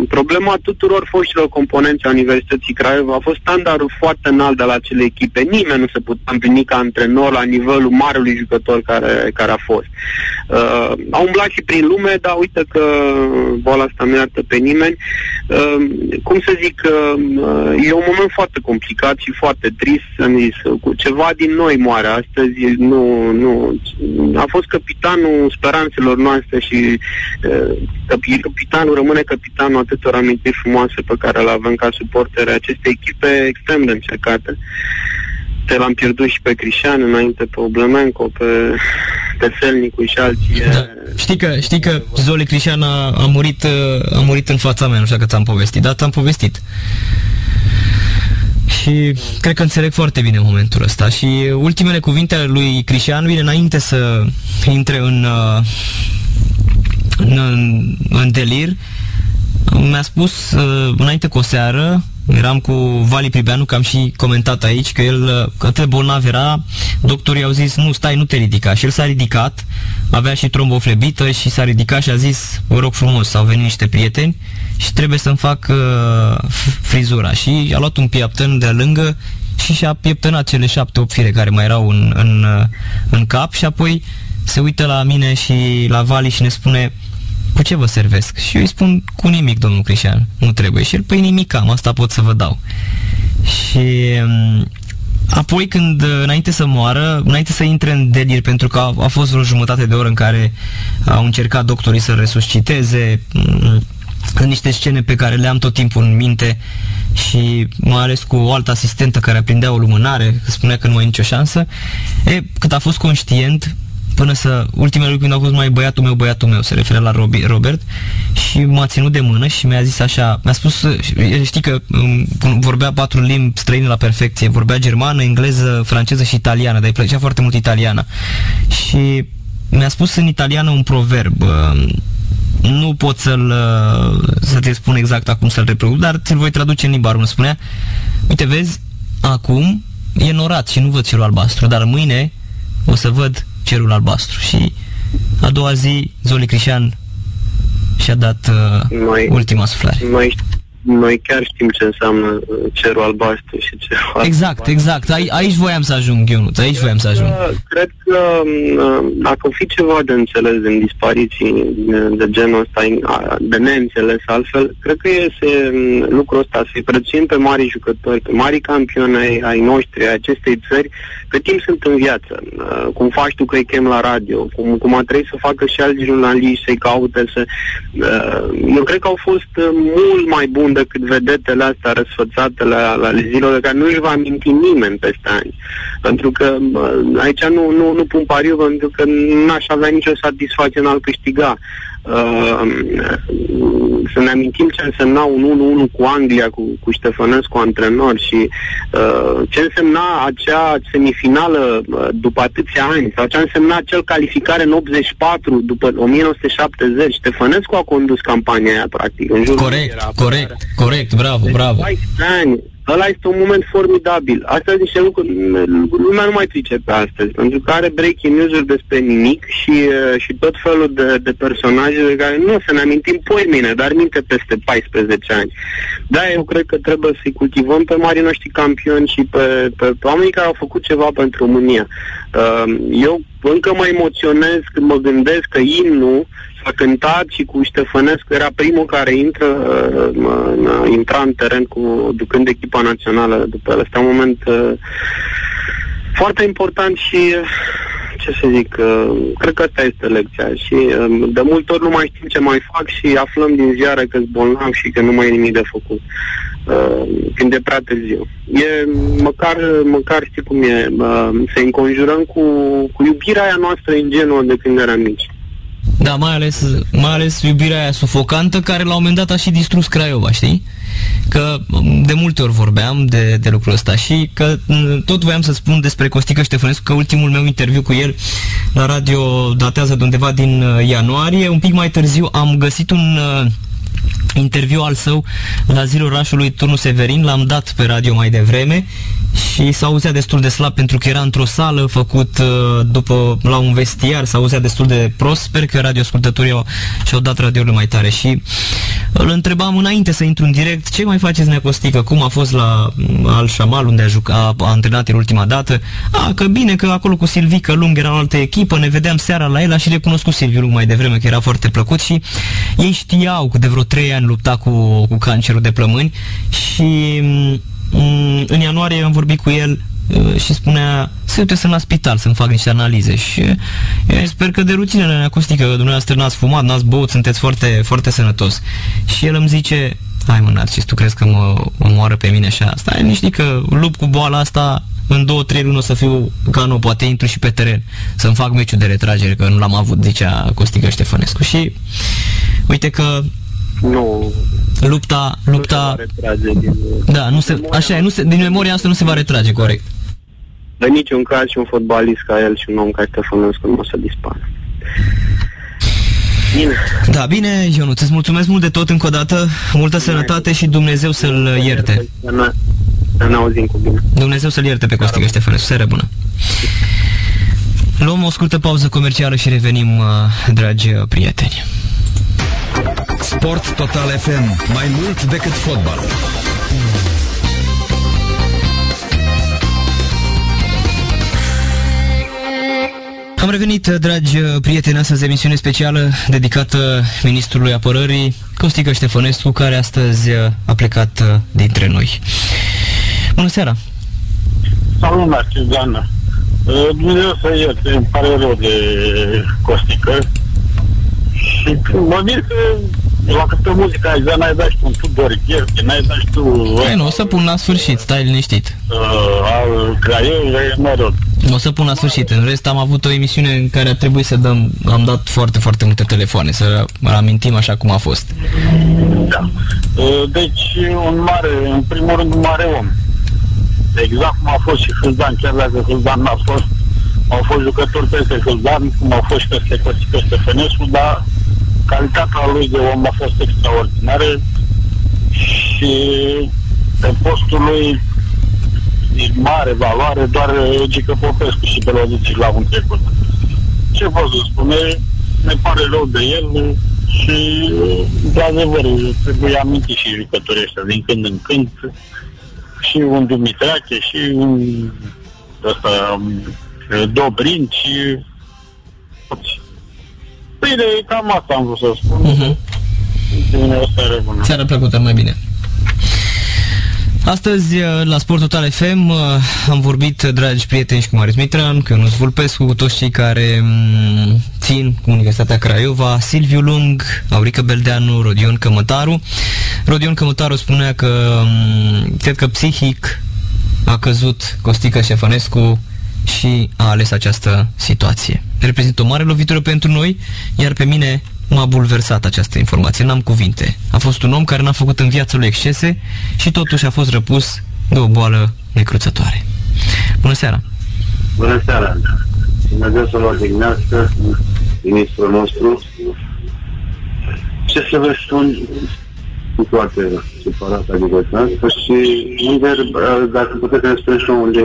problema tuturor foștilor componenți a Universității Craiova a fost standardul foarte înalt de la acele echipe. Nimeni nu se putea împlini ca antrenor la nivelul marelui jucător care, care a fost. Uh, au umblat și prin lume, dar uite că boala asta nu iartă pe nimeni. Uh, cum să zic, uh, e un moment foarte complicat și foarte trist, am zis, cu ceva din noi moare astăzi, nu, nu, a fost capitanul, sper speranțelor noastre și uh, capitanul rămâne capitanul atâtor amintiri frumoase pe care le avem ca suportere acestei echipe extrem de încercate. Te l-am pierdut și pe Crișan înainte, pe Oblemenco, pe, pe Selnicu și alții. Da. Știi că, știi că Zoli Crișan a, a, murit, a murit în fața mea, nu știu dacă ți-am povestit, dar ți-am povestit. Și cred că înțeleg foarte bine momentul ăsta. Și ultimele cuvinte ale lui Cristian vine înainte să intre în, uh, în, în, în delir. Mi-a spus uh, înainte cu o seară, eram cu Vali Pribeanu, că am și comentat aici, că el, uh, că atât bolnav era, doctorii au zis, nu, stai, nu te ridica. Și el s-a ridicat, avea și tromboflebită și s-a ridicat și a zis, vă rog frumos, au venit niște prieteni și trebuie să-mi fac uh, frizura. Și a luat un pieptăn de lângă și și-a pieptănat cele șapte-opt fire care mai erau în, în, uh, în cap și apoi se uită la mine și la Vali și ne spune cu ce vă servesc? Și eu îi spun cu nimic, domnul Cristian, nu trebuie. Și el, păi nimic am, asta pot să vă dau. Și um, apoi când, uh, înainte să moară, înainte să intre în delir, pentru că a, a fost vreo jumătate de oră în care au încercat doctorii să resusciteze, um, în niște scene pe care le am tot timpul în minte și mai ales cu o altă asistentă care aprindea o lumânare, spunea că nu mai e nicio șansă. E, cât a fost conștient, până să, ultimele lucruri când a fost mai băiatul meu, băiatul meu, se referă la Robert, și m-a ținut de mână și mi-a zis așa, mi-a spus, știi că um, vorbea patru limbi străine la perfecție, vorbea germană, engleză, franceză și italiană, dar îi plăcea foarte mult italiana. Și mi-a spus în italiană un proverb, uh, nu pot să-l uh, să te spun exact acum să-l reproduc, dar ți-l voi traduce în limba română. Spunea, uite, vezi, acum e norat și nu văd cerul albastru, dar mâine o să văd cerul albastru. Și a doua zi, Zoli Crișan și-a dat uh, noi, ultima suflare. Noi noi chiar știm ce înseamnă uh, cerul albastru și cerul Exact, albastru. exact. A, aici voiam să ajung, eu, aici voiam să ajung. Cred că um, dacă fi ceva de înțeles din dispariții de genul ăsta, de neînțeles altfel, cred că este um, lucrul ăsta să-i prețin pe mari jucători, pe mari campioni ai, ai noștri, ai acestei țări, cât timp sunt în viață. Uh, cum faci tu că îi chem la radio, cum, cum a trebuit să facă și alți jurnaliști să-i caute să... Uh, eu cred că au fost mult mai buni decât vedetele astea răsfățate la, la zilor de care nu își va aminti nimeni peste ani. Pentru că aici nu, nu, nu pun pariu pentru că n-aș avea nicio satisfacție în a-l câștiga. Uh, să ne amintim ce însemna un 1-1 cu Anglia, cu, cu Ștefănescu antrenor și uh, ce însemna acea semifinală uh, după atâția ani sau ce însemna acel calificare în 84 după 1970. Ștefănescu a condus campania aia, practic. În jurul corect, corect, corect, bravo, deci, bravo. ani, ăla este un moment formidabil. Asta sunt niște lucruri, lumea nu mai pricepe astăzi, pentru că are breaking news-uri despre nimic și, uh, și tot felul de, de personaje de care nu o să ne amintim mine, dar minte peste 14 ani. Da, eu cred că trebuie să-i cultivăm pe marii noștri campioni și pe, pe, pe oamenii care au făcut ceva pentru România. Uh, eu încă mă emoționez când mă gândesc că imnul s-a cântat și cu Ștefănescu era primul care intră, uh, intra în teren cu, ducând echipa națională după el. Este un moment uh, foarte important și uh, ce să zic, uh, cred că asta este lecția și uh, de multe ori nu mai știm ce mai fac și aflăm din ziare că sunt bolnav și că nu mai e nimic de făcut uh, când e prea târziu. E, măcar, măcar știi cum e, uh, să înconjurăm cu, cu iubirea aia noastră în genul de când eram mici. Da, mai ales, mai ales iubirea aia sufocantă care la un moment dat a și distrus Craiova, știi? Că de multe ori vorbeam de, de lucrul ăsta și că tot voiam să spun despre Costică Ștefănescu că ultimul meu interviu cu el la radio datează de undeva din uh, ianuarie. Un pic mai târziu am găsit un uh, interviu al său la zilul orașului Turnu Severin, l-am dat pe radio mai devreme și s-auzea destul de slab pentru că era într-o sală făcut uh, după la un vestiar, s-auzea destul de prost, sper că radioascultătorii au, și-au dat radioul mai tare. Și îl întrebam înainte să intru în direct, ce mai faceți Necostică, cum a fost la Al Shamal unde a, jucat, a, a antrenat el ultima dată, a, că bine că acolo cu Silvică Lung era o altă echipă, ne vedeam seara la el, a și recunoscut Silviu Lung mai devreme că era foarte plăcut și ei știau că de vreo trei ani lupta cu, cu cancerul de plămâni și mm, în ianuarie am vorbit cu el uh, și spunea să uite să la spital să-mi fac niște analize și eu sper că de rutină ne costică că dumneavoastră n-ați fumat, n-ați băut, sunteți foarte, foarte sănătos. Și el îmi zice, hai mă, Narcis, tu crezi că mă omoară pe mine așa? Stai liniștit că lup cu boala asta în două, trei luni o să fiu ca nu, poate intru și pe teren să-mi fac meciul de retragere, că nu l-am avut, zicea Costică Ștefănescu. Și uite că nu. Lupta, lupta... Nu din, da, nu se, așa e, nu se, din memoria asta nu se va retrage, corect. De niciun caz și un fotbalist ca el și un om ca Ștefănescu nu o să dispară. Bine. Da, bine, Ionuț, îți mulțumesc mult de tot încă o dată, multă sănătate și Dumnezeu să-l ierte. Să ne auzim cu bine. Dumnezeu să-l ierte pe Costică Ștefănescu, seară bună. Luăm o scurtă pauză comercială și revenim, uh, dragi prieteni. Sport Total FM. Mai mult decât fotbal. Am revenit, dragi prieteni, astăzi emisiune specială dedicată Ministrului Apărării, Costică Ștefănescu, care astăzi a plecat dintre noi. Bună seara! Salut, Narcis, Doamna! Dumnezeu să ierte, îmi pare rău de Costică. Și mă mir că la câtă muzică ai n-ai dat și un Tudor Gherche, n-ai dat și tu... Păi nu, o să pun la sfârșit, stai liniștit. Uh, al Craiovei, mă rog. O să pun la sfârșit. În rest am avut o emisiune în care a trebuit să dăm, am dat foarte, foarte multe telefoane, să amintim așa cum a fost. Da. Uh, deci, un mare, în primul rând, un mare om. Exact cum a fost și Hâldan, chiar dacă Hâldan n-a fost, au fost jucători peste Hâldan, cum au fost și peste Costică Stefănescu, dar calitatea lui de om a fost extraordinară și pe postul lui e mare valoare, doar Gică Popescu și Belodici l-au trecut. Ce pot să spune? Ne pare rău de el și, de adevăr, trebuie aminti și jucătorii ăștia din când în când și un Dumitrache și un ăsta, Dobrin și Bine, cam asta am vrut să spun. Uh-huh. Bine, o seară bună. Seara plăcută, mai bine. Astăzi, la Sport Total FM, am vorbit, dragi prieteni, și cu Marius Mitran, cu Ionuț Vulpescu, cu toți cei care țin cu Universitatea Craiova, Silviu Lung, Aurică Beldeanu, Rodion Cămătaru. Rodion Cămătaru spunea că, cred că psihic a căzut Costică Șefănescu și a ales această situație. Reprezintă o mare lovitură pentru noi, iar pe mine m-a bulversat această informație, n-am cuvinte. A fost un om care n-a făcut în viața lui excese și totuși a fost răpus de o boală necruțătoare. Bună seara! Bună seara! Dumnezeu să-l odihnească, ministrul nostru. Ce să vă spun, sunt foarte supărat, adică și lider, dacă puteți să spune și unde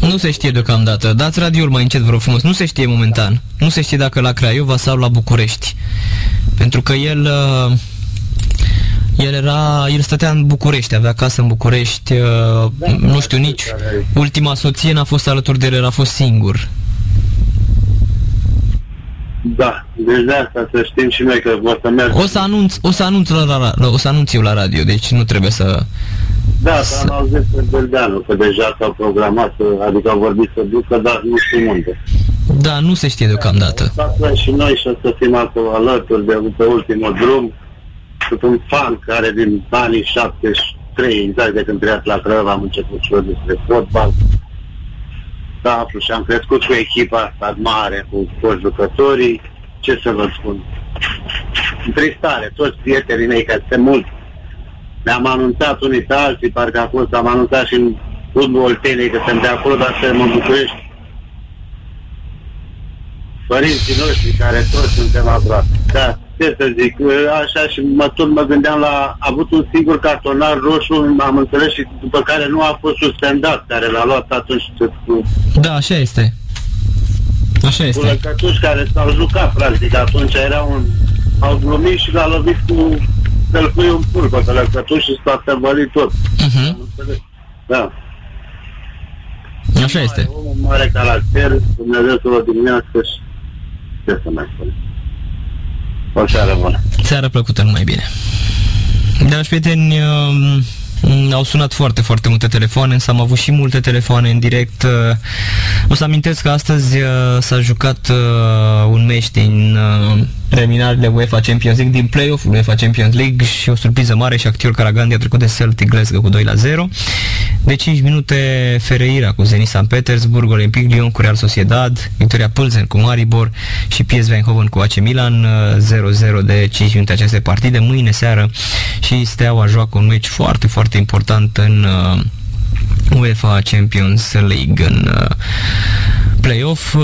nu se știe deocamdată. Dați radioul mai încet, vă frumos. Nu se știe momentan. Nu se știe dacă la Craiova sau la București. Pentru că el... Uh, el era, el stătea în București, avea casă în București, uh, nu știu nici, ultima soție n-a fost alături de el, a fost singur. Da, deci de asta să știm și noi că o să merg. O să anunț, o să anunț, la, la, la, o să anunț eu la radio, deci nu trebuie să... Da, să... am auzit pe Beldeanu, că deja s-au programat, adică au vorbit să ducă, dar nu știu unde. Da, nu se știe deocamdată. Da, și noi și o să fim acolo alături de pe ultimul drum. Sunt un fan care din anii 73, exact de când trăiați la Crăva, am început și eu despre fotbal da, aflu și am crescut cu echipa asta mare, cu toți jucătorii, ce să vă spun. Întristare, toți prietenii mei, că sunt mulți. Ne-am anunțat unii pe alții, parcă a fost, am anunțat și în clubul Oltenei că sunt de acolo, dar suntem în București. Părinții noștri care toți suntem aproape. Da, ce să zic, așa și mă tot mă gândeam la, a avut un singur cartonar roșu, am înțeles și după care nu a fost suspendat, care l-a luat atunci cu... Da, așa este. Așa este. Cu lăcătuși care s-au jucat, practic, atunci era un... Au glumit și l-a lovit cu să-l pui un pulpă, că lăcătuși și s-a tăvălit tot. Uh-huh. Da. Așa este. Un mare caracter, Dumnezeu să-l odihnească și ce să mai spun. O seară bună. Seară plăcută, numai bine. Dragi prieteni, um, Mm, Au sunat foarte, foarte multe telefoane, însă am avut și multe telefoane în direct. Uh, O să amintesc că astăzi uh, s-a jucat uh, un meci din uh, preliminarele UEFA Champions League, din play-off UEFA Champions League și o surpriză mare și Actior Karagandi a trecut de Celtic Glasgow cu 2 la 0. De 5 minute Ferreira cu Zenit St. Petersburg, Olympic Lyon cu Real Sociedad, Victoria Pulsen cu Maribor și PSV Eindhoven cu AC Milan, uh, 0-0 de 5 minute aceste partide. Mâine seară și Steaua joacă un meci foarte, foarte important în uh, UEFA Champions League în uh, play-off uh,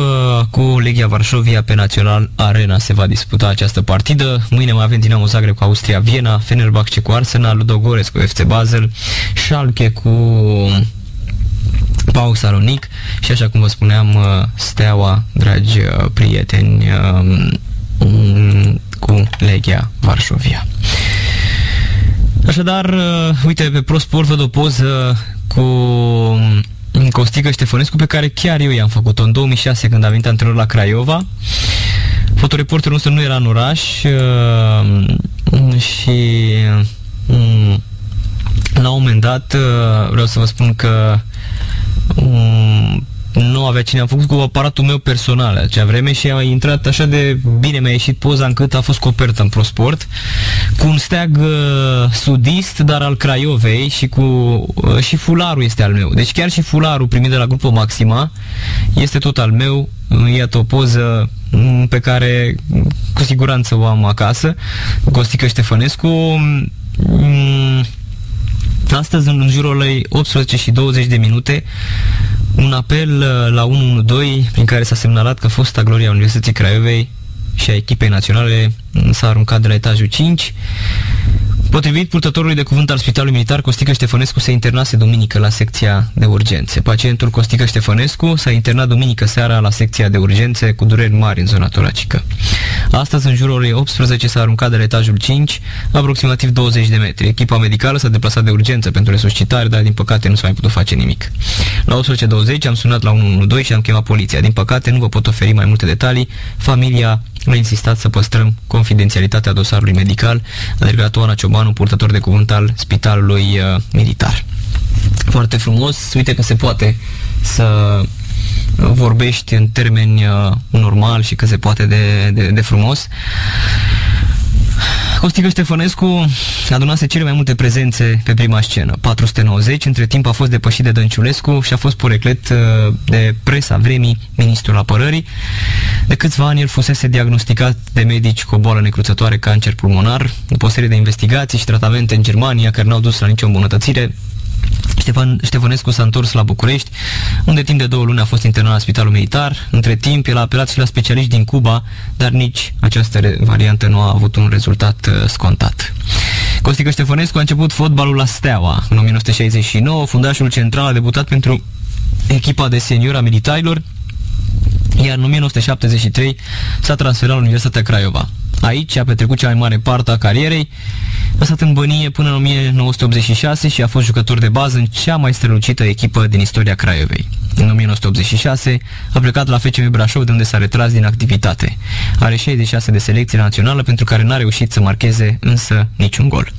cu Legia Varșovia pe Național Arena se va disputa această partidă. Mâine mai avem Dinamo Zagreb cu Austria Viena, Fenerbahce cu Arsenal, Ludogorets cu FC Basel, Schalke cu Pau Salonic și așa cum vă spuneam, uh, Steaua, dragi uh, prieteni, um, um, cu Legia Varșovia. Așadar, uh, uite, pe ProSport văd o poză cu um, Costică Ștefănescu pe care chiar eu i-am făcut-o în 2006 când am venit antrenor la Craiova. Fotoreporterul nostru nu era în oraș uh, și um, la un moment dat uh, vreau să vă spun că um, nu avea cine am făcut cu aparatul meu personal acea vreme și a intrat așa de bine mi-a ieșit poza încât a fost copertă în ProSport cu un steag uh, sudist, dar al Craiovei și cu uh, și fularul este al meu. Deci chiar și fularul primit de la grupul Maxima este tot al meu. Iată o poză mm, pe care mm, cu siguranță o am acasă. Costică Ștefănescu. Mm, Astăzi, în jurul orei 18 și 20 de minute, un apel uh, la 112 prin care s-a semnalat că fosta gloria Universității Craiovei și a echipei naționale mm, s-a aruncat de la etajul 5. Potrivit purtătorului de cuvânt al Spitalului Militar, Costică Ștefănescu se internase duminică la secția de urgențe. Pacientul Costică Ștefănescu s-a internat duminică seara la secția de urgențe cu dureri mari în zona toracică. Astăzi, în jurul orei 18, s-a aruncat de la etajul 5, aproximativ 20 de metri. Echipa medicală s-a deplasat de urgență pentru resuscitare, dar din păcate nu s-a mai putut face nimic. La 18.20 am sunat la 112 și am chemat poliția. Din păcate nu vă pot oferi mai multe detalii. Familia a insistat să păstrăm confidențialitatea dosarului medical, a declarat Oana Ciobanu, purtător de cuvânt al Spitalului uh, Militar. Foarte frumos, uite că se poate să vorbești în termeni uh, normal și că se poate de, de, de frumos. Costică Ștefănescu adunase cele mai multe prezențe pe prima scenă, 490, între timp a fost depășit de Dănciulescu și a fost poreclet uh, de presa vremii ministrul apărării. De câțiva ani el fusese diagnosticat de medici cu o boală necruțătoare cancer pulmonar, după o serie de investigații și tratamente în Germania care n-au dus la nicio îmbunătățire, Ștefan, Ștefănescu s-a întors la București, unde timp de două luni a fost internat la Spitalul Militar. Între timp, el a apelat și la specialiști din Cuba, dar nici această variantă nu a avut un rezultat uh, scontat. Costică Ștefănescu a început fotbalul la Steaua. În 1969, fundașul central a debutat pentru echipa de senior a militarilor, iar în 1973 s-a transferat la Universitatea Craiova. Aici a petrecut cea mai mare parte a carierei, a stat în bănie până în 1986 și a fost jucător de bază în cea mai strălucită echipă din istoria Craiovei. În 1986 a plecat la FCM Brașov, de unde s-a retras din activitate. Are 66 de selecție națională, pentru care n-a reușit să marcheze însă niciun gol.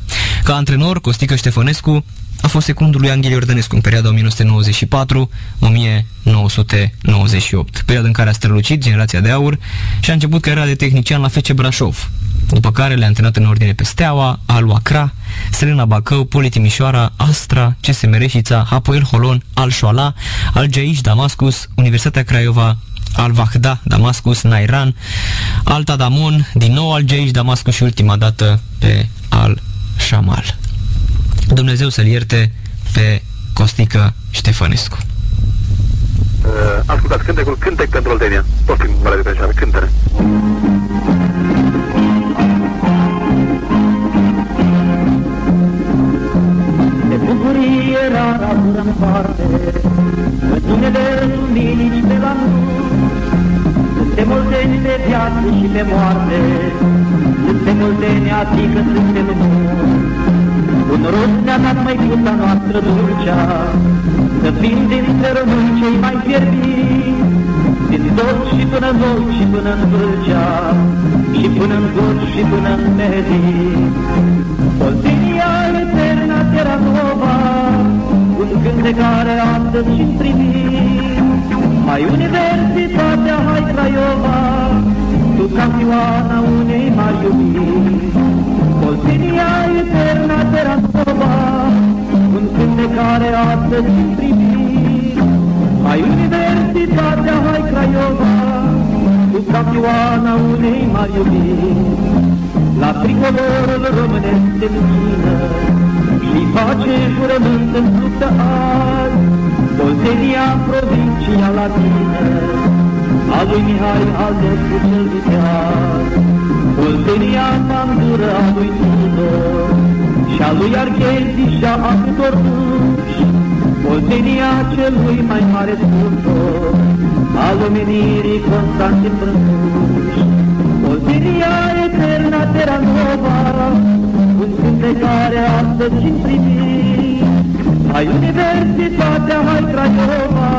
Ca antrenor, Costică Ștefănescu a fost secundul lui Anghel Iordănescu în perioada 1994-1998, perioada în care a strălucit generația de aur și a început cariera de tehnician la FC Brașov, după care le-a antrenat în ordine pe Steaua, Alu Acra, Selena Bacău, Poli Timișoara, Astra, CSM Reșița, Hapoel Holon, Al Șoala, Al Jaish Damascus, Universitatea Craiova, al Vahda, Damascus, Nairan, Alta Damon, din nou al Jaish Damascus și ultima dată pe Al Shamal. Dumnezeu să-l ierte pe Costică Ștefănescu. Uh, ascultați cântecul Cântec pentru Oltenia. Tot prin Marea de Pensioare, cântele. De bucurie rara dură în parte, Răsunele lumini pe la munți, Câte multe de viață și de moarte, Câte multe ne adică sunt de munți. Un rost ne-a dat măicuța noastră dulcea, Să fim dintre români cei mai fierbiți, Din tot și până în loc și până în vâlcea, Și până în Gorj și până în Medic. Oltenia eterna terra nova, care astăzi și primit. Hai Universitatea, hai Craiova, tu campioana unei mari iubiri. Oltenia eterna Terasova, un care astăzi și primit. Hai Universitatea, hai Craiova, tu campioana unei mari iubiri. La tricolorul românesc de lumină, și face jurământ în luptă azi, Oltenia provincia latină, a lui Mihai al nostru cel viteaz. Oltenia mandură a lui Tudor, și a lui Archezi și a atâtor duși, Oltenia celui mai mare scurtor, al omenirii Constantin Brântuș. Oltenia eterna terra nova, un de care astăzi și primit. Hai Universitatea, hai Craiova,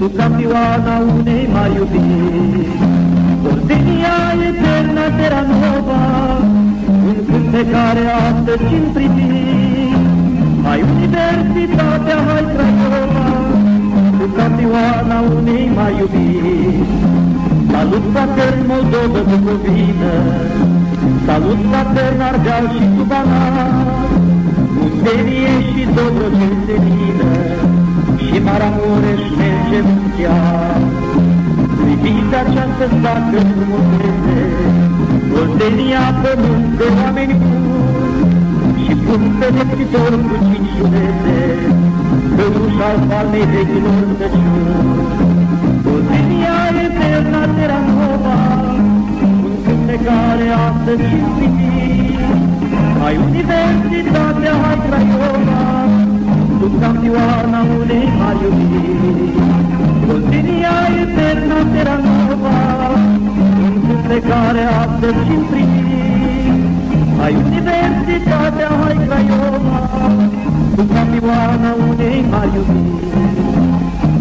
tu campioana unei mari iubiri. Ordenia eterna terra nova, un de care astăzi și primit. Hai Universitatea, hai Craiova, tu campioana unei mari iubiri. Salut patern Moldova, Bucovină, Salut patern Ardeal și Subana, Muntenie și Dobrogel Senină, Și Maramureș merge muntea. Priviți această stacă frumusețe, Oltenia pământ de oameni buni, Și pun pe neptitor cu cinci județe, Căruș al palmei vechilor tăciuni. Oltenia eterna terra nova, pe care astăzi și Hai Universitatea, hai Craiova, tu campioana unei mari iubiri. Oltenia eterna, terra nova, pe care astăzi și Hai Universitatea, hai Craiova, tu campioana unei mari iubiri.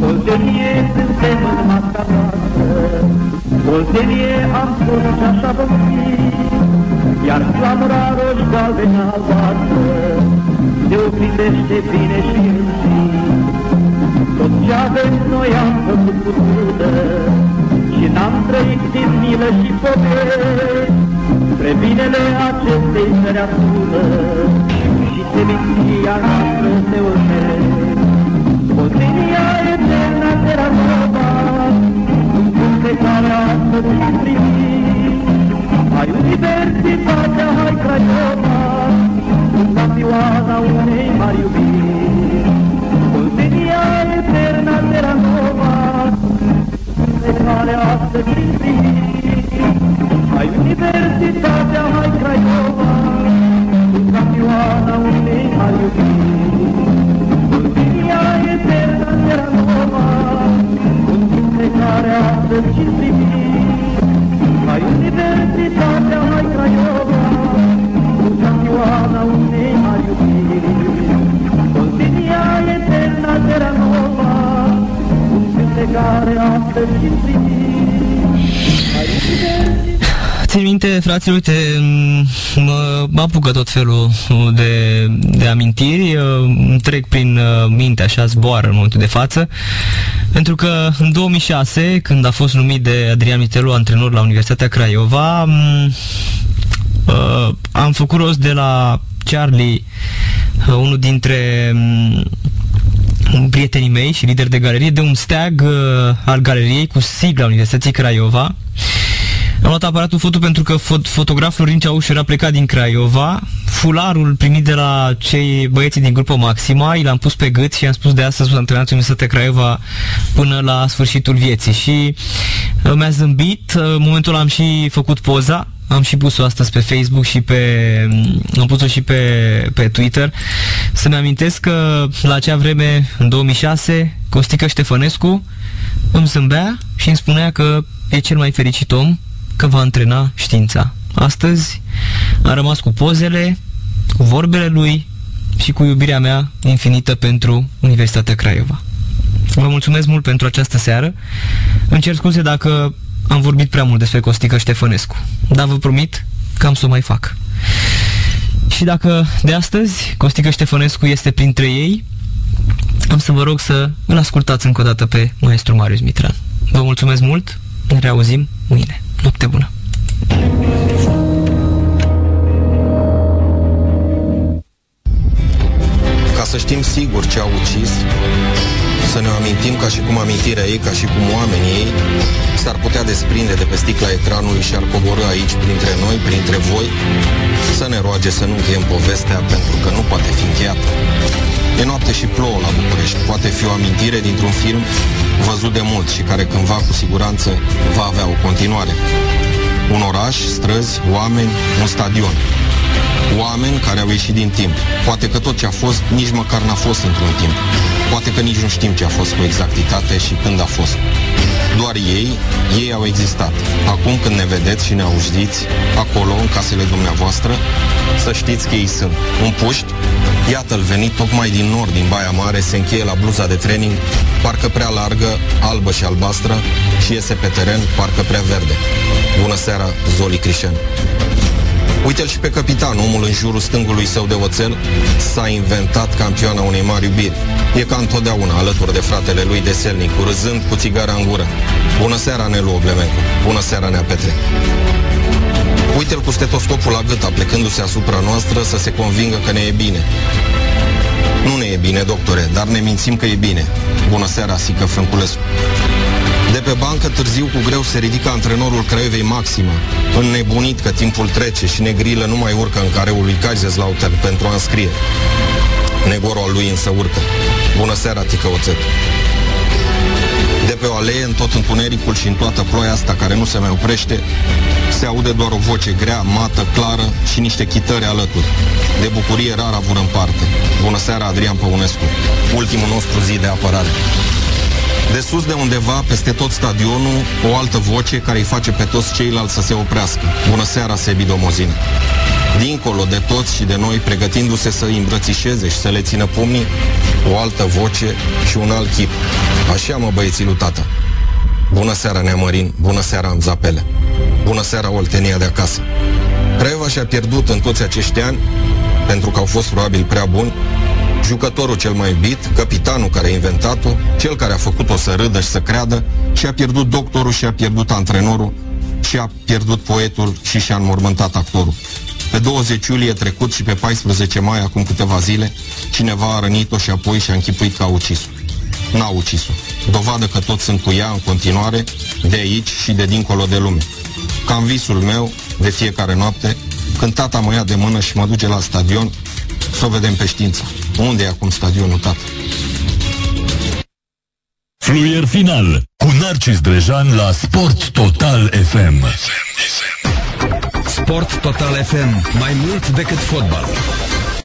Oltenie suntem în masca noastră, Oltenie am spus și așa vom fi, Iar clamura roși galbenă albastră Se oglindește bine și în zi. Tot ce avem noi am făcut cu trudă Și n-am trăit din milă și poveri Spre binele acestei țări asună Și seminția noastră se urmește Oltenia eterna terra nova, pe care astăzi îi primi. Hai Universitatea, hai Craiova, cu campioana unei mari iubiri. Oltenia eterna terra nova, pe care astăzi îi primi. Hai Universitatea, hai Craiova, cu campioana unei mari iubiri. Oltenia eterna terra nova, pe care astăzi și primit. Hai Universitatea, hai Craiova, cu campioana unei mari iubiri. Oltenia eterna, terra nova, un pe care astăzi și primit. Hai Universitatea, Țin minte, fraților, uite, mă, mă apucă tot felul de, de amintiri, îmi trec prin uh, minte, așa zboară în momentul de față, pentru că în 2006, când a fost numit de Adrian Mitelu antrenor la Universitatea Craiova, uh, am făcut rost de la Charlie, uh, unul dintre prietenii mei și lider de galerie, de un steag al galeriei cu sigla Universității Craiova, am luat aparatul foto pentru că fot fotograf Florin Ceauș era plecat din Craiova. Fularul primit de la cei băieții din grupă Maxima, i l-am pus pe gât și am spus de astăzi antrenatul Universitatea Craiova până la sfârșitul vieții. Și uh, mi-a zâmbit, uh, în momentul am și făcut poza, am și pus-o astăzi pe Facebook și pe mm, am pus-o și pe, pe Twitter să-mi amintesc că la acea vreme, în 2006, Costică Ștefănescu îmi zâmbea și îmi spunea că e cel mai fericit om că va antrena știința. Astăzi am rămas cu pozele, cu vorbele lui și cu iubirea mea infinită pentru Universitatea Craiova. Vă mulțumesc mult pentru această seară. Îmi cer scuze dacă am vorbit prea mult despre Costică Ștefănescu, dar vă promit că am să o mai fac. Și dacă de astăzi Costică Ștefănescu este printre ei, am să vă rog să îl ascultați încă o dată pe maestru Marius Mitran. Vă mulțumesc mult, ne reauzim mâine. Noapte bună! Ca să știm sigur ce au ucis, să ne amintim ca și cum amintirea ei, ca și cum oamenii ei s-ar putea desprinde de pe sticla ecranului și ar coborâ aici printre noi, printre voi, să ne roage să nu încheiem povestea pentru că nu poate fi încheiată. E noapte și plouă la București. Poate fi o amintire dintr-un film văzut de mult și care cândva cu siguranță va avea o continuare. Un oraș, străzi, oameni, un stadion. Oameni care au ieșit din timp. Poate că tot ce a fost nici măcar n-a fost într-un timp. Poate că nici nu știm ce a fost cu exactitate și când a fost. Doar ei, ei au existat. Acum când ne vedeți și ne auziți, acolo, în casele dumneavoastră, să știți că ei sunt. Un puști, iată-l venit tocmai din nord, din Baia Mare, se încheie la bluza de training, parcă prea largă, albă și albastră, și iese pe teren, parcă prea verde. Bună seara, Zoli Crișan. Uite-l și pe capitan, omul în jurul stângului său de oțel s-a inventat campioana unei mari iubiri. E ca întotdeauna alături de fratele lui de selnic, râzând cu țigara în gură. Bună seara, Nelu Oblemencu. Bună seara, Nea Petre. Uite-l cu stetoscopul la gât, plecându-se asupra noastră să se convingă că ne e bine. Nu ne e bine, doctore, dar ne mințim că e bine. Bună seara, Sică Frânculescu. De pe bancă târziu cu greu se ridică antrenorul Craiovei Maxima, înnebunit că timpul trece și negrilă nu mai urcă în careul lui Kaiserslautern pentru a înscrie. Negorul al lui însă urcă. Bună seara, tică oțet. De pe o alee, în tot întunericul și în toată ploaia asta care nu se mai oprește, se aude doar o voce grea, mată, clară și niște chitări alături. De bucurie rar avur în parte. Bună seara, Adrian Păunescu. Ultimul nostru zi de apărare. De sus de undeva, peste tot stadionul, o altă voce care îi face pe toți ceilalți să se oprească. Bună seara, Sebi Domozin. Dincolo de toți și de noi, pregătindu-se să îi îmbrățișeze și să le țină pumnii, o altă voce și un alt chip. Așa mă băieții lui tata. Bună seara, Neamărin, bună seara, Amzapele. Bună seara, Oltenia de acasă. Craiova și-a pierdut în toți acești ani, pentru că au fost probabil prea buni, jucătorul cel mai iubit, capitanul care a inventat-o, cel care a făcut-o să râdă și să creadă, și a pierdut doctorul și a pierdut antrenorul, și a pierdut poetul și și-a înmormântat actorul. Pe 20 iulie trecut și pe 14 mai, acum câteva zile, cineva a rănit-o și apoi și-a închipuit că a ucis-o. N-a ucis-o. Dovadă că toți sunt cu ea în continuare, de aici și de dincolo de lume. Cam visul meu, de fiecare noapte, când tata mă ia de mână și mă duce la stadion, să o vedem pe știință. Unde e acum stadionul, tată? Fluier final cu Narcis Drejan la Sport Total FM. Sport Total FM. Mai mult decât fotbal.